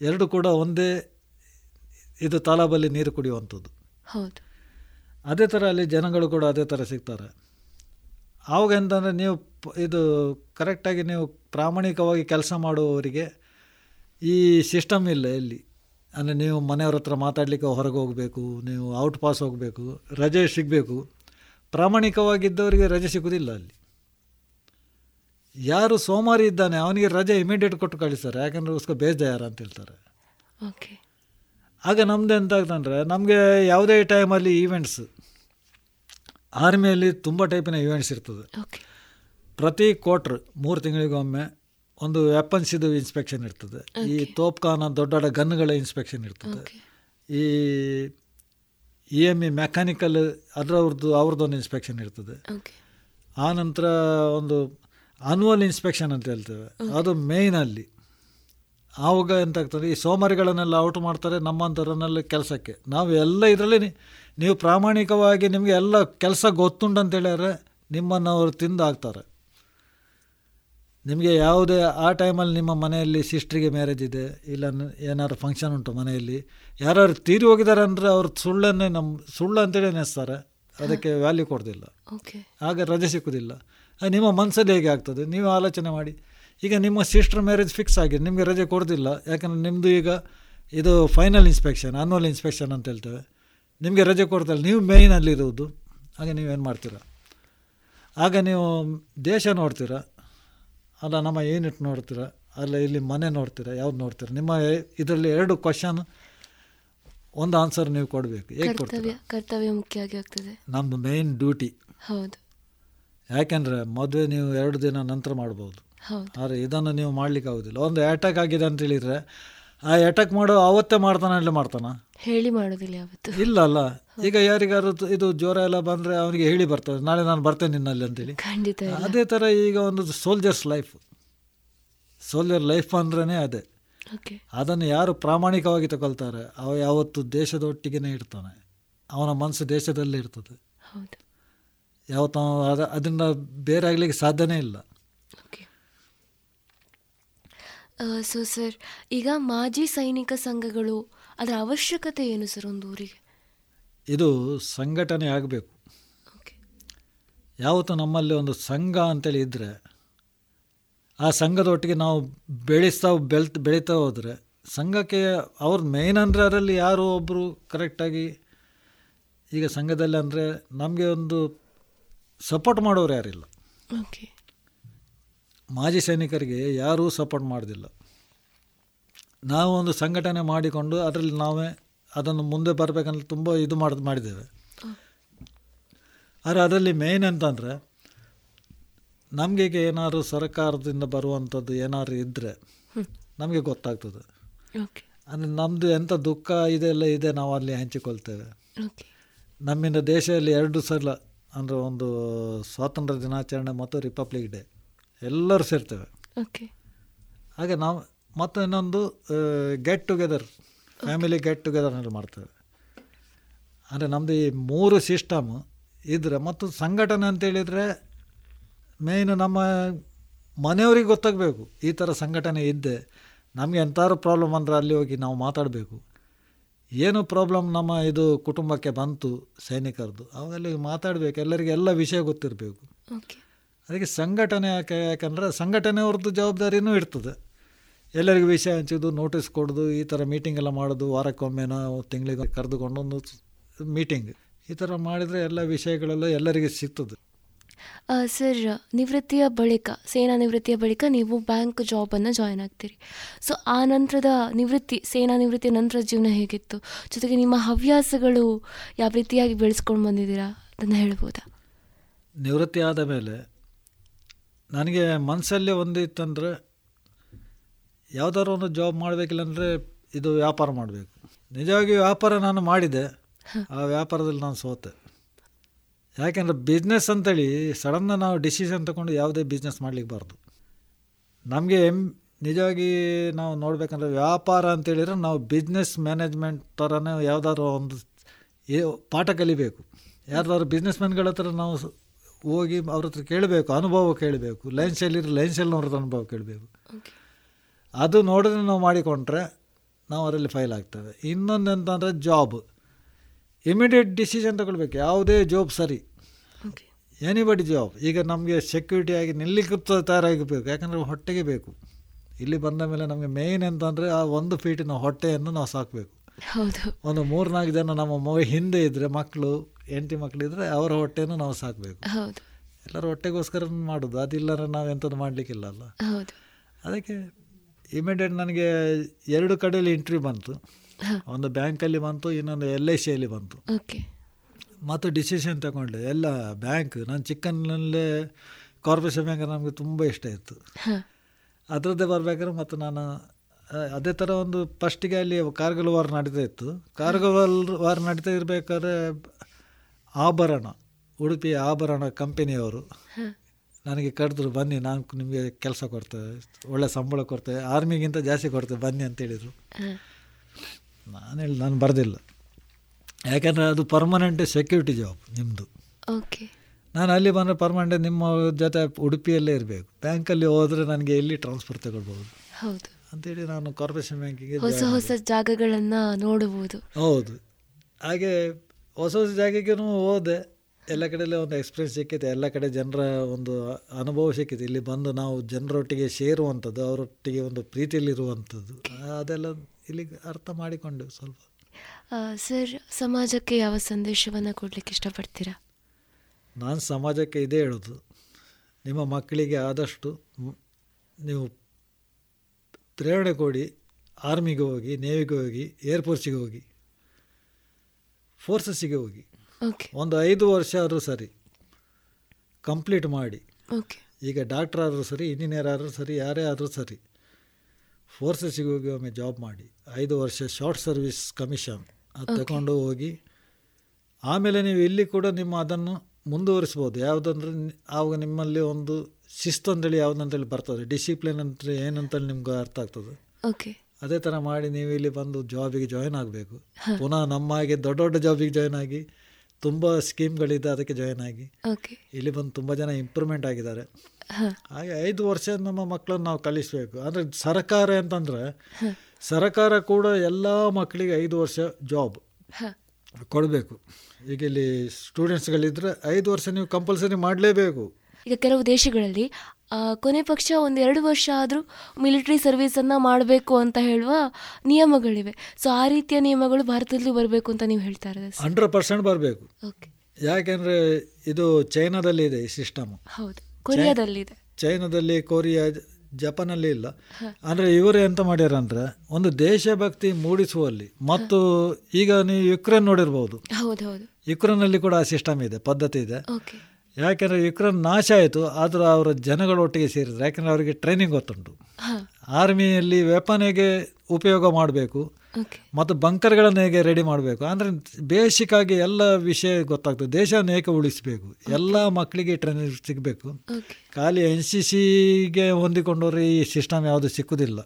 [SPEAKER 9] ಎರಡು ಕೂಡ ಒಂದೇ ಇದು ತಾಲಾಬಲ್ಲಿ ನೀರು ಕುಡಿಯುವಂಥದ್ದು.
[SPEAKER 8] ಹೌದು.
[SPEAKER 9] ಅದೇ ಥರ ಅಲ್ಲಿ ಜನಗಳು ಕೂಡ ಅದೇ ಥರ ಸಿಗ್ತಾರೆ. ಆವಾಗ ಎಂತಂದರೆ ನೀವು ಇದು ಕರೆಕ್ಟಾಗಿ ನೀವು ಪ್ರಾಮಾಣಿಕವಾಗಿ ಕೆಲಸ ಮಾಡುವವರಿಗೆ ಈ ಸಿಸ್ಟಮ್ ಇಲ್ಲ ಎಲ್ಲಿ ಅಂದರೆ ನೀವು ಮನೆಯವ್ರ ಹತ್ರ ಮಾತಾಡಲಿಕ್ಕೆ ಹೊರಗೆ ಹೋಗಬೇಕು ನೀವು ಔಟ್ ಪಾಸ್ ಹೋಗಬೇಕು ರಜೆ ಸಿಗಬೇಕು. ಪ್ರಾಮಾಣಿಕವಾಗಿದ್ದವರಿಗೆ ರಜೆ ಸಿಗೋದಿಲ್ಲ ಅಲ್ಲಿ. ಯಾರು ಸೋಮಾರಿ ಇದ್ದಾನೆ ಅವನಿಗೆ ರಜೆ ಇಮಿಡಿಯೇಟ್ ಕೊಟ್ಟು ಕಳಿಸ್ತಾರೆ ಯಾಕಂದರೆ ಉಸ್ಕೊ ಬೇಜಾರ ಅಂತ ಹೇಳ್ತಾರೆ.
[SPEAKER 8] ಓಕೆ.
[SPEAKER 9] ಆಗ ನಮ್ಮದು ಎಂತ ಆಗ್ತಂದರೆ ನಮಗೆ ಯಾವುದೇ ಟೈಮಲ್ಲಿ ಈವೆಂಟ್ಸ್ ಆರ್ಮಿಯಲ್ಲಿ ತುಂಬ ಟೈಪಿನ ಈವೆಂಟ್ಸ್ ಇರ್ತದೆ. ಪ್ರತಿ ಕ್ವಾರ್ಟ್ರ್ ಮೂರು ತಿಂಗಳಿಗೊಮ್ಮೆ ಒಂದು ವೆಪನ್ಸ್ ಇದು ಇನ್ಸ್ಪೆಕ್ಷನ್ ಇರ್ತದೆ. ಈ ತೋಪ್ಕಾನ ದೊಡ್ಡ ದೊಡ್ಡ ಗನ್ಗಳ ಇನ್ಸ್ಪೆಕ್ಷನ್ ಇರ್ತದೆ. ಈ ಇ ಎಂ ಇ ಮೆಕ್ಯಾನಿಕಲ್ ಅದರವ್ರದ್ದು ಅವ್ರದ್ದೊಂದು ಇನ್ಸ್ಪೆಕ್ಷನ್ ಇರ್ತದೆ. ಆ ನಂತರ ಒಂದು ಅನ್ವಲ್ ಇನ್ಸ್ಪೆಕ್ಷನ್ ಅಂತ ಹೇಳ್ತೇವೆ. ಅದು ಮೇಯ್ನ್ ಅಲ್ಲಿ. ಆವಾಗ ಎಂತಾಗ್ತದೆ ಈ ಸೋಮಾರಿಗಳನ್ನೆಲ್ಲ ಔಟ್ ಮಾಡ್ತಾರೆ ನಮ್ಮಂಥವ್ರನ್ನೆಲ್ಲ ಕೆಲಸಕ್ಕೆ. ನಾವು ಎಲ್ಲ ಇದರಲ್ಲಿ ನೀವು ಪ್ರಾಮಾಣಿಕವಾಗಿ ನಿಮಗೆ ಎಲ್ಲ ಕೆಲಸ ಗೊತ್ತುಂಟು ಅಂತ ಹೇಳಿದ್ರೆ ನಿಮ್ಮನ್ನು ಅವರು ತಿಂದು ಹಾಕ್ತಾರೆ ನಿಮಗೆ ಯಾವುದೇ ಆ ಟೈಮಲ್ಲಿ ನಿಮ್ಮ ಮನೆಯಲ್ಲಿ ಸಿಸ್ಟ್ರಿಗೆ ಮ್ಯಾರೇಜ್ ಇದೆ ಇಲ್ಲ ಏನಾದ್ರು ಫಂಕ್ಷನ್ ಉಂಟು ಮನೆಯಲ್ಲಿ ಯಾರು ತೀರಿ ಹೋಗಿದ್ದಾರೆ ಅಂದರೆ ಅವ್ರು ಸುಳ್ಳನ್ನೇ ನಮ್ಮ ಸುಳ್ಳು ಅಂತೇಳಿ ನೆನೆಸ್ತಾರೆ ಅದಕ್ಕೆ ವ್ಯಾಲ್ಯೂ ಕೊಡೋದಿಲ್ಲ.
[SPEAKER 8] ಓಕೆ
[SPEAKER 9] ಆಗ ರಜೆ ಸಿಕ್ಕುದಿಲ್ಲ. ನಿಮ್ಮ ಮನಸ್ಸಲ್ಲಿ ಹೇಗೆ ಆಗ್ತದೆ? ನೀವು ಆಲೋಚನೆ ಮಾಡಿ. ಈಗ ನಿಮ್ಮ ಸಿಸ್ಟ್ರ್ ಮ್ಯಾರೇಜ್ ಫಿಕ್ಸ್ ಆಗಿದೆ ನಿಮಗೆ ರಜೆ ಕೊಡೋದಿಲ್ಲ. ಯಾಕಂದರೆ ನಿಮ್ಮದು ಈಗ ಇದು ಫೈನಲ್ ಇನ್ಸ್ಪೆಕ್ಷನ್ ಆನ್ವಲ್ ಇನ್ಸ್ಪೆಕ್ಷನ್ ಅಂತ ಹೇಳ್ತೇವೆ. ನಿಮಗೆ ರಜೆ ಕೊಡ್ತಾರೆ ನೀವು ಮೇಯ್ನಲ್ಲಿರುವುದು ಹಾಗೆ ನೀವೇನು ಮಾಡ್ತೀರಾ? ಆಗ ನೀವು ದೇಶ ನೋಡ್ತೀರಾ? ಅಲ್ಲ ನಮ್ಮ ಯೂನಿಟ್ ನೋಡ್ತೀರ? ಅಲ್ಲ ಇಲ್ಲಿ ಮನೆ ನೋಡ್ತೀರ? ಯಾವ್ದು ನೋಡ್ತೀರ? ನಿಮ್ಮ ಇದರಲ್ಲಿ ಎರಡು ಕ್ವಶನ್ ಒಂದು ಆನ್ಸರ್ ನೀವು ಕೊಡಬೇಕು. ಹೇಗೆ
[SPEAKER 8] ಕರ್ತವ್ಯ ಕರ್ತವ್ಯ ಮುಖ್ಯ ಆಗಿ ಆಗ್ತದೆ.
[SPEAKER 9] ನಮ್ಮದು ಮೇನ್ ಡ್ಯೂಟಿ
[SPEAKER 8] ಹೌದು.
[SPEAKER 9] ಯಾಕೆಂದರೆ ಮದುವೆ ನೀವು ಎರಡು ದಿನ ನಂತರ ಮಾಡ್ಬೋದು. ಆದರೆ ಇದನ್ನು ನೀವು ಮಾಡ್ಲಿಕ್ಕೆ ಆಗೋದಿಲ್ಲ ಒಂದು ಅಟ್ಯಾಕ್ ಆಗಿದೆ ಅಂತ ಹೇಳಿದರೆ ಆ ಅಟ್ಯಾಕ್ ಮಾಡೋ ಅವತ್ತೇ ಮಾಡ್ತಾನೆ ಅಲ್ಲಿ ಮಾಡ್ತಾನ?
[SPEAKER 8] ಹೇಳಿ ಮಾಡೋದಿಲ್ಲ ಯಾವತ್ತು.
[SPEAKER 9] ಇಲ್ಲ ಅಲ್ಲ. ಈಗ ಯಾರಿಗಾರು ಇದು ಜ್ವರ ಎಲ್ಲ ಬಂದ್ರೆ ಅವನಿಗೆ ಹೇಳಿ ಬರ್ತದೆ. ನಾಳೆ ನಾನು ಬರ್ತೇನೆ ನಿನ್ನಲ್ಲಿ ಅಂತೇಳಿ.
[SPEAKER 8] ಖಂಡಿತ
[SPEAKER 9] ಅದೇ ಥರ ಈಗ ಒಂದು ಸೋಲ್ಜರ್ಸ್ ಲೈಫ್ ಸೋಲ್ಜರ್ ಲೈಫ್ ಅಂದ್ರೇ ಅದೇ. ಅದನ್ನು ಯಾರು ಪ್ರಾಮಾಣಿಕವಾಗಿ ತಗೊಳ್ತಾರೆ ಅವ ಯಾವತ್ತು ದೇಶದ ಒಟ್ಟಿಗೆನೇ ಇರ್ತಾನೆ. ಅವನ ಮನಸ್ಸು ದೇಶದಲ್ಲೇ ಇರ್ತದೆ. ಯಾವತ್ತು ಅದ ಅದರಿಂದ ಬೇರೆ ಆಗ್ಲಿಕ್ಕೆ ಸಾಧ್ಯನೇ ಇಲ್ಲ.
[SPEAKER 8] ಸೊ ಸರ್ ಈಗ ಮಾಜಿ ಸೈನಿಕ ಸಂಘಗಳು ಅದರ ಅವಶ್ಯಕತೆ ಏನು ಸರ್ ಒಂದು ಊರಿಗೆ?
[SPEAKER 9] ಇದು ಸಂಘಟನೆ ಆಗಬೇಕು. ಯಾವತ್ತು ನಮ್ಮಲ್ಲಿ ಒಂದು ಸಂಘ ಅಂತೇಳಿ ಇದ್ದರೆ ಆ ಸಂಘದೊಟ್ಟಿಗೆ ನಾವು ಬೆಳೆಸ್ತಾ ಬೆಳ್ತ ಬೆಳೀತಾ ಹೋದರೆ ಸಂಘಕ್ಕೆ ಅವ್ರ ಮೇನ್ ಅಂದರೆ ಅದರಲ್ಲಿ ಯಾರೋ ಒಬ್ಬರು ಕರೆಕ್ಟಾಗಿ ಈಗ ಸಂಘದಲ್ಲಿ ಅಂದರೆ ನಮಗೆ ಒಂದು ಸಪೋರ್ಟ್ ಮಾಡೋರು ಯಾರಿಲ್ಲ.
[SPEAKER 8] ಓಕೆ.
[SPEAKER 9] ಮಾಜಿ ಸೈನಿಕರಿಗೆ ಯಾರೂ ಸಪೋರ್ಟ್ ಮಾಡೋದಿಲ್ಲ. ನಾವು ಒಂದು ಸಂಘಟನೆ ಮಾಡಿಕೊಂಡು ಅದರಲ್ಲಿ ನಾವೇ ಅದನ್ನು ಮುಂದೆ ಬರಬೇಕಂತ ತುಂಬ ಇದು ಮಾಡಿ ಮಾಡಿದ್ದೇವೆ. ಆದರೆ ಅದರಲ್ಲಿ ಮೇಯ್ನ್ ಅಂತಂದರೆ ನಮಗೆ ಏನಾದರೂ ಸರ್ಕಾರದಿಂದ ಬರುವಂಥದ್ದು ಏನಾದ್ರು ಇದ್ದರೆ ನಮಗೆ ಗೊತ್ತಾಗ್ತದೆ. ಅಂದರೆ ನಮ್ಮದು ಎಂಥ ದುಃಖ ಇದೆಲ್ಲ ಇದೆ ನಾವು ಅಲ್ಲಿ ಹಂಚಿಕೊಳ್ತೇವೆ. ನಮ್ಮಿಂದ ದೇಶದಲ್ಲಿ ಎರಡು ಸಲ ಅಂದರೆ ಒಂದು ಸ್ವಾತಂತ್ರ್ಯ ದಿನಾಚರಣೆ ಮತ್ತು ರಿಪಬ್ಲಿಕ್ ಡೇ ಎಲ್ಲರೂ ಸೇರ್ತೇವೆ.
[SPEAKER 8] ಓಕೆ
[SPEAKER 9] ಹಾಗೆ ನಾವು ಮತ್ತು ಇನ್ನೊಂದು ಗೆಟ್ ಟುಗೆದರ್ ಫ್ಯಾಮಿಲಿ ಗೆಟ್ ಟುಗೆದರ್ನಲ್ಲಿ ಮಾಡ್ತೇವೆ. ಅಂದರೆ ನಮ್ಮದು ಈ ಮೂರು ಸಿಸ್ಟಮ್ ಇದ್ರೆ ಮತ್ತು ಸಂಘಟನೆ ಅಂತೇಳಿದರೆ ಮೇಯ್ನ್ ನಮ್ಮ ಮನೆಯವ್ರಿಗೆ ಗೊತ್ತಾಗಬೇಕು. ಈ ಥರ ಸಂಘಟನೆ ಇದ್ದೆ ನಮಗೆ ಎಂಥಾರು ಪ್ರಾಬ್ಲಮ್ ಅಂದರೆ ಅಲ್ಲಿ ಹೋಗಿ ನಾವು ಮಾತಾಡಬೇಕು. ಏನು ಪ್ರಾಬ್ಲಮ್ ನಮ್ಮ ಇದು ಕುಟುಂಬಕ್ಕೆ ಬಂತು ಸೈನಿಕರದ್ದು ಅವಾಗಲ್ಲಿ ಮಾತಾಡಬೇಕು ಎಲ್ಲರಿಗೆ ಎಲ್ಲ ವಿಷಯ ಗೊತ್ತಿರಬೇಕು. ಅದಕ್ಕೆ ಸಂಘಟನೆ ಯಾಕೆ ಯಾಕಂದರೆ ಸಂಘಟನೆಯವ್ರದ್ದು ಜವಾಬ್ದಾರಿನೂ ಇರ್ತದೆ. ಎಲ್ಲರಿಗೂ ವಿಷಯ ಹಂಚೋದು ನೋಟಿಸ್ ಕೊಡೋದು ಈ ಥರ ಮೀಟಿಂಗ್ ಎಲ್ಲ ಮಾಡೋದು ವಾರಕ್ಕೊಮ್ಮೆನೋ ತಿಂಗಳಿಗೆ ಕರೆದುಕೊಂಡು ಒಂದು ಮೀಟಿಂಗ್ ಈ ಥರ ಮಾಡಿದರೆ ಎಲ್ಲ ವಿಷಯಗಳೆಲ್ಲ ಎಲ್ಲರಿಗೆ ಸಿಗ್ತದೆ.
[SPEAKER 8] ಸರ್ ನಿವೃತ್ತಿಯ ಬಳಿಕ ಸೇನಾ ನಿವೃತ್ತಿಯ ಬಳಿಕ ನೀವು ಬ್ಯಾಂಕ್ ಜಾಬನ್ನು ಜಾಯ್ನ್ ಆಗ್ತೀರಿ. ಸೊ ಆ ನಂತರದ ನಿವೃತ್ತಿ ಸೇನಾ ನಿವೃತ್ತಿಯ ನಂತರ ಜೀವನ ಹೇಗಿತ್ತು? ಜೊತೆಗೆ ನಿಮ್ಮ ಹವ್ಯಾಸಗಳು ಯಾವ ರೀತಿಯಾಗಿ ಬೆಳೆಸ್ಕೊಂಡು ಬಂದಿದ್ದೀರಾ ಅದನ್ನು ಹೇಳ್ಬೋದಾ?
[SPEAKER 9] ನಿವೃತ್ತಿ ಆದ ಮೇಲೆ ನನಗೆ ಮನಸ್ಸಲ್ಲೇ ಒಂದು ಇತ್ತಂದರೆ ಯಾವುದಾದ್ರು ಒಂದು ಜಾಬ್ ಮಾಡಬೇಕಿಲ್ಲ ಅಂದರೆ ಇದು ವ್ಯಾಪಾರ ಮಾಡಬೇಕು. ನಿಜವಾಗಿ ವ್ಯಾಪಾರ ನಾನು ಮಾಡಿದೆ. ಆ ವ್ಯಾಪಾರದಲ್ಲಿ ನಾನು ಸೋತೆ. ಯಾಕೆಂದರೆ ಬಿಸ್ನೆಸ್ ಅಂತೇಳಿ ಸಡನ್ನ ನಾವು ಡಿಸಿಷನ್ ತಗೊಂಡು ಯಾವುದೇ ಬಿಸ್ನೆಸ್ ಮಾಡಲಿಕ್ಕೆ ಬಾರ್ದು. ನಮಗೆ ಎಂ ನಿಜವಾಗಿ ನಾವು ನೋಡಬೇಕಂದ್ರೆ ವ್ಯಾಪಾರ ಅಂತೇಳಿದರೆ ನಾವು ಬಿಸ್ನೆಸ್ ಮ್ಯಾನೇಜ್ಮೆಂಟ್ ಥರನೇ ಯಾವುದಾದ್ರು ಒಂದು ಪಾಠ ಕಲಿಬೇಕು. ಯಾರ್ದಾದ್ರು ಬಿಸ್ನೆಸ್ ಮ್ಯಾನ್ಗಳ ಹತ್ರ ನಾವು ಹೋಗಿ ಅವ್ರ ಹತ್ರ ಕೇಳಬೇಕು, ಅನುಭವ ಕೇಳಬೇಕು. ಲೈನ್ಸಲ್ಲಿರೋ ಲೈನ್ಸಲ್ಲಿನವ್ರದ್ದು ಅನುಭವ ಕೇಳಬೇಕು. ಅದು ನೋಡಿದ್ರೆ ನಾವು ಮಾಡಿಕೊಂಡ್ರೆ ನಾವು ಅದರಲ್ಲಿ ಫೈಲ್ ಆಗ್ತೇವೆ ಇನ್ನೊಂದು ಎಂತಂದರೆ ಜಾಬ್ ಇಮಿಡಿಯೇಟ್ ಡಿಸಿಷನ್ ತಗೊಳ್ಬೇಕು. ಯಾವುದೇ ಜಾಬ್ ಸರಿ. ಎನಿಬಡಿ ಜಾಬ್ ಈಗ ನಮಗೆ ಸೆಕ್ಯೂರಿಟಿ ಆಗಿ ನಿಲ್ಲಿಕ್ಕೆ ತಯಾರಾಗಬೇಕು ಯಾಕಂದರೆ ಹೊಟ್ಟೆಗೆ ಬೇಕು. ಇಲ್ಲಿ ಬಂದ ಮೇಲೆ ನಮಗೆ ಮೇಯ್ನ್ ಅಂತಂದರೆ ಆ ಒಂದು ಫೀಟಿನ ಹೊಟ್ಟೆಯನ್ನು ನಾವು ಸಾಕಬೇಕು. ಒಂದು ಮೂರ್ನಾಲ್ಕು ಜನ ನಮ್ಮ ಮಗ ಹಿಂದೆ ಇದ್ದರೆ ಮಕ್ಕಳು ಹೆಂಡತಿ ಮಕ್ಕಳಿದ್ರೆ ಅವರ ಹೊಟ್ಟೆಯನ್ನು ನಾವು ಸಾಕಬೇಕು. ಎಲ್ಲರೂ ಹೊಟ್ಟೆಗೋಸ್ಕರ ಮಾಡೋದು. ಅದಿಲ್ಲರ ನಾವು ಎಂಥದ್ದು ಮಾಡಲಿಕ್ಕಿಲ್ಲ ಅಲ್ಲ ಅದಕ್ಕೆ ಇಮಿಡಿಯೇಟ್ ನನಗೆ ಎರಡು ಕಡೆಯಲ್ಲಿ ಇಂಟ್ರ್ಯೂ ಬಂತು. ಒಂದು ಬ್ಯಾಂಕಲ್ಲಿ ಬಂತು ಇನ್ನೊಂದು ಎಲ್ ಐ ಸಿಯಲ್ಲಿ ಬಂತು. ಮತ್ತು ಡಿಸಿಷನ್ ತಗೊಂಡೆ. ಎಲ್ಲ ಬ್ಯಾಂಕ್ ನಾನು ಚಿಕ್ಕನಲ್ಲೇ ಕಾರ್ಪೊರೇಷನ್ ಬ್ಯಾಂಕ್ ನಮಗೆ ತುಂಬ ಇಷ್ಟ ಇತ್ತು. ಅದರದ್ದೇ ಬರಬೇಕಾದ್ರೆ ಮತ್ತು ನಾನು ಅದೇ ಥರ ಒಂದು ಫಸ್ಟಿಗೆ ಅಲ್ಲಿ ಕಾರ್ಗಲ್ ವಾರ್ ನಡೀತಾ ಇತ್ತು. ಕಾರ್ಗಲ್ ವಾರ್ ನಡೀತಾ ಇರಬೇಕಾದ್ರೆ ಆಭರಣ ಉಡುಪಿ ಆಭರಣ ಕಂಪನಿಯವರು ನನಗೆ ಕರೆದ್ರು ಬನ್ನಿ ನಾನು ನಿಮಗೆ ಕೆಲಸ ಕೊಡ್ತೇವೆ ಒಳ್ಳೆ ಸಂಬಳ ಕೊಡ್ತೇವೆ ಆರ್ಮಿಗಿಂತ ಜಾಸ್ತಿ ಕೊಡ್ತೇವೆ ಬನ್ನಿ ಅಂತ ಹೇಳಿದರು. ನಾನು ಹೇಳಿ ನಾನು ಬರೆದಿಲ್ಲ. ಯಾಕೆಂದರೆ ಅದು ಪರ್ಮನೆಂಟ್ ಸೆಕ್ಯೂರಿಟಿ ಜಾಬ್ ನಿಮ್ಮದು
[SPEAKER 8] ಓಕೆ
[SPEAKER 9] ನಾನು ಅಲ್ಲಿ ಬಂದರೆ ಪರ್ಮನೆಂಟ್ ನಿಮ್ಮ ಜೊತೆ ಉಡುಪಿಯಲ್ಲೇ ಇರಬೇಕು. ಬ್ಯಾಂಕಲ್ಲಿ ಹೋದರೆ ನನಗೆ ಎಲ್ಲಿ ಟ್ರಾನ್ಸ್ಫರ್ ತಗೊಳ್ಬೋದು
[SPEAKER 8] ಹೌದು.
[SPEAKER 9] ಅಂತೇಳಿ ನಾನು ಕಾರ್ಪೊರೇಷನ್ ಬ್ಯಾಂಕಿಗೆ
[SPEAKER 8] ಹೊಸ ಹೊಸ ಜಾಗಗಳನ್ನು ನೋಡಬಹುದು.
[SPEAKER 9] ಹೌದು. ಹಾಗೆ ಹೊಸ ಹೊಸ ಜಾಗಕ್ಕೂ ಹೋದೆ. ಎಲ್ಲ ಕಡೆಯಲ್ಲೇ ಒಂದು ಎಕ್ಸ್ಪೀರಿಯನ್ಸ್ ಸಿಕ್ಕಿದೆ ಎಲ್ಲ ಕಡೆ ಜನರ ಒಂದು ಅನುಭವ ಸಿಕ್ಕಿದೆ. ಇಲ್ಲಿ ಬಂದು ನಾವು ಜನರೊಟ್ಟಿಗೆ ಸೇರುವಂಥದ್ದು ಅವರೊಟ್ಟಿಗೆ ಒಂದು ಪ್ರೀತಿಯಲ್ಲಿರುವಂಥದ್ದು ಅದೆಲ್ಲ ಇಲ್ಲಿ ಅರ್ಥ ಮಾಡಿಕೊಂಡು ಸ್ವಲ್ಪ.
[SPEAKER 8] ಸರ್ ಸಮಾಜಕ್ಕೆ ಯಾವ ಸಂದೇಶವನ್ನು ಕೊಡಲಿಕ್ಕೆ ಇಷ್ಟಪಡ್ತೀರಾ?
[SPEAKER 9] ನಾನು ಸಮಾಜಕ್ಕೆ ಇದೇ ಹೇಳೋದು. ನಿಮ್ಮ ಮಕ್ಕಳಿಗೆ ಆದಷ್ಟು ನೀವು ಪ್ರೇರಣೆ ಕೊಡಿ ಆರ್ಮಿಗೆ ಹೋಗಿ ನೇವಿಗೆ ಹೋಗಿ ಏರ್ಫೋರ್ಸಿಗೆ ಹೋಗಿ ಫೋರ್ಸಸ್ಸಿಗೆ ಹೋಗಿ. ಒಂದು ಐದು ವರ್ಷ ಆದರೂ ಸರಿ ಕಂಪ್ಲೀಟ್ ಮಾಡಿ.
[SPEAKER 8] ಓಕೆ
[SPEAKER 9] ಈಗ ಡಾಕ್ಟರ್ ಆದರೂ ಸರಿ ಇಂಜಿನಿಯರ್ ಆದರೂ ಸರಿ ಯಾರೇ ಆದರೂ ಸರಿ ಫೋರ್ಸಸ್ಸಿಗೆ ಹೋಗಿ ಒಮ್ಮೆ ಜಾಬ್ ಮಾಡಿ. ಐದು ವರ್ಷ ಶಾರ್ಟ್ ಸರ್ವಿಸ್ ಕಮಿಷನ್ ಅದು. ತಗೊಂಡು ಹೋಗಿ ಆಮೇಲೆ ನೀವು ಇಲ್ಲಿ ಕೂಡ ನಿಮ್ಮ ಅದನ್ನು ಮುಂದುವರಿಸ್ಬೋದು. ಯಾವುದಂದ್ರೆ ಆವಾಗ ನಿಮ್ಮಲ್ಲಿ ಒಂದು ಶಿಸ್ತು ಅಂತೇಳಿ ಯಾವುದಂತೇಳಿ ಬರ್ತದೆ ಡಿಸಿಪ್ಲಿನ್ ಅಂತ ಏನಂತೇಳಿ ನಿಮ್ಗೆ ಅರ್ಥ ಆಗ್ತದೆ.
[SPEAKER 8] ಓಕೆ
[SPEAKER 9] ಅದೇ ಥರ ಮಾಡಿ ನೀವು ಇಲ್ಲಿ ಬಂದು ಜಾಬಿಗೆ ಜಾಯ್ನ್ ಆಗಬೇಕು. ಪುನಃ ನಮ್ಮ ಹಾಗೆ ದೊಡ್ಡ ದೊಡ್ಡ ಜಾಬಿಗೆ ಜಾಯ್ನ್ ಆಗಿ ತುಂಬ ಸ್ಕೀಮ್ಗಳಿದೆ ಅದಕ್ಕೆ ಜಾಯ್ನ್ ಆಗಿ.
[SPEAKER 8] ಓಕೆ
[SPEAKER 9] ಇಲ್ಲಿ ಬಂದು ತುಂಬ ಜನ ಇಂಪ್ರೂವ್ಮೆಂಟ್ ಆಗಿದ್ದಾರೆ. ಹಾಗೆ ಐದು ವರ್ಷ ನಮ್ಮ ಮಕ್ಕಳನ್ನು ನಾವು ಕಲಿಸಬೇಕು. ಅಂದರೆ ಸರ್ಕಾರ ಅಂತಂದರೆ. ಸರ್ಕಾರ ಕೂಡ ಎಲ್ಲ ಮಕ್ಕಳಿಗೆ ಐದು ವರ್ಷ ಜಾಬ್ ಕೊಡಬೇಕು. ಈಗ ಇಲ್ಲಿ ಸ್ಟೂಡೆಂಟ್ಸ್ಗಳಿದ್ದರೆ ಐದು ವರ್ಷ ನೀವು ಕಂಪಲ್ಸರಿ ಮಾಡಲೇಬೇಕು.
[SPEAKER 8] ಈಗ ಕೆಲವು ದೇಶಗಳಲ್ಲಿ ಕೊನೆ ಪಕ್ಷ ಒಂದು ಎರಡು ವರ್ಷ ಆದರೂ ಮಿಲಿಟರಿ ಸರ್ವೀಸನ್ನು ಮಾಡಬೇಕು ಅಂತ ಹೇಳುವ ನಿಯಮಗಳಿವೆ. ಸೊ ಆ ರೀತಿಯ ನಿಯಮಗಳು ಭಾರತದಲ್ಲಿ ಬರಬೇಕು ಅಂತ ನೀವು ಹೇಳ್ತಾ ಇರೋದು
[SPEAKER 9] ಹಂಡ್ರೆಡ್ ಪರ್ಸೆಂಟ್ ಬರಬೇಕು.
[SPEAKER 8] ಓಕೆ
[SPEAKER 9] ಯಾಕೆಂದರೆ ಇದು ಚೈನಾದಲ್ಲಿ ಇದೆ ಈ ಸಿಸ್ಟಮ್
[SPEAKER 8] ಹೌದು. ಕೊರಿಯಾದಲ್ಲಿದೆ.
[SPEAKER 9] ಚೈನಾದಲ್ಲಿ ಕೊರಿಯಾ ಜಪಾನಲ್ಲಿ ಇಲ್ಲ. ಅಂದರೆ ಇವರು ಎಂತ ಮಾಡ್ಯಾರಂದ್ರೆ ಒಂದು ದೇಶಭಕ್ತಿ ಮೂಡಿಸುವಲ್ಲಿ ಮತ್ತು ಈಗ ನೀವು ಯುಕ್ರೇನ್ ನೋಡಿರ್ಬೋದು. ಯುಕ್ರೇನಲ್ಲಿ ಕೂಡ ಆ ಸಿಸ್ಟಮ್ ಇದೆ ಪದ್ಧತಿ ಇದೆ.
[SPEAKER 8] ಓಕೆ
[SPEAKER 9] ಯಾಕೆಂದರೆ ಯುಕ್ರೇನ್ ನಾಶ ಆಯಿತು ಆದರೂ ಅವರ ಜನಗಳೊಟ್ಟಿಗೆ ಸೇರಿದ್ರು. ಯಾಕೆಂದರೆ ಅವರಿಗೆ ಟ್ರೈನಿಂಗ್ ಗೊತ್ತುಂಟು. ಆರ್ಮಿಯಲ್ಲಿ ವೆಪನ್ ಹೇಗೆ ಉಪಯೋಗ ಮಾಡಬೇಕು ಮತ್ತು ಬಂಕರ್ಗಳನ್ನು ಹೇಗೆ ರೆಡಿ ಮಾಡಬೇಕು ಅಂದರೆ ಬೇಸಿಕ್ ಆಗಿ ಎಲ್ಲ ವಿಷಯ ಗೊತ್ತಾಗ್ತದೆ. ದೇಶವನ್ನು ಏಕೆ ಉಳಿಸಬೇಕು? ಎಲ್ಲ ಮಕ್ಕಳಿಗೆ ಟ್ರೈನಿಂಗ್ ಸಿಗಬೇಕು. ಖಾಲಿ ಎನ್ ಸಿ ಸಿಗೆ ಹೊಂದಿಕೊಂಡವರು ಈ ಸಿಸ್ಟಮ್ ಯಾವುದು ಸಿಕ್ಕುದಿಲ್ಲ.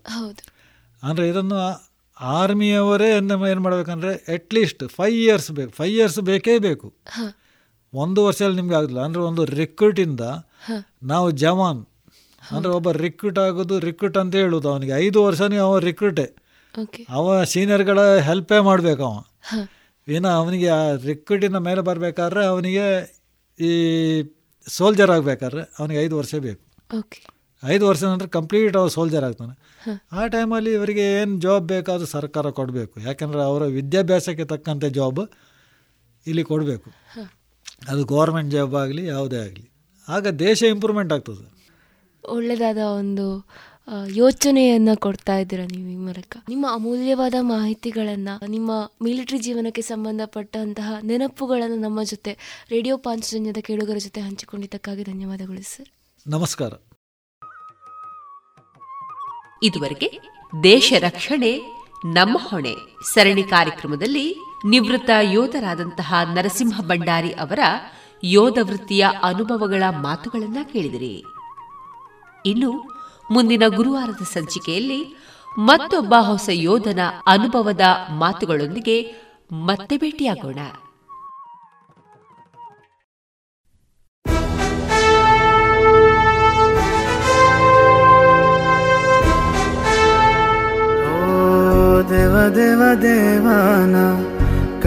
[SPEAKER 9] ಅಂದರೆ ಇದನ್ನು ಆರ್ಮಿಯವರೇ ಏನು ಮಾಡಬೇಕಂದ್ರೆ ಅಟ್ಲೀಸ್ಟ್ ಫೈವ್ ಇಯರ್ಸ್ ಬೇಕು. ಫೈವ್ ಇಯರ್ಸ್ ಬೇಕೇ ಬೇಕು. ಒಂದು ವರ್ಷದಲ್ಲಿ ನಿಮ್ಗೆ ಆಗಲ್ಲ ಅಂದರೆ ಒಂದು ರಿಕ್ರೂಟಿಂದ ನಾವು ಜವಾನ್. ಅಂದರೆ ಒಬ್ಬ ರಿಕ್ರೂಟ್ ಆಗೋದು ರಿಕ್ರೂಟ್ ಅಂತ ಹೇಳೋದು ಅವನಿಗೆ. ಐದು ವರ್ಷ ನೀವು ಅವ ರಿಕ್ರೂಟೇ ಅವ ಸೀನಿಯರ್ಗಳ ಹೆಲ್ಪೇ ಮಾಡಬೇಕು ಅವ.
[SPEAKER 8] ಏನೋ
[SPEAKER 9] ಇನ್ನು ಅವನಿಗೆ ಆ ರಿಕ್ರೂಟಿನ ಮೇಲೆ ಬರಬೇಕಾದ್ರೆ ಅವನಿಗೆ ಈ ಸೋಲ್ಜರ್ ಆಗಬೇಕಾದ್ರೆ ಅವನಿಗೆ ಐದು ವರ್ಷ ಬೇಕು. ಐದು ವರ್ಷ ನಂತರ ಕಂಪ್ಲೀಟ್ ಅವ ಸೋಲ್ಜರ್ ಆಗ್ತಾನೆ. ಆ ಟೈಮಲ್ಲಿ ಇವರಿಗೆ ಏನು ಜಾಬ್ ಬೇಕಾದರೂ ಸರ್ಕಾರ ಕೊಡಬೇಕು. ಯಾಕಂದ್ರೆ ಅವರ ವಿದ್ಯಾಭ್ಯಾಸಕ್ಕೆ ತಕ್ಕಂತೆ ಜಾಬ್ ಇಲ್ಲಿ ಕೊಡಬೇಕು. ಅದು ಗೌರ್ಮೆಂಟ್ ಜಾಬ್ ಆಗಲಿ ಯಾವುದೇ ಆಗಲಿ. ಆಗ ದೇಶ ಇಂಪ್ರೂವ್ಮೆಂಟ್ ಆಗ್ತದೆ.
[SPEAKER 8] ಒಳ್ಳೆಯದಾದ ಒಂದು ಯೋಚನೆಯನ್ನು ಕೊಡ್ತಾ ಇದ್ದೀರಾ ನೀವು ಈ ಮೂಲಕ? ನಿಮ್ಮ ಅಮೂಲ್ಯವಾದ ಮಾಹಿತಿಗಳನ್ನು ನಿಮ್ಮ ಮಿಲಿಟರಿ ಜೀವನಕ್ಕೆ ಸಂಬಂಧಪಟ್ಟಂತಹ ನೆನಪುಗಳನ್ನು ನಮ್ಮ ಜೊತೆ ರೇಡಿಯೋ ಪಾಂಚಜನ್ಯದ ಕೇಳುಗರ ಜೊತೆ ಹಂಚಿಕೊಂಡಿದ್ದಕ್ಕಾಗಿ ಧನ್ಯವಾದಗಳು ಸರ್
[SPEAKER 9] ನಮಸ್ಕಾರ.
[SPEAKER 1] ಇದುವರೆಗೆ ದೇಶ ರಕ್ಷಣೆ ನಮ್ಮ ಹೊಣೆ. ಸರಣಿ ಕಾರ್ಯಕ್ರಮದಲ್ಲಿ ನಿವೃತ್ತ ಯೋಧರಾದಂತಹ ನರಸಿಂಹ ಭಂಡಾರಿ ಅವರ ಯೋಧ ವೃತ್ತಿಯ ಅನುಭವಗಳ ಮಾತುಗಳನ್ನ ಕೇಳಿದಿರಿ. ಇನ್ನು ಮುಂದಿನ ಗುರುವಾರದ ಸಂಚಿಕೆಯಲ್ಲಿ ಮತ್ತೊಬ್ಬ ಹೊಸ ಯೋಧನ ಅನುಭವದ ಮಾತುಗಳೊಂದಿಗೆ ಮತ್ತೆ ಭೇಟಿಯಾಗೋಣ.
[SPEAKER 7] ದೇವ ದೇವ ದೇವಾನ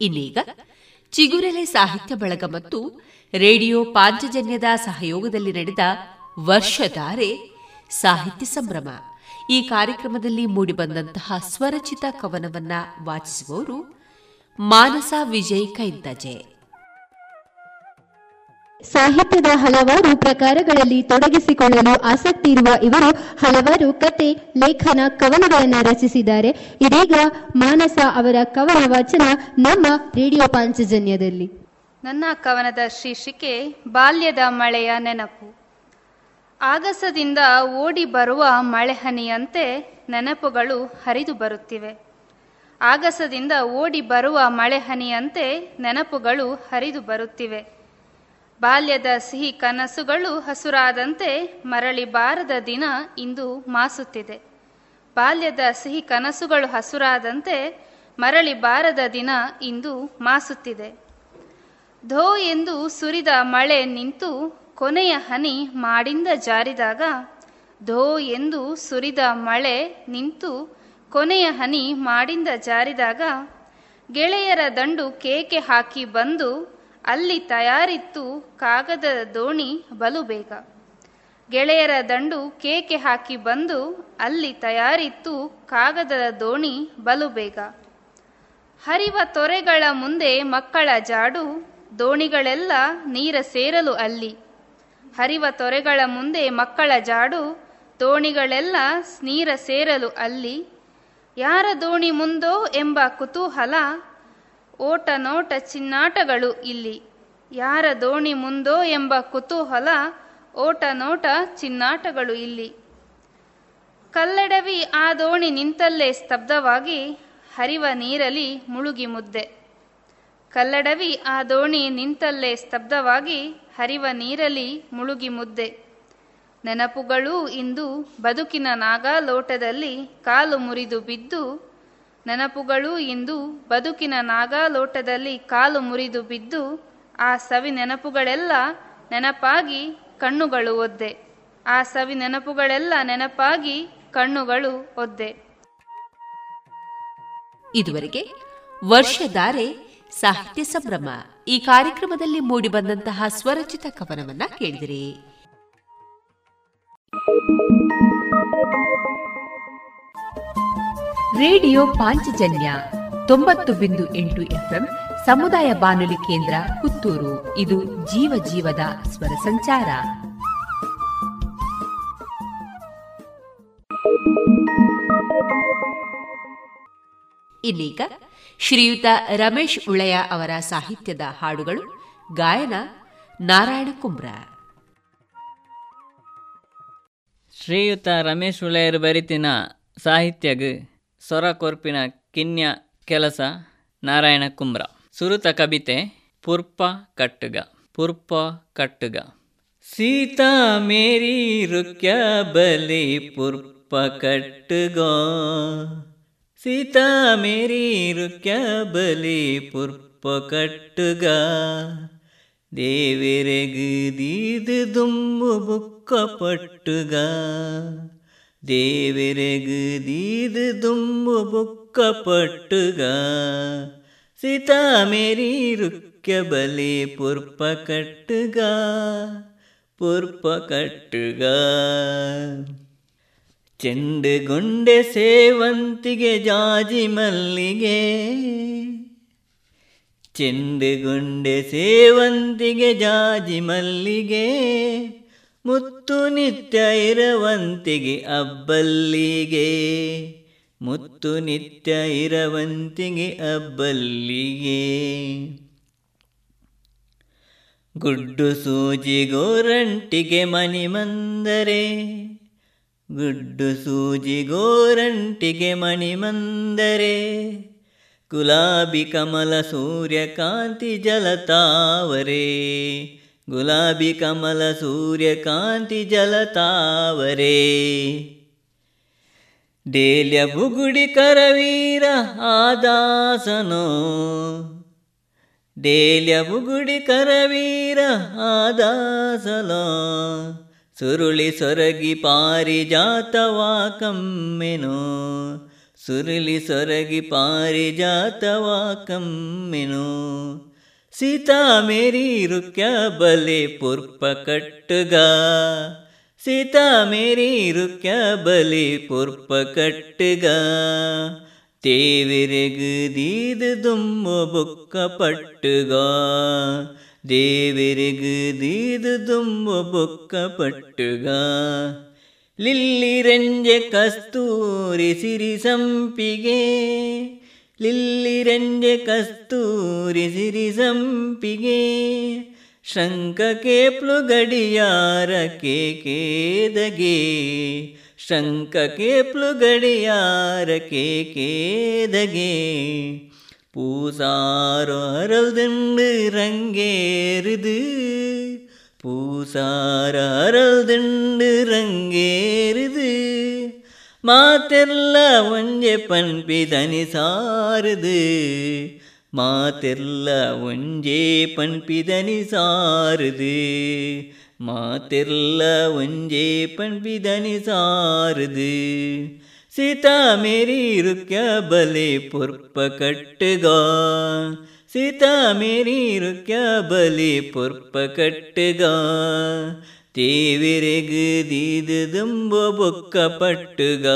[SPEAKER 1] ಇನ್ನೀಗ ಚಿಗುರೆಲೆ ಸಾಹಿತ್ಯ ಬಳಗ ಮತ್ತು ರೇಡಿಯೋ ಪಾಂಚಜನ್ಯದ ಸಹಯೋಗದಲ್ಲಿ ನಡೆದ ವರ್ಷಧಾರೆ ಸಾಹಿತ್ಯ ಸಂಭ್ರಮ. ಈ ಕಾರ್ಯಕ್ರಮದಲ್ಲಿ ಮೂಡಿಬಂದಂತಹ ಸ್ವರಚಿತ ಕವನವನ್ನ ವಾಚಿಸುವವರು ಮಾನಸ ವಿಜಯ್ ಕೈಂತಜೆ.
[SPEAKER 10] ಸಾಹಿತ್ಯದ ಹಲವಾರು ಪ್ರಕಾರಗಳಲ್ಲಿ ತೊಡಗಿಸಿಕೊಳ್ಳಲು ಆಸಕ್ತಿ ಇರುವ ಇವರು ಹಲವಾರು ಕತೆ, ಲೇಖನ, ಕವನಗಳನ್ನು ರಚಿಸಿದ್ದಾರೆ. ಇದೀಗ ಮಾನಸ ಅವರ ಕವನ ವಾಚನ ನಮ್ಮ ರೇಡಿಯೋ ಪಾಂಚಜನ್ಯದಲ್ಲಿ.
[SPEAKER 11] ನನ್ನ ಕವನದ ಶೀರ್ಷಿಕೆ, ಬಾಲ್ಯದ ಮಳೆಯ ನೆನಪು. ಆಗಸದಿಂದ ಓಡಿ ಬರುವ ಮಳೆಹನಿಯಂತೆ ನೆನಪುಗಳು ಹರಿದು ಬರುತ್ತಿವೆ. ಆಗಸದಿಂದ ಓಡಿ ಬರುವ ಮಳೆಹನಿಯಂತೆ ನೆನಪುಗಳು ಹರಿದು ಬರುತ್ತಿವೆ. ಬಾಲ್ಯದ ಸಿಹಿ ಕನಸುಗಳು ಹಸುರಾದಂತೆ ಮರಳಿ ಬಾರದ ದಿನ ಇಂದು ಮಾಸುತ್ತಿದೆ. ಬಾಲ್ಯದ ಸಿಹಿ ಕನಸುಗಳು ಹಸುರಾದಂತೆ ಮರಳಿ ಬಾರದ ದಿನ ಇಂದು ಮಾಸುತ್ತಿದೆ. ಧೋ ಎಂದು ಸುರಿದ ಮಳೆ ನಿಂತು ಕೊನೆಯ ಹನಿ ಮಾಡಿಂದ ಜಾರಿದಾಗ, ಧೋ ಎಂದು ಸುರಿದ ಮಳೆ ನಿಂತು ಕೊನೆಯ ಹನಿ ಮಾಡಿಂದ ಜಾರಿದಾಗ, ಗೆಳೆಯರ ದಂಡು ಕೇಕೆ ಹಾಕಿ ಬಂದು ಅಲ್ಲಿ ತಯಾರಿತ್ತು ಕಾಗದದ ದೋಣಿ ಬಲು ಬೇಗ. ಗೆಳೆಯರ ದಂಡು ಕೇಕೆ ಹಾಕಿ ಬಂದು ಅಲ್ಲಿ ತಯಾರಿತ್ತು ಕಾಗದದ ದೋಣಿ ಬಲು ಬೇಗ. ಹರಿವ ತೊರೆಗಳ ಮುಂದೆ ಮಕ್ಕಳ ಜಾಡು, ದೋಣಿಗಳೆಲ್ಲ ನೀರ ಸೇರಲು ಅಲ್ಲಿ. ಹರಿವ ತೊರೆಗಳ ಮುಂದೆ ಮಕ್ಕಳ ಜಾಡು, ದೋಣಿಗಳೆಲ್ಲ ನೀರ ಸೇರಲು ಅಲ್ಲಿ. ಯಾರ ದೋಣಿ ಮುಂದೋ ಎಂಬ ಕುತೂಹಲ ಓಟ ನೋಟ ಚಿನ್ನಾಟಗಳು ಇಲ್ಲಿ. ಯಾರ ದೋಣಿ ಮುಂದೋ ಎಂಬ ಕುತೂಹಲ, ಓಟ ನೋಟ ಚಿನ್ನಾಟಗಳು ಇಲ್ಲಿ. ಕಲ್ಲಡವಿ ಆ ದೋಣಿ ನಿಂತಲ್ಲೇ ಸ್ತಬ್ಧವಾಗಿ, ಹರಿವ ನೀರಲಿ ಮುಳುಗಿ ಮುದ್ದೆ. ಕಲ್ಲಡವಿ ಆ ದೋಣಿ ನಿಂತಲ್ಲೇ ಸ್ತಬ್ಧವಾಗಿ, ಹರಿವ ನೀರಲಿ ಮುಳುಗಿ ಮುದ್ದೆ. ನೆನಪುಗಳೂ ಇಂದು ಬದುಕಿನ ನಾಗಾಲೋಟದಲ್ಲಿ ಕಾಲು ಮುರಿದು ಬಿದ್ದು ನೆನಪುಗಳೂ ಇಂದು ಬದುಕಿನ ನಾಗಾಲೋಟದಲ್ಲಿ ಕಾಲು ಮುರಿದು ಬಿದ್ದು ಆ ಸವಿ ನೆನಪುಗಳೆಲ್ಲ ನೆನಪಾಗಿ ಕಣ್ಣುಗಳು ಒದ್ದೆ. ಆ ಸವಿ ನೆನಪುಗಳೆಲ್ಲ ನೆನಪಾಗಿ ಕಣ್ಣುಗಳು ಒದ್ದೆ.
[SPEAKER 1] ಇದುವರೆಗೆ ವರ್ಷಧಾರೆ ಸಾಹಿತ್ಯ ಸಂಭ್ರಮ ಈ ಕಾರ್ಯಕ್ರಮದಲ್ಲಿ ಮೂಡಿಬಂದಂತಹ ಸ್ವರಚಿತ ಕವನವನ್ನ ಕೇಳಿದಿರಿ. ರೇಡಿಯೋ ಪಾಂಚಜನ್ಯ ತೊಂಬತ್ತು ಬಿಂದು ಎಂಟು ಎಫ್ಎಂ ಸಮುದಾಯ ಬಾನುಲಿ ಕೇಂದ್ರ ಪುತ್ತೂರು. ಇದು ಜೀವ ಜೀವದ ಸ್ವರ ಸಂಚಾರ. ಇದೀಗ ಶ್ರೀಯುತ ರಮೇಶ್ ಉಳಯ ಅವರ ಸಾಹಿತ್ಯದ ಹಾಡುಗಳು ಗಾಯನ ನಾರಾಯಣ ಕುಂಬ್ರ.
[SPEAKER 12] ಶ್ರೀಯುತ ರಮೇಶ್ ಉಳೆಯರು ಬರಿತಿನ ಸಾಹಿತ್ಯಗ್ ಸೊರ ಕೊರ್ಪಿನ ಕಿನ್ಯ ಕೆಲಸ ನಾರಾಯಣ ಕುಂಬ್ರ. ಸುರುತ ಕವಿತೆ ಪುರ್ಪ ಕಟ್ಟುಗ ಪುರ್ಪ ಕಟ್ಟುಗ. ಸೀತಾ ಮೇರಿ ರುಕ್ಯ ಬಲಿ ಪುರ್ಪ ಕಟ್ಟುಗೋ. ಸೀತಾ ಮೇರಿ ರುಕ್ಯ ಬಲಿ ಪುರ್ಪ ಕಟ್ಟುಗ. ದೇವಿರೆಗು ದೀದು ದುಮ್ಮು ಬುಕ್ಕ ಪಟ್ಟುಗ. ದೇವಿರೆಗು ದೀದು ದುಮ್ಮು ಬುಕ್ಕ ಪಟ್ಟುಗ ಸೀತಾ ಮೇರಿ ರುಕ್ಯ ಬಲಿ ಪುರ್ಪ ಕಟ್ಟುಗ ಪುರ್ಪ ಕಟ್ಟುಗ ಚೆಂಡು ಗುಂಡೆ ಸೇವಂತಿಗೆ ಜಾಜಿ ಮಲ್ಲಿಗೆ ಚೆಂಡು ಗುಂಡೆ ಸೇವಂತಿಗೆ ಜಾಜಿ ಮಲ್ಲಿಗೆ ಮುತ್ತು ನಿತ್ಯ ಇರವಂತಿಗೆ ಅಬ್ಬಲ್ಲಿಗೆ. ಮುತ್ತು ನಿತ್ಯ ಇರವಂತಿಗೆ ಅಬ್ಬಲ್ಲಿಗೆ. ಗುಡ್ಡು ಸೂಜಿ ಗೋರಂಟಿಗೆ ಮನಿ ಮಂದರೆ. ಗುಡ್ಡು ಸೂಜಿ ಗೋರಂಟಿಗೆ ಮಣಿ ಮಂದರೆ. ಗುಲಾಬಿ ಕಮಲ ಸೂರ್ಯಕಾಂತಿ ಜಲತಾವರೆ. ಗುಲಾಬಿ ಕಮಲ ಸೂರ್ಯಕಾಂತಿ ಜಲತಾವರೆ ಡೇಲ್ಯ ಬುಗುಡಿ ಕರವೀರ ಆದಾಸನೋ. ಡೇಲ್ಯ ಬುಗುಡಿ ಕರವೀರ ಆದಾಸನೋ. ಸುರುಳಿ ಸೊರಗಿ ಪಾರಿಜಾತವಾ ಕಮ್ಮೆನೋ ಸುರುಳಿ ಸೊರಗಿ ಪಾರಿಜಾತವಾ ಕಮ್ಮೆನೋ ಸೀತಾ ಮೇರಿ ರುಕ್ಯ ಬಲೆ ಪುರ್ಪ ಕಟ್ಟುಗ ಸೀತಾ ಮೇರಿ ರುಕ್ಯ ಬಲೆ ಪುರ್ಪ ಕಟ್ಟುಗ ತೇವಿರೆಗು ದೀದು ದುಮ್ಮು ಬುಕ್ಕ ಪಟ್ಟುಗ ದೇವಿರಿಗು ದೀದು ದುಮ್ಮು ಬುಕ್ಕ ಪಟ್ಟುಗ ಲಿಲ್ಲಿ ರಂಜೆ ಕಸ್ತೂರಿ ಸಿರಿ ಸಂಪಿಗೆ ಲಿಲ್ಲಿ ರಂಜೆ ಕಸ್ತೂರಿ ಸಿರಿ ಸಂಪಿಗೆ ಶಂಕಕೆ ಪ್ಲುಗಡಿಯಾರ ಕೇದಗೆ ಶಂಕಕೆ ಪ್ಲುಗಡಿಯಾರ ಕೇದಗೆ பூசாரோ அருள்திண்டு ரங்கேறுது பூசார அருள்திண்டு ರಂಗೇರಿದು ಮಾತೆಲ್ಲ ಒಂಜೆ ಪನ್ಪಿದನಿ ಸಾರದು ಮಾತೆಲ್ಲ ಒಂಜೇ ಪನ್ಪಿದನಿ ಸಾರದು ಮಾತೆಲ್ಲ ಒಂಜೇ ಪಣ್ಪಿದನಿ ಸಾರದು ಸೀತಾ ಮೇರಿ ರುಕ್ಯ ಬಲೆ ಪುರ್ಪ ಕಟ್ಟುಗಾ ಸೀತಾ ಮೇರಿ ರುಕ್ಯ ಬಲಿ ಪುರ್ಪ ಕಟ್ಟುಗಾ ಪಟ್ಟುಗ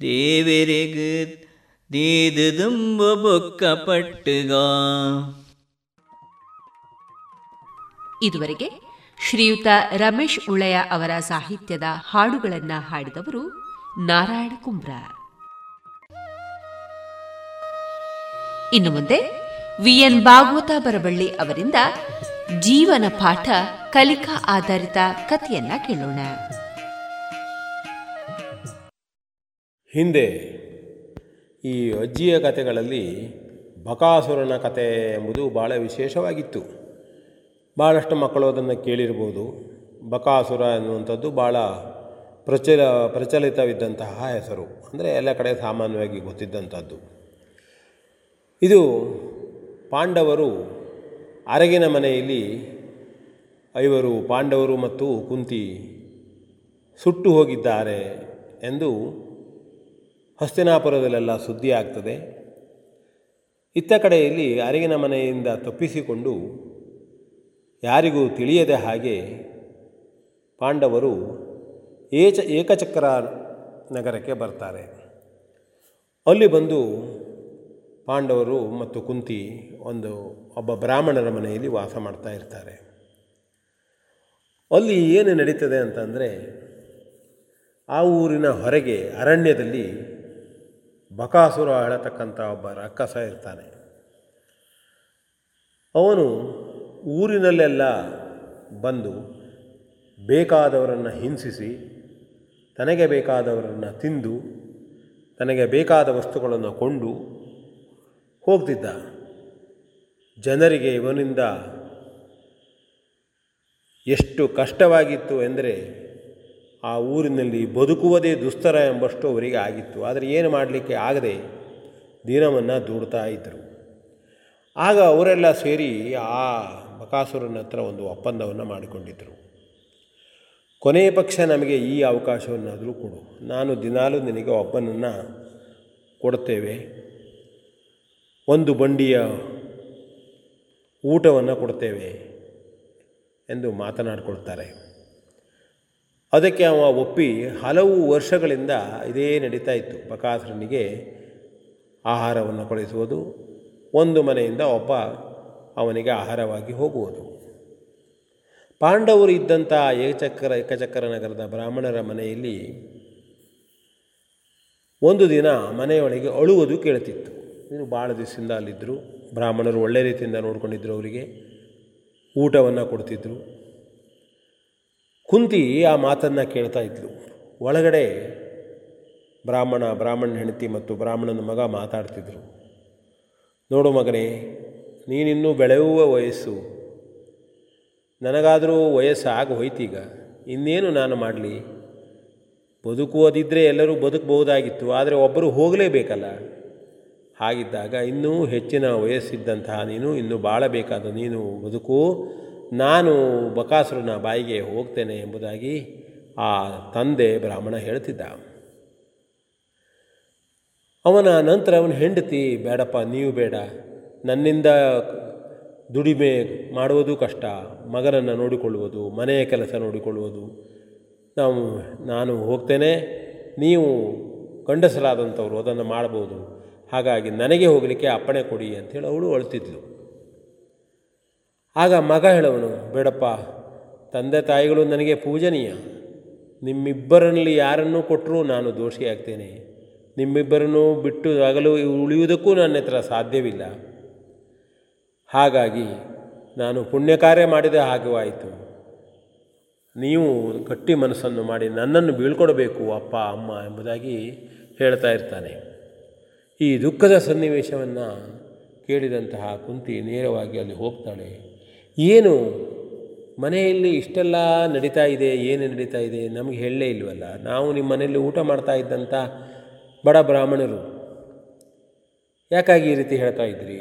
[SPEAKER 12] ದೇವಿರೆಗು ದೀದು ದುಂಬ ಬೊಕ್ಕ ಪಟ್ಟುಗ
[SPEAKER 1] ಇದುವರೆಗೆ ಶ್ರೀಯುತ ರಮೇಶ್ ಉಳಯ ಅವರ ಸಾಹಿತ್ಯದ ಹಾಡುಗಳನ್ನು ಹಾಡಿದವರು ನಾರಾಯಣ ಕುಂಬ್ರ. ಇನ್ನು ಮುಂದೆ ವಿಎನ್ ಭಾಗವತ ಬರಬಳ್ಳಿ ಅವರಿಂದ ಜೀವನ ಪಾಠ ಕಲಿಕಾ ಆಧಾರಿತ ಕಥೆಯನ್ನ ಕೇಳೋಣ.
[SPEAKER 13] ಹಿಂದೆ ಈ ಅಜ್ಜಿಯ ಕಥೆಗಳಲ್ಲಿ ಬಕಾಸುರನ ಕತೆ ಎಂಬುದು ಭಾಳ ವಿಶೇಷವಾಗಿತ್ತು. ಭಾಳಷ್ಟು ಮಕ್ಕಳು ಅದನ್ನು ಕೇಳಿರ್ಬೋದು. ಬಕಾಸುರ ಎನ್ನುವಂಥದ್ದು ಭಾಳ ಪ್ರಚಲ, ಪ್ರಚಲಿತವಿದ್ದಂತಹ ಹೆಸರು. ಅಂದರೆ ಎಲ್ಲ ಕಡೆ ಸಾಮಾನ್ಯವಾಗಿ ಗೊತ್ತಿದ್ದಂಥದ್ದು. ಇದು ಪಾಂಡವರು ಅರಗಿನ ಮನೆಯಲ್ಲಿ ಐವರು ಪಾಂಡವರು ಮತ್ತು ಕುಂತಿ ಸುಟ್ಟು ಹೋಗಿದ್ದಾರೆ ಎಂದು ಹಸ್ತಿನಾಪುರದಲ್ಲೆಲ್ಲ ಸುದ್ದಿ ಆಗ್ತದೆ. ಇತ್ತ ಕಡೆಯಲ್ಲಿ ಅರಗಿನ ಮನೆಯಿಂದ ತಪ್ಪಿಸಿಕೊಂಡು ಯಾರಿಗೂ ತಿಳಿಯದೆ ಹಾಗೆ ಪಾಂಡವರು ಏಚ ಏಕಚಕ್ರ ನಗರಕ್ಕೆ ಬರ್ತಾರೆ. ಅಲ್ಲಿ ಬಂದು ಪಾಂಡವರು ಮತ್ತು ಕುಂತಿ ಒಂದು ಒಬ್ಬ ಬ್ರಾಹ್ಮಣರ ಮನೆಯಲ್ಲಿ ವಾಸ ಮಾಡ್ತಾ ಇರ್ತಾರೆ. ಅಲ್ಲಿ ಏನು ನಡೀತದೆ ಅಂತಂದರೆ ಆ ಊರಿನ ಹೊರಗೆ ಅರಣ್ಯದಲ್ಲಿ ಬಕಾಸುರ ಹೇಳತಕ್ಕಂಥ ಒಬ್ಬ ರಕ್ಕಸ ಇರ್ತಾನೆ. ಅವನು ಊರಿನಲ್ಲೆಲ್ಲ ಬಂದು ಬೇಕಾದವರನ್ನು ಹಿಂಸಿಸಿ, ತನಗೆ ಬೇಕಾದವರನ್ನು ತಿಂದು, ತನಗೆ ಬೇಕಾದ ವಸ್ತುಗಳನ್ನು ಕೊಂಡು ಹೋಗ್ತಿದ್ದ. ಜನರಿಗೆ ಇವನಿಂದ ಎಷ್ಟು ಕಷ್ಟವಾಗಿತ್ತು ಎಂದರೆ ಆ ಊರಿನಲ್ಲಿ ಬದುಕುವುದೇ ದುಸ್ತರ ಎಂಬಷ್ಟು ಅವರಿಗೆ ಆಗಿತ್ತು. ಆದರೆ ಏನು ಮಾಡಲಿಕ್ಕೆ ಆಗದೆ ದಿನವನ್ನು ದೂಡ್ತಾ ಇದ್ದರು ಆಗ ಅವರೆಲ್ಲ ಸೇರಿ ಆ ಬಕಾಸುರನ ಹತ್ರ ಒಂದು ಒಪ್ಪಂದವನ್ನು ಮಾಡಿಕೊಂಡಿದ್ದರು ಕೊನೆಯ ಪಕ್ಷ ನಮಗೆ ಈ ಅವಕಾಶವನ್ನಾದರೂ ಕೊಡು. ನಾನು ದಿನಾಲೂ ನಿನಗೆ ಒಬ್ಬನನ್ನು ಕೊಡ್ತೇವೆ. ಒಂದು ಬಂಡಿಯ ಊಟವನ್ನು ಕೊಡ್ತೇವೆ ಎಂದು ಮಾತನಾಡಿಕೊಳ್ತಾರೆ. ಅದಕ್ಕೆ ಅವ ಒಪ್ಪಿ ಹಲವು ವರ್ಷಗಳಿಂದ ಇದೇ ನಡೀತಾ ಇತ್ತು. ಬಕಾಸುರನಿಗೆ ಆಹಾರವನ್ನು ಕೊಡಿಸುವುದು ಒಂದು ಮನೆಯಿಂದ ಒಬ್ಬ ಅವನಿಗೆ ಆಹಾರವಾಗಿ ಹೋಗುವುದು. ಪಾಂಡವರು ಇದ್ದಂಥ ಏಕಚಕ್ರ ಏಕಚಕ್ರ ನಗರದ ಬ್ರಾಹ್ಮಣರ ಮನೆಯಲ್ಲಿ ಒಂದು ದಿನ ಮನೆಯೊಳಗೆ ಅಳುವುದು ಕೇಳ್ತಿತ್ತು. ಇನ್ನು ಭಾಳ ದಿವಸದಿಂದ ಅಲ್ಲಿದ್ದರು. ಬ್ರಾಹ್ಮಣರು ಒಳ್ಳೆ ರೀತಿಯಿಂದ ನೋಡ್ಕೊಂಡಿದ್ದರು ಅವರಿಗೆ. ಊಟವನ್ನು ಕೊಡ್ತಿದ್ರು. ಕುಂತಿ ಆ ಮಾತನ್ನು ಕೇಳ್ತಾ ಇದ್ಲು. ಒಳಗಡೆ ಬ್ರಾಹ್ಮಣ ಬ್ರಾಹ್ಮಣ ಹೆಂಡತಿ ಮತ್ತು ಬ್ರಾಹ್ಮಣನ ಮಗ ಮಾತಾಡ್ತಿದ್ರು. ನೋಡು ಮಗನೇ, ನೀನಿನ್ನೂ ಬೆಳೆಯುವ ವಯಸ್ಸು. ನನಗಾದರೂ ವಯಸ್ಸು ಆಗ ಹೋಯ್ತೀಗ? ಇನ್ನೇನು ನಾನು ಮಾಡಲಿ? ಬದುಕುವುದಿದ್ದರೆ ಎಲ್ಲರೂ ಬದುಕಬಹುದಾಗಿತ್ತು, ಆದರೆ ಒಬ್ಬರು ಹೋಗಲೇಬೇಕಲ್ಲ? ಹಾಗಿದ್ದಾಗ ಇನ್ನೂ ಹೆಚ್ಚಿನ ವಯಸ್ಸಿದ್ದಂತಹ ನೀನು, ಇನ್ನೂ ಬಾಳಬೇಕಾದ ನೀನು ಬದುಕು, ನಾನು ಬಕಾಸುರನ ಬಾಯಿಗೆ ಹೋಗ್ತೇನೆ ಎಂಬುದಾಗಿ ಆ ತಂದೆ ಬ್ರಾಹ್ಮಣ ಹೇಳ್ತಿದ್ದ. ಅವನ ನಂತರ ಅವನ ಹೆಂಡತಿ, ಬೇಡಪ್ಪ, ನೀವು ಬೇಡ. ನನ್ನಿಂದ ದುಡಿಮೆ ಮಾಡುವುದು ಕಷ್ಟ. ಮಗನನ್ನು ನೋಡಿಕೊಳ್ಳುವುದು, ಮನೆಯ ಕೆಲಸ ನೋಡಿಕೊಳ್ಳುವುದು. ನಾವು, ನಾನು ಹೋಗ್ತೇನೆ. ನೀವು ಗಂಡಸರಾದಂಥವ್ರು ಅದನ್ನು ಮಾಡ್ಬೋದು ಹಾಗಾಗಿ ನನಗೆ ಹೋಗಲಿಕ್ಕೆ ಅಪ್ಪಣೆ ಕೊಡಿ ಅಂಥೇಳಿ ಅವಳು ಅಳ್ತಿದ್ಲು. ಆಗ ಮಗ ಹೇಳವನು, ಬೇಡಪ್ಪ, ತಂದೆ ತಾಯಿಗಳು ನನಗೆ ಪೂಜನೀಯ. ನಿಮ್ಮಿಬ್ಬರಲ್ಲಿ ಯಾರನ್ನೂ ಕೊಟ್ಟರೂ ನಾನು ದೋಷಿಯಾಗ್ತೇನೆ ನಿಮ್ಮಿಬ್ಬರನ್ನು ಬಿಟ್ಟು ಆಗಲು ಉಳಿಯುವುದಕ್ಕೂ ನನ್ನ ಹತ್ರ ಸಾಧ್ಯವಿಲ್ಲ. ಹಾಗಾಗಿ ನಾನು ಪುಣ್ಯ ಕಾರ್ಯ ಮಾಡಿದ ಹಾಗೂ ಆಯಿತು. ನೀವು ಗಟ್ಟಿ ಮನಸ್ಸನ್ನು ಮಾಡಿ ನನ್ನನ್ನು ಬೀಳ್ಕೊಡಬೇಕು, ಅಪ್ಪ, ಅಮ್ಮ ಎಂಬುದಾಗಿ ಹೇಳ್ತಾ ಇರ್ತಾನೆ. ಈ ದುಃಖದ ಸನ್ನಿವೇಶವನ್ನು ಕೇಳಿದಂತಹ ಕುಂತಿ ನೇರವಾಗಿ ಅಲ್ಲಿ ಹೋಗ್ತಾಳೆ. ಏನು, ಮನೆಯಲ್ಲಿ ಇಷ್ಟೆಲ್ಲ ನಡೀತಾ ಇದೆ, ಏನು ನಡೀತಾ ಇದೆ ನಮಗೆ ಹೇಳಲೇ ಇಲ್ವಲ್ಲ. ನಾವು ನಿಮ್ಮ ಮನೆಯಲ್ಲಿ ಊಟ ಮಾಡ್ತಾ ಇದ್ದಂಥ ಬಡ ಬ್ರಾಹ್ಮಣರು ಯಾಕಾಗಿ ಈ ರೀತಿ ಹೇಳ್ತಾ ಇದ್ರಿ?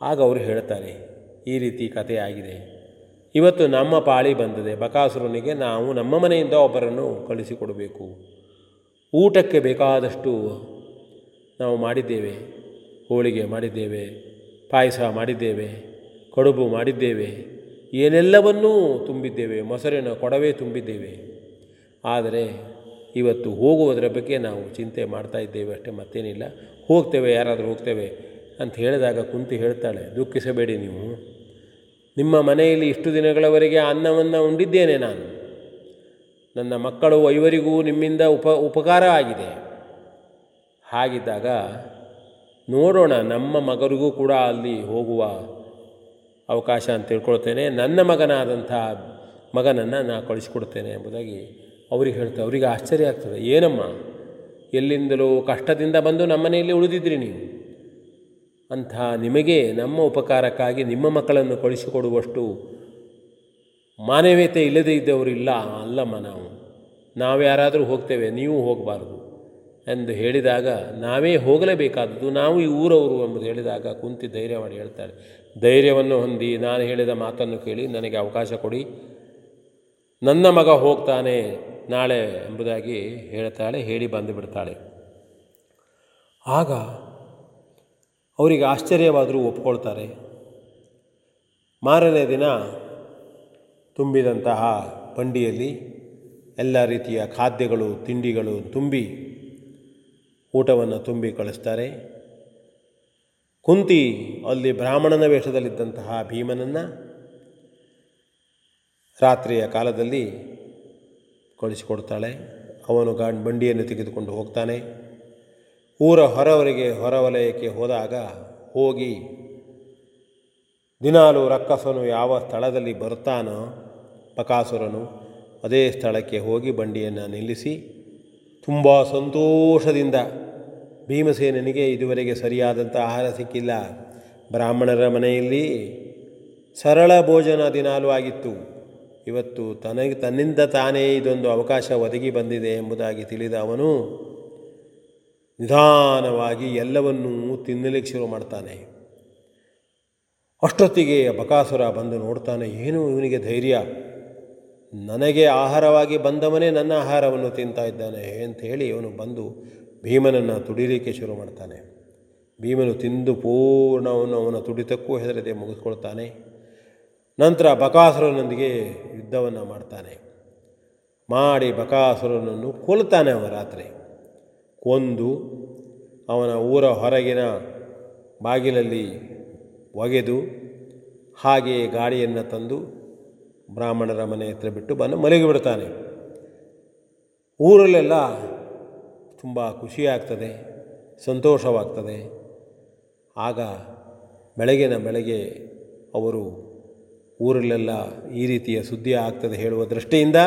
[SPEAKER 13] ಆಗ ಅವರು ಹೇಳ್ತಾರೆ, ಈ ರೀತಿ ಕಥೆ ಆಗಿದೆ. ಇವತ್ತು ನಮ್ಮ ಪಾಳಿ ಬಂದಿದೆ. ಬಕಾಸುರನಿಗೆ ನಾವು ನಮ್ಮ ಮನೆಯಿಂದ ಒಬ್ಬರನ್ನು ಕಳಿಸಿಕೊಡಬೇಕು. ಊಟಕ್ಕೆ ಬೇಕಾದಷ್ಟು ನಾವು ಮಾಡಿದ್ದೇವೆ, ಹೋಳಿಗೆ ಮಾಡಿದ್ದೇವೆ, ಪಾಯಸ ಮಾಡಿದ್ದೇವೆ, ಕಡುಬು ಮಾಡಿದ್ದೇವೆ, ಏನೆಲ್ಲವನ್ನೂ ತುಂಬಿದ್ದೇವೆ, ಮೊಸರಿನ ಕೊಡವೇ ತುಂಬಿದ್ದೇವೆ. ಆದರೆ ಇವತ್ತು ಹೋಗುವುದರ ಬಗ್ಗೆ ನಾವು ಚಿಂತೆ ಮಾಡ್ತಾ ಇದ್ದೇವೆ ಅಷ್ಟೇ, ಮತ್ತೇನಿಲ್ಲ. ಹೋಗ್ತೇವೆ, ಯಾರಾದರೂ ಹೋಗ್ತೇವೆ ಅಂತ ಹೇಳಿದಾಗ ಕುಂತಿ ಹೇಳ್ತಾಳೆ, ದುಃಖಿಸಬೇಡಿ ನೀವು. ನಿಮ್ಮ ಮನೆಯಲ್ಲಿ ಇಷ್ಟು ದಿನಗಳವರೆಗೆ ಅನ್ನವನ್ನು ಉಂಡಿದ್ದೇನೆ ನಾನು. ನನ್ನ ಮಕ್ಕಳು ಐವರಿಗೂ ನಿಮ್ಮಿಂದ ಉಪ, ಉಪಕಾರ ಆಗಿದೆ. ಹಾಗಿದ್ದಾಗ ನೋಡೋಣ ನಮ್ಮ ಮಗರಿಗೂ ಕೂಡ ಅಲ್ಲಿ ಹೋಗುವ ಅವಕಾಶ ಅಂತ ತಿಳ್ಕೊಳ್ತೇನೆ. ನನ್ನ ಮಗನಾದಂಥ ಮಗನನ್ನು ನಾನು ಕಳಿಸ್ಕೊಡ್ತೇನೆ ಎಂಬುದಾಗಿ ಅವ್ರಿಗೆ ಹೇಳ್ತಾರೆ ಅವರಿಗೆ ಆಶ್ಚರ್ಯ ಆಗ್ತದೆ. ಏನಮ್ಮ, ಎಲ್ಲಿಂದಲೂ ಕಷ್ಟದಿಂದ ಬಂದು ನಮ್ಮನೆಯಲ್ಲಿ ಉಳಿದಿದ್ರಿ ನೀವು? ಅಂಥ ನಿಮಗೆ ನಮ್ಮ ಉಪಕಾರಕ್ಕಾಗಿ ನಿಮ್ಮ ಮಕ್ಕಳನ್ನು ಕಳಿಸಿಕೊಡುವಷ್ಟು ಮಾನವೀಯತೆ ಇಲ್ಲದೇ ಇದ್ದವರು ಇಲ್ಲ ಅಲ್ಲಮ್ಮ ನಾವು. ನಾವು ಯಾರಾದರೂ ಹೋಗ್ತೇವೆ, ನೀವು ಹೋಗಬಾರ್ದು. ಎಂದು ಹೇಳಿದಾಗ ನಾವೇ ಹೋಗಲೇಬೇಕಾದದ್ದು, ನಾವು ಈ ಊರವರು ಎಂಬುದು ಹೇಳಿದಾಗ ಕುಂತಿ ಧೈರ್ಯ ಮಾಡಿ ಹೇಳ್ತಾಳೆ ಧೈರ್ಯವನ್ನು ಹೊಂದಿ ನಾನು ಹೇಳಿದ ಮಾತನ್ನು ಕೇಳಿ ನನಗೆ ಅವಕಾಶ ಕೊಡಿ. ನನ್ನ ಮಗ ಹೋಗ್ತಾನೆ ನಾಳೆ ಎಂಬುದಾಗಿ ಹೇಳ್ತಾಳೆ, ಹೇಳಿ ಬಂದು ಬಿಡ್ತಾಳೆ. ಆಗ ಅವರಿಗೆ ಆಶ್ಚರ್ಯವಾದರೂ ಒಪ್ಕೊಳ್ತಾರೆ. ಮಾರನೇ ದಿನ ತುಂಬಿದಂತಹ ಬಂಡಿಯಲ್ಲಿ ಎಲ್ಲ ರೀತಿಯ ಖಾದ್ಯಗಳು, ತಿಂಡಿಗಳು ತುಂಬಿ ಊಟವನ್ನು ತುಂಬಿ ಕಳಿಸ್ತಾರೆ. ಕುಂತಿ ಅಲ್ಲಿ ಬ್ರಾಹ್ಮಣನ ವೇಷದಲ್ಲಿದ್ದಂತಹ ಭೀಮನನ್ನು ರಾತ್ರಿಯ ಕಾಲದಲ್ಲಿ ಕಳಿಸಿಕೊಡ್ತಾಳೆ. ಅವನು ಗಾ ಬಂಡಿಯನ್ನು ತೆಗೆದುಕೊಂಡು ಹೋಗ್ತಾನೆ. ಊರ ಹೊರವರಿಗೆ ಹೊರವಲಯಕ್ಕೆ ಹೋದಾಗ ಹೋಗಿ ದಿನಾಲು ರಕ್ಕಸನು ಯಾವ ಸ್ಥಳದಲ್ಲಿ ಬರ್ತಾನೋ ಪಕಾಸುರನು ಅದೇ ಸ್ಥಳಕ್ಕೆ ಹೋಗಿ ಬಂಡಿಯನ್ನು ನಿಲ್ಲಿಸಿ ತುಂಬ ಸಂತೋಷದಿಂದ ಭೀಮಸೇನನಿಗೆ ಇದುವರೆಗೆ ಸರಿಯಾದಂಥ ಆಹಾರ ಸಿಕ್ಕಿಲ್ಲ. ಬ್ರಾಹ್ಮಣರ ಮನೆಯಲ್ಲಿ ಸರಳ ಭೋಜನ ದಿನಾಲೂ ಆಗಿತ್ತು. ಇವತ್ತು ತನಗೆ, ತನ್ನಿಂದ ತಾನೇ ಇದೊಂದು ಅವಕಾಶ ಒದಗಿ ಬಂದಿದೆ ಎಂಬುದಾಗಿ ತಿಳಿದ ಅವನು ನಿಧಾನವಾಗಿ ಎಲ್ಲವನ್ನೂ ತಿನ್ನಲಿಕ್ಕೆ ಶುರು ಮಾಡ್ತಾನೆ. ಅಷ್ಟೊತ್ತಿಗೆ ಬಕಾಸುರ ಬಂದು ನೋಡ್ತಾನೆ, ಏನು ಇವನಿಗೆ ಧೈರ್ಯ? ನನಗೆ ಆಹಾರವಾಗಿ ಬಂದವನೇ ನನ್ನ ಆಹಾರವನ್ನು ತಿಂತಾ ಇದ್ದಾನೆ ಅಂತ ಹೇಳಿ ಇವನು ಬಂದು ಭೀಮನನ್ನು ತುಡಿಲಿಕ್ಕೆ ಶುರು ಮಾಡ್ತಾನೆ. ಭೀಮನು ತಿಂದು ಪೂರ್ಣವನ್ನು ಅವನ ತುಡಿತಕ್ಕೂ ಹೆದರದೆ ಮುಗಿಸ್ಕೊಳ್ತಾನೆ. ನಂತರ ಬಕಾಸುರನೊಂದಿಗೆ ಯುದ್ಧವನ್ನು ಮಾಡ್ತಾನೆ. ಮಾಡಿ ಬಕಾಸುರನನ್ನು ಕೊಲ್ತಾನೆ ಅವ ರಾತ್ರಿ. ಕೊಂದು ಅವನ ಊರ ಹೊರಗಿನ ಬಾಗಿಲಲ್ಲಿ ಒಗೆದು ಹಾಗೆಯೇ ಗಾಡಿಯನ್ನು ತಂದು ಬ್ರಾಹ್ಮಣರ ಮನೆ ಹತ್ರ ಬಿಟ್ಟು ಬಂದು ಮಲಗಿ ಬಿಡ್ತಾನೆ ಊರಲ್ಲೆಲ್ಲ ತುಂಬ ಖುಷಿಯಾಗ್ತದೆ, ಸಂತೋಷವಾಗ್ತದೆ. ಆಗ ಬೆಳಗಿನ ಬೆಳಗ್ಗೆ ಅವರು ಊರಲ್ಲೆಲ್ಲ ಈ ರೀತಿಯ ಸುದ್ದಿ ಆಗ್ತದೆ ಹೇಳುವ ದೃಷ್ಟಿಯಿಂದ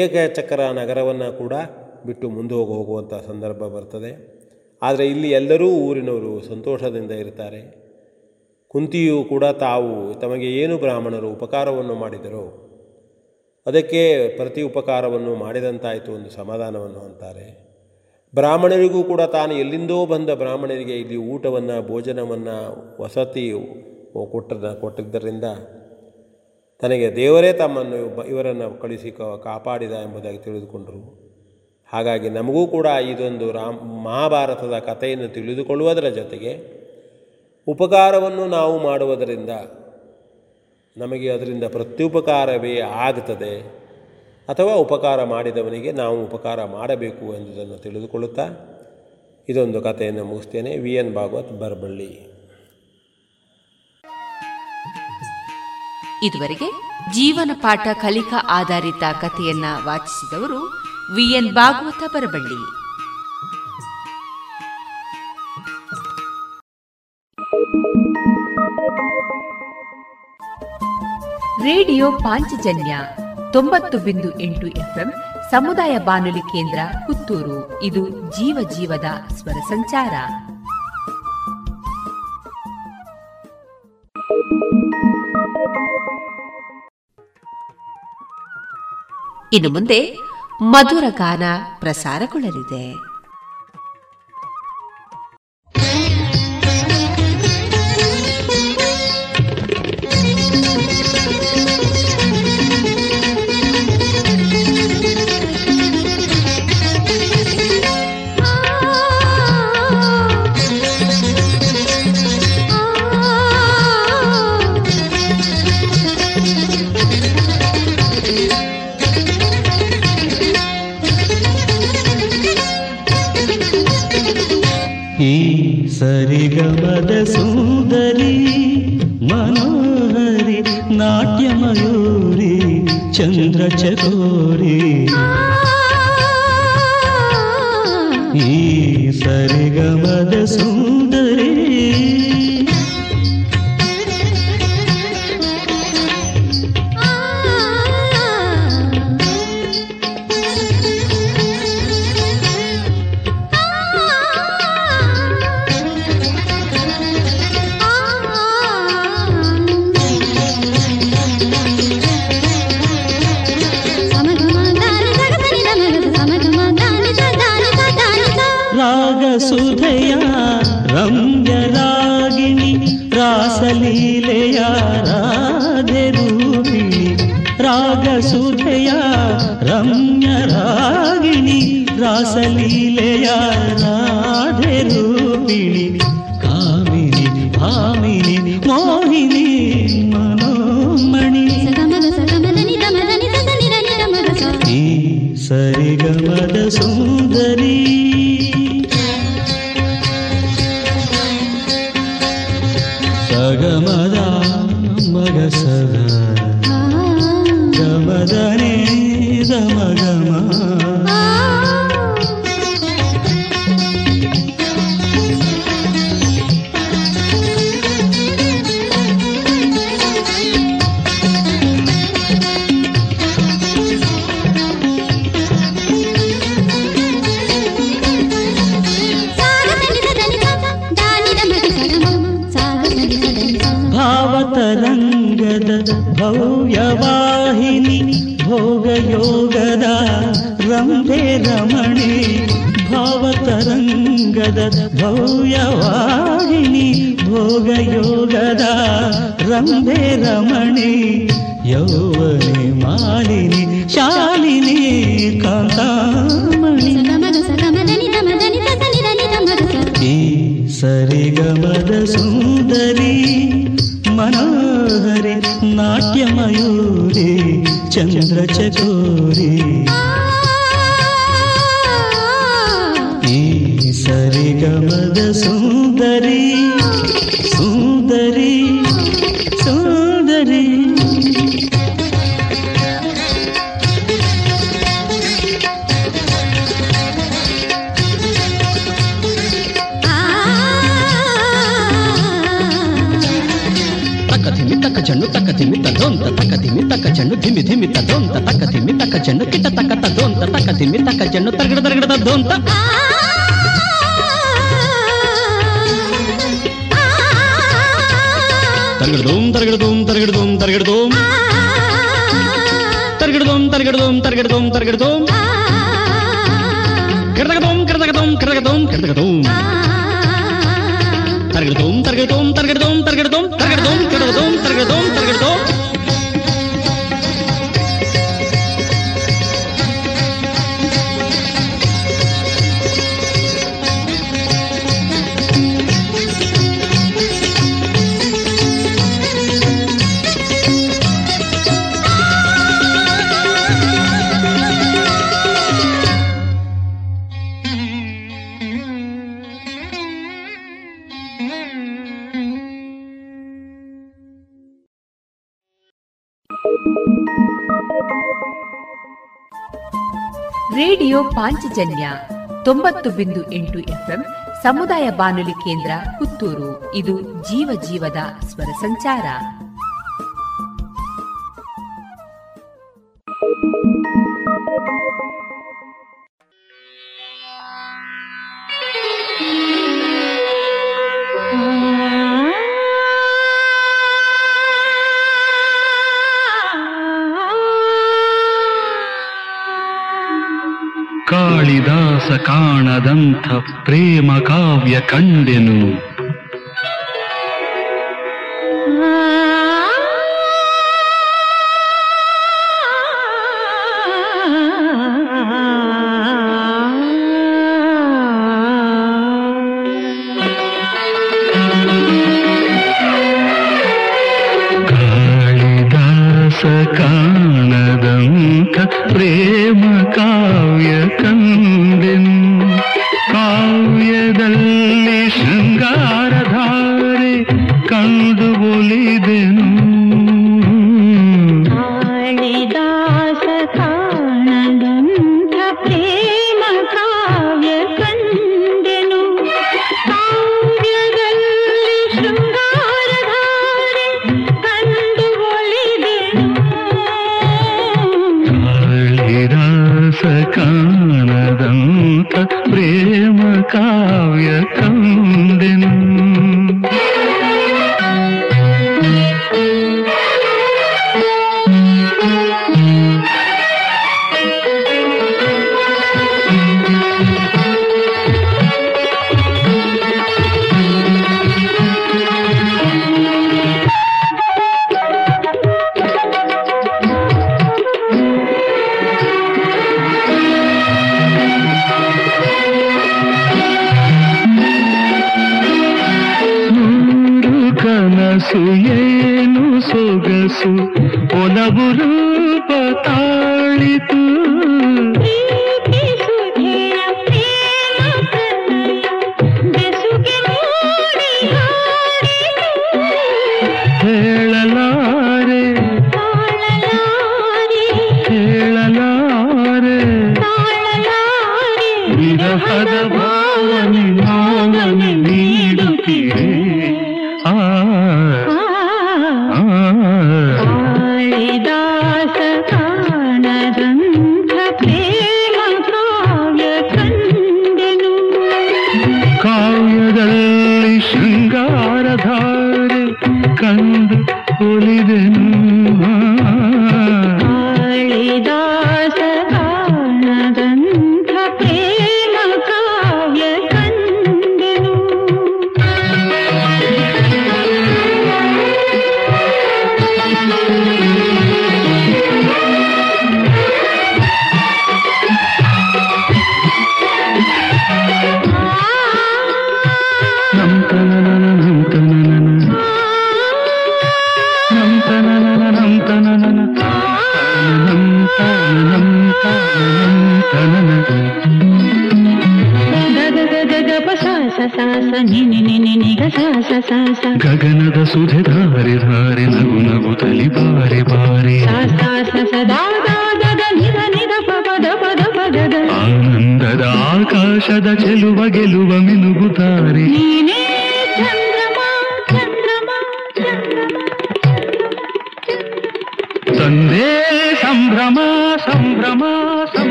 [SPEAKER 13] ಏಕಚಕ್ರ ನಗರವನ್ನು ಕೂಡ ಬಿಟ್ಟು ಮುಂದೆ ಹೋಗಿ ಹೋಗುವಂಥ ಸಂದರ್ಭ ಬರ್ತದೆ. ಆದರೆ ಇಲ್ಲಿ ಎಲ್ಲರೂ ಊರಿನವರು ಸಂತೋಷದಿಂದ ಇರ್ತಾರೆ. ಕುಂತಿಯು ಕೂಡ ತಾವು ತಮಗೆ ಏನು ಬ್ರಾಹ್ಮಣರು ಉಪಕಾರವನ್ನು ಮಾಡಿದರು, ಅದಕ್ಕೆ ಪ್ರತಿ ಉಪಕಾರವನ್ನು ಮಾಡಿದಂತಾಯಿತು ಒಂದು ಸಮಾಧಾನವನ್ನು ಅಂತಾರೆ. ಬ್ರಾಹ್ಮಣರಿಗೂ ಕೂಡ ತಾನು ಎಲ್ಲಿಂದೋ ಬಂದ ಬ್ರಾಹ್ಮಣರಿಗೆ ಇಲ್ಲಿ ಊಟವನ್ನು, ಭೋಜನವನ್ನು ವಸತಿ ಕೊಟ್ಟದ, ಕೊಟ್ಟಿದ್ದರಿಂದ ತನಗೆ ದೇವರೇ ತಮ್ಮನ್ನು ಇವರನ್ನು ಕಳಿಸಿ ಕಾಪಾಡಿದ ಎಂಬುದಾಗಿ ತಿಳಿದುಕೊಂಡರು. ಹಾಗಾಗಿ ನಮಗೂ ಕೂಡ ಇದೊಂದು ರಾಮ್, ಮಹಾಭಾರತದ ಕಥೆಯನ್ನು ತಿಳಿದುಕೊಳ್ಳುವುದರ ಜೊತೆಗೆ ಉಪಕಾರವನ್ನು ನಾವು ಮಾಡುವುದರಿಂದ ನಮಗೆ ಅದರಿಂದ ಪ್ರತ್ಯುಪಕಾರವೇ ಆಗುತ್ತದೆ. ಅಥವಾ ಉಪಕಾರ ಮಾಡಿದವನಿಗೆ ನಾವು ಉಪಕಾರ ಮಾಡಬೇಕು ಎಂಬುದನ್ನು ತಿಳಿದುಕೊಳ್ಳುತ್ತಾ ಇದೊಂದು ಕಥೆಯನ್ನು ಮುಗಿಸ್ತೇನೆ. ವಿ. ಎನ್. ಭಾಗವತ್ ಬರಬಳ್ಳಿ.
[SPEAKER 1] ಇದುವರೆಗೆ ಜೀವನ ಪಾಠ ಕಲಿಕಾ ಆಧಾರಿತ ಕಥೆಯನ್ನ ವಾಚಿಸಿದವರು V N Bhagavata Barballi. Radio Panchajanya ತೊಂಬತ್ತು ಬಿಂದು ಎಂಟು ಎಫ್ಎಂ ಸಮುದಾಯ ಬಾನುಲಿ ಕೇಂದ್ರ ಪುತ್ತೂರು. ಇದು ಜೀವ ಜೀವದ ಸ್ವರ ಸಂಚಾರ. ಇನ್ನು ಮುಂದೆ ಮಧುರ ಗಾನ ಪ್ರಸಾರಗೊಳ್ಳಲಿದೆ.
[SPEAKER 14] సరిగమద సుందరి మనోహరి నాట్యమయూరి చంద్రచకోరి. ఈ సరిగమద लीलया राधे रूपिणी। ರಮಣಿ ಭಾವತರಂಗದ ಭವ್ಯವಾಹಿನಿ ಭೋಗಯೋಗದ ರಂಭೆ ರಮಣಿ ಯೌವನೆ ಮಾಲಿನಿ ಶಾಲಿನಿ ಕಾಂತಾಮಣಿ ಈ ಸರಿಗಮದ ಸುಂದರಿ ಮನೋಹರಿ ನಾಟ್ಯ ಮಯೂರಿ ಚಂದ್ರ ಚಕೋರಿ
[SPEAKER 15] సుందరి సుందరి సుందరి. తక్క చెన్ను తక్క తిమి తొంత తక్క తిమి తక్క చెన్ను ధిమి ధిమి తొంత తక్క తిమి తక్క చెన్ను కిట తక్క తొంత తక్క తిమి తక్క చెన్ను తరగడ తరగడ తొంత தருகிடுதோம். தருகிடுதோம் தருகிடுதோம் தருகிடுதோம்
[SPEAKER 1] தருகிடுதோம். ಪಾಂಚಜನ್ಯ ತೊಂಬತ್ತು ಬಿಂದು ಎಂಟು ಎಫ್ಎಂ ಸಮುದಾಯ ಬಾನುಲಿ ಕೇಂದ್ರ ಪುತ್ತೂರು. ಇದು ಜೀವ ಜೀವದ ಸ್ವರ ಸಂಚಾರ.
[SPEAKER 16] ಕಾಳಿದಾಸ ಕಾಣದಂಥ ಪ್ರೇಮ ಕಾವ್ಯ ಕಂಡೆನು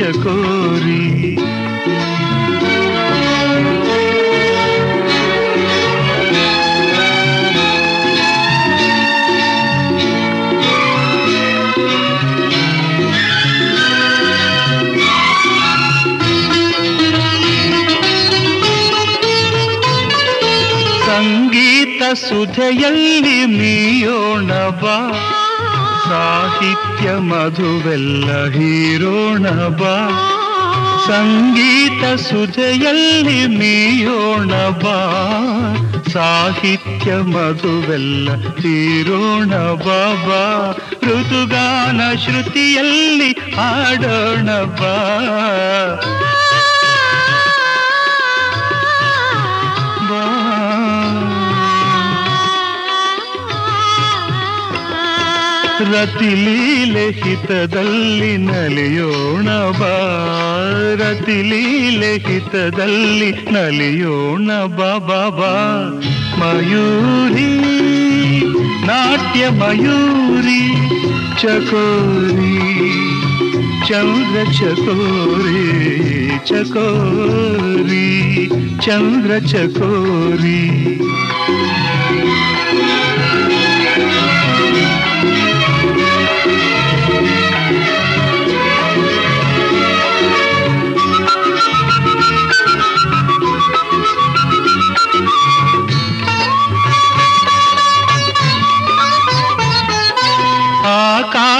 [SPEAKER 17] चकोरी। संगीत सुधयल्ली मीयो नबा
[SPEAKER 16] ಸಾಹಿತ್ಯ ಮಧುವೆಲ್ಲ ಹೀರೋಣ ಬಾ. ಸಂಗೀತ ಸುಜೆಯಲ್ಲಿ ಮೀಯೋಣ ಬಾ. ಸಾಹಿತ್ಯ ಮಧುವೆಲ್ಲ ಹೀರೋಣ ಬಾಬಾ ಋತುಗಾನ ಶ್ರುತಿಯಲ್ಲಿ ಹಾಡೋಣ ಬಾ. ರತಿಲೀಲೆ ಹಿತದಲ್ಲಿ ನಲಿಯೋಣ ಬಾ ರತಿಲೀಲೆ ಹಿತದಲ್ಲಿ ನಲಿಯೋಣ ಬಾ ಬಾ ಬಾ ಮಯೂರಿ ನಾಟ್ಯ ಮಯೂರಿ ಚಕೋರಿ ಚಂದ್ರ ಚಕೋರಿ ಚಕೋರಿ ಚಂದ್ರ ಚಕೋರಿ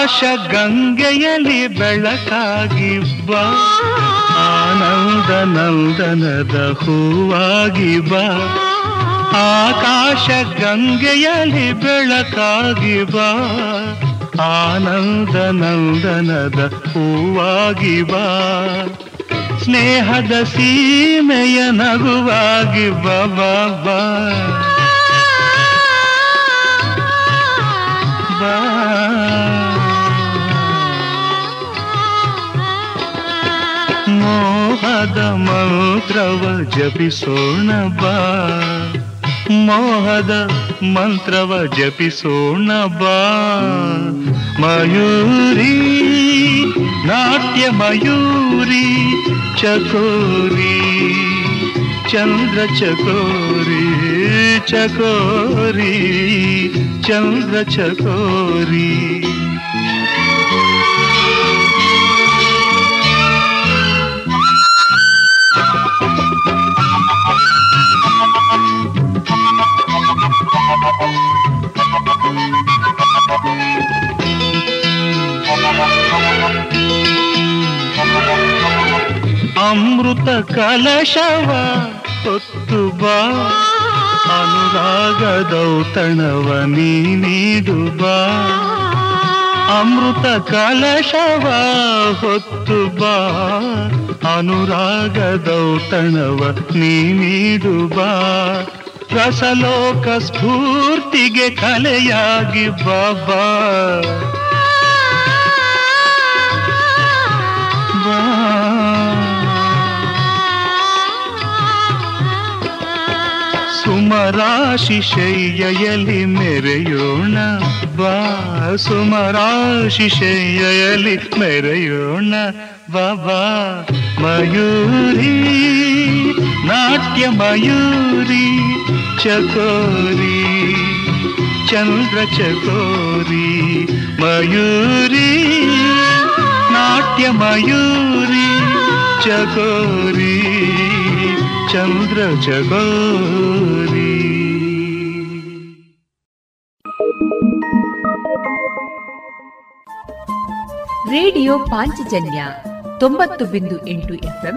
[SPEAKER 16] ಆಕಾಶ ಗಂಗೆಯಲ್ಲಿ ಬೆಳಕಾಗಿ ಬಾ ಆನಂದ ನಂದನದ ಹೂವಾಗಿ ಬಾ ಆಕಾಶ ಗಂಗೆಯಲ್ಲಿ ಬೆಳಕಾಗಿ ಬಾ ಆನಂದ ನಂದನದ ಹೂವಾಗಿ ಬಾ ಸ್ನೇಹದ ಸೀಮೆಯ ನಗುವಾಗಿ ಬಾ ಬಾ ಮೋಹದ ಮಂತ್ರವ ಜಪಿಸೋಣ ಬಾ ಮೋಹದ ಮಂತ್ರವ ಜಪಿಸೋಣ ಬಾ ಮಯೂರಿ ನಾಟ್ಯ ಮಯೂರಿ ಚಕೋರಿ ಚಂದ್ರ ಚಕೋರಿ ಚಕೋರಿ ಚಂದ್ರ ಚಕೋರಿ ಅಮೃತ ಕಲಶವ ಹೊತ್ತು ಬಾ. ಅನುರಾಗದೌತಣವ ನೀಡು ಬಾ. ಅಮೃತ ಕಲಶವ ಹೊತ್ತು ಬಾ. ಅನುರಾಗದೌತಣವ ನೀಡು ಬಾ. ರಸಲೋಕ ಸ್ಫೂರ್ತಿಗೆ ಕಲೆಯಾಗಿ ಬಾಬಾ. ಬಾ ಸುಮರಾಶಿ ಶೈಯಲಿ ಮೆರೆಯೋಣ ಬಾ. ಸುಮರಾಶಿ ಶೈಯಲಿ ಮೆರೆಯೋಣ ಬಾಬಾ ಮಯೂರಿ, ನಾಟ್ಯ ಮಯೂರಿ ಚಕೋರಿ ಚಂದ್ರ ಚಕೋರಿ ಮಯೂರಿ ನಾಟ್ಯ ಮಯೂರಿ ಚಕೋರಿ ಚಂದ್ರ ಚಕೋರಿ
[SPEAKER 1] ರೇಡಿಯೋ ಪಾಂಚಜನ್ಯ ತೊಂಬತ್ತು ಬಿಂದು ಎಂಟು ಎಫ್ಎಂ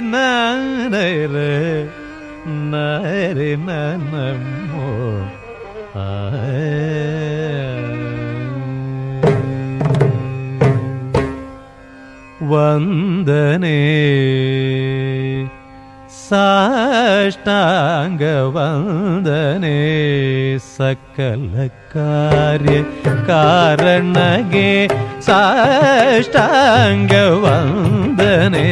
[SPEAKER 18] ನಾನರ ನರೆ ನನ್ನಮ್ಮೋ ವಂದನೆ ಸಾಷ್ಟಾಂಗ ವಂದನೆ ಸಕಲ ಕಾರ್ಯ ಕಾರಣಗೆ ಸಾಷ್ಟಾಂಗ ವಂದನೆ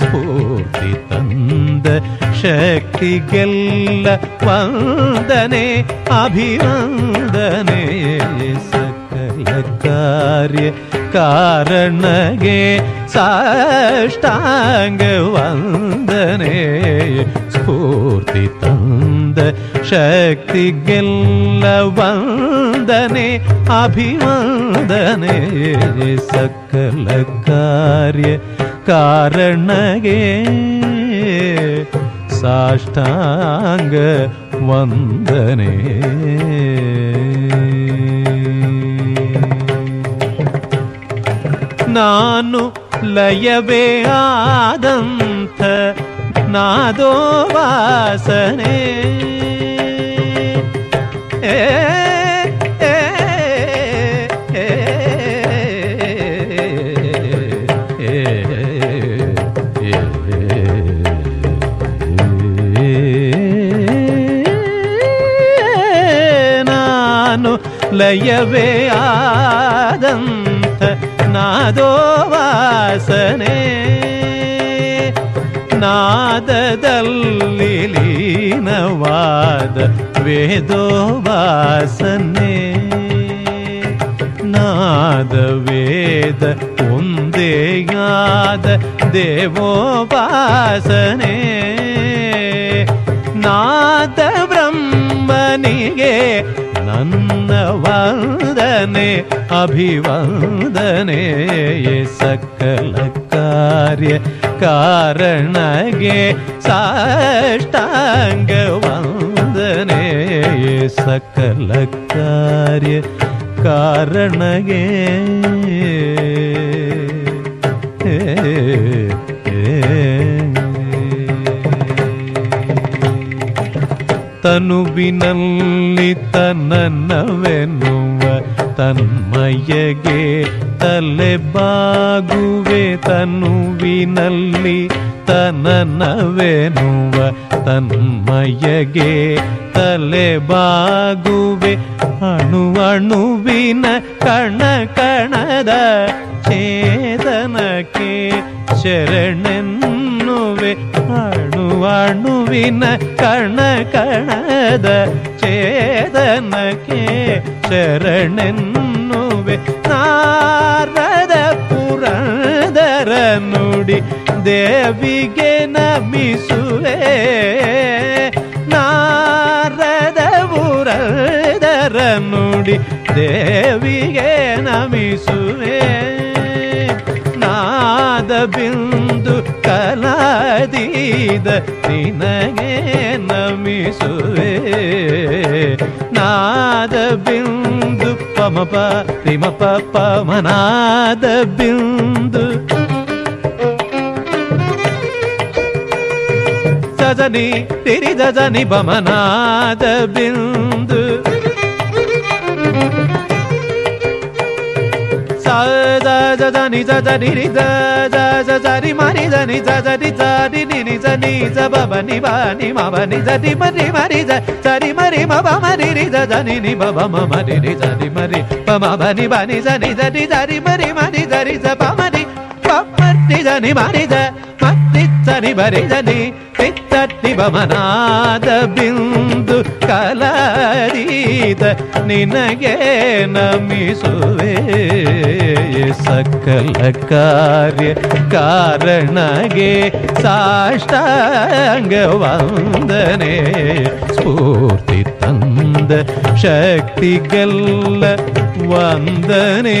[SPEAKER 18] ಸ್ಫೂರ್ತಿ ತಂದ ಶಕ್ತಿಗೆಲ್ಲ ವಂದನೆ ಅಭಿವಂದನೆ ಸಕಲ ಕಾರ್ಯ ಕಾರಣಗೆ ಸಾಷ್ಟಾಂಗ ವಂದನೆ ಸ್ಫೂರ್ತಿ ತಂದ ಶಕ್ತಿಗೆಲ್ಲ ವಂದನೆ ಅಭಿವಂದನೆ ಸಕಲ ಕಾರ್ಯ ಕಾರಣಗೆ ಸಾಷ್ಟಾಂಗ ವಂದನೆ ನಾನು ಲಯವೇ ಆದಂಥ ನಾದೋ ವಾಸನೆ ಏ, ಏ, ಏ, ಏ, ನಾನು ಲಯವೇ ಆದಂಥ ನಾದೋ ವಾಸನೆ ನಾದದಲ್ಲಿ ಲೀನವಾದ ವೇದೋ ವಾಸನೆ ನಾದ ವೇದ ಒಂದೇಯಾದ ದೇವೋಪಾಸನೆ ನಾದ ಬ್ರಹ್ಮನಿಗೆ ನನ್ನ ವಂದನೆ ಅಭಿವಂದನೆ ಸಕಲ ಕಾರ್ಯ ಕಾರಣಗೆ ಸಾಷ್ಟಾಂಗ ವಂದನೆ ಸಕಲ ಕಾರ್ಯ ಕಾರಣಗೆ. ತನುವಿನಲ್ಲಿ ತನ್ನವೆನ್ನುವ ತನ್ಮಯಗೆ ತಲೆ ಬಾಗುವೆ ತನುವಿನಲ್ಲಿ ತನನವೆನುವ ತನ್ಮಯಗೆ ತಲೆ ಬಾಗುವೆ ಅಣು ಅಣುವಿನ ಕಣ ಕಣದ ಚೇತನಕ್ಕೆ ಶರಣೆನ್ನುವೆ ಅಣು ಅಣುವಿನ ಕಣ ಕಣದ ಛೇದನಕ್ಕೆ ಶರಣೆನ್ನುವೆ ನಾರದ ಪುರಂದರ ನುಡಿ ದೇವಿಗೆ ನಮಿಸುವೆ ನಾರದ ಪುರಂದರ ನುಡಿ ದೇವಿಗೆ ನಮಿಸುವೆ ನಾದ ಬಿಂದು ಕಲಾದೀದ ನಿನಗೆ ನಮಿಸುವೆ ನಾದ ಬಿಂದು ಪಮಪ ರಿಮಪ ಪಮನಾದ ಬಿಂದು ಸಜನಿ ತಿರಿ ಜನಿ ಬಮನಾದ ಬಿಂದು ಜನಿ ಜನಿ ರಿ ಜರಿ ಮರಿ ಜನಿ ಜರಿ ಜರಿ ನಿ ನಿ ಜನಿ ಜ ಬಬ ನಿ ಬ ನಿ ಮ ಬ ನಿ ಜರಿ ಮರಿ ಮರಿ ಜ ಸರಿ ಮರಿ ಮ ಬ ಮರಿ ರಿ ಜ ಜನಿ ನಿ ಬ ಬ ಮ ಮರಿ ರಿ ಜರಿ ಮರಿ ಪ ಮ ಬ ನಿ ಬ ನಿ ಜನಿ ಜರಿ ಜರಿ ಮರಿ ಮರಿ ಜರಿ ಜ ಪ ಮರಿ ಪ ಮರಿ ಜನಿ ಮರಿ ಜ ಮರಿ ಜನಿ ಬರಿ ಜನಿ ಪಿತ್ತಟ್ಟಿ ಬಮನಾದ ಬಿಂದು ಕಲರೀತ ನಿನಗೆ ನಮಿಸುವೆ. ಸಕಲ ಕಾರ್ಯ ಕಾರಣಗೆ ಸಾಷ್ಟಾಂಗ ವಂದನೆ. ಸ್ಫೂರ್ತಿ ತಂದ ಶಕ್ತಿಗಲ್ಲ ವಂದನೆ.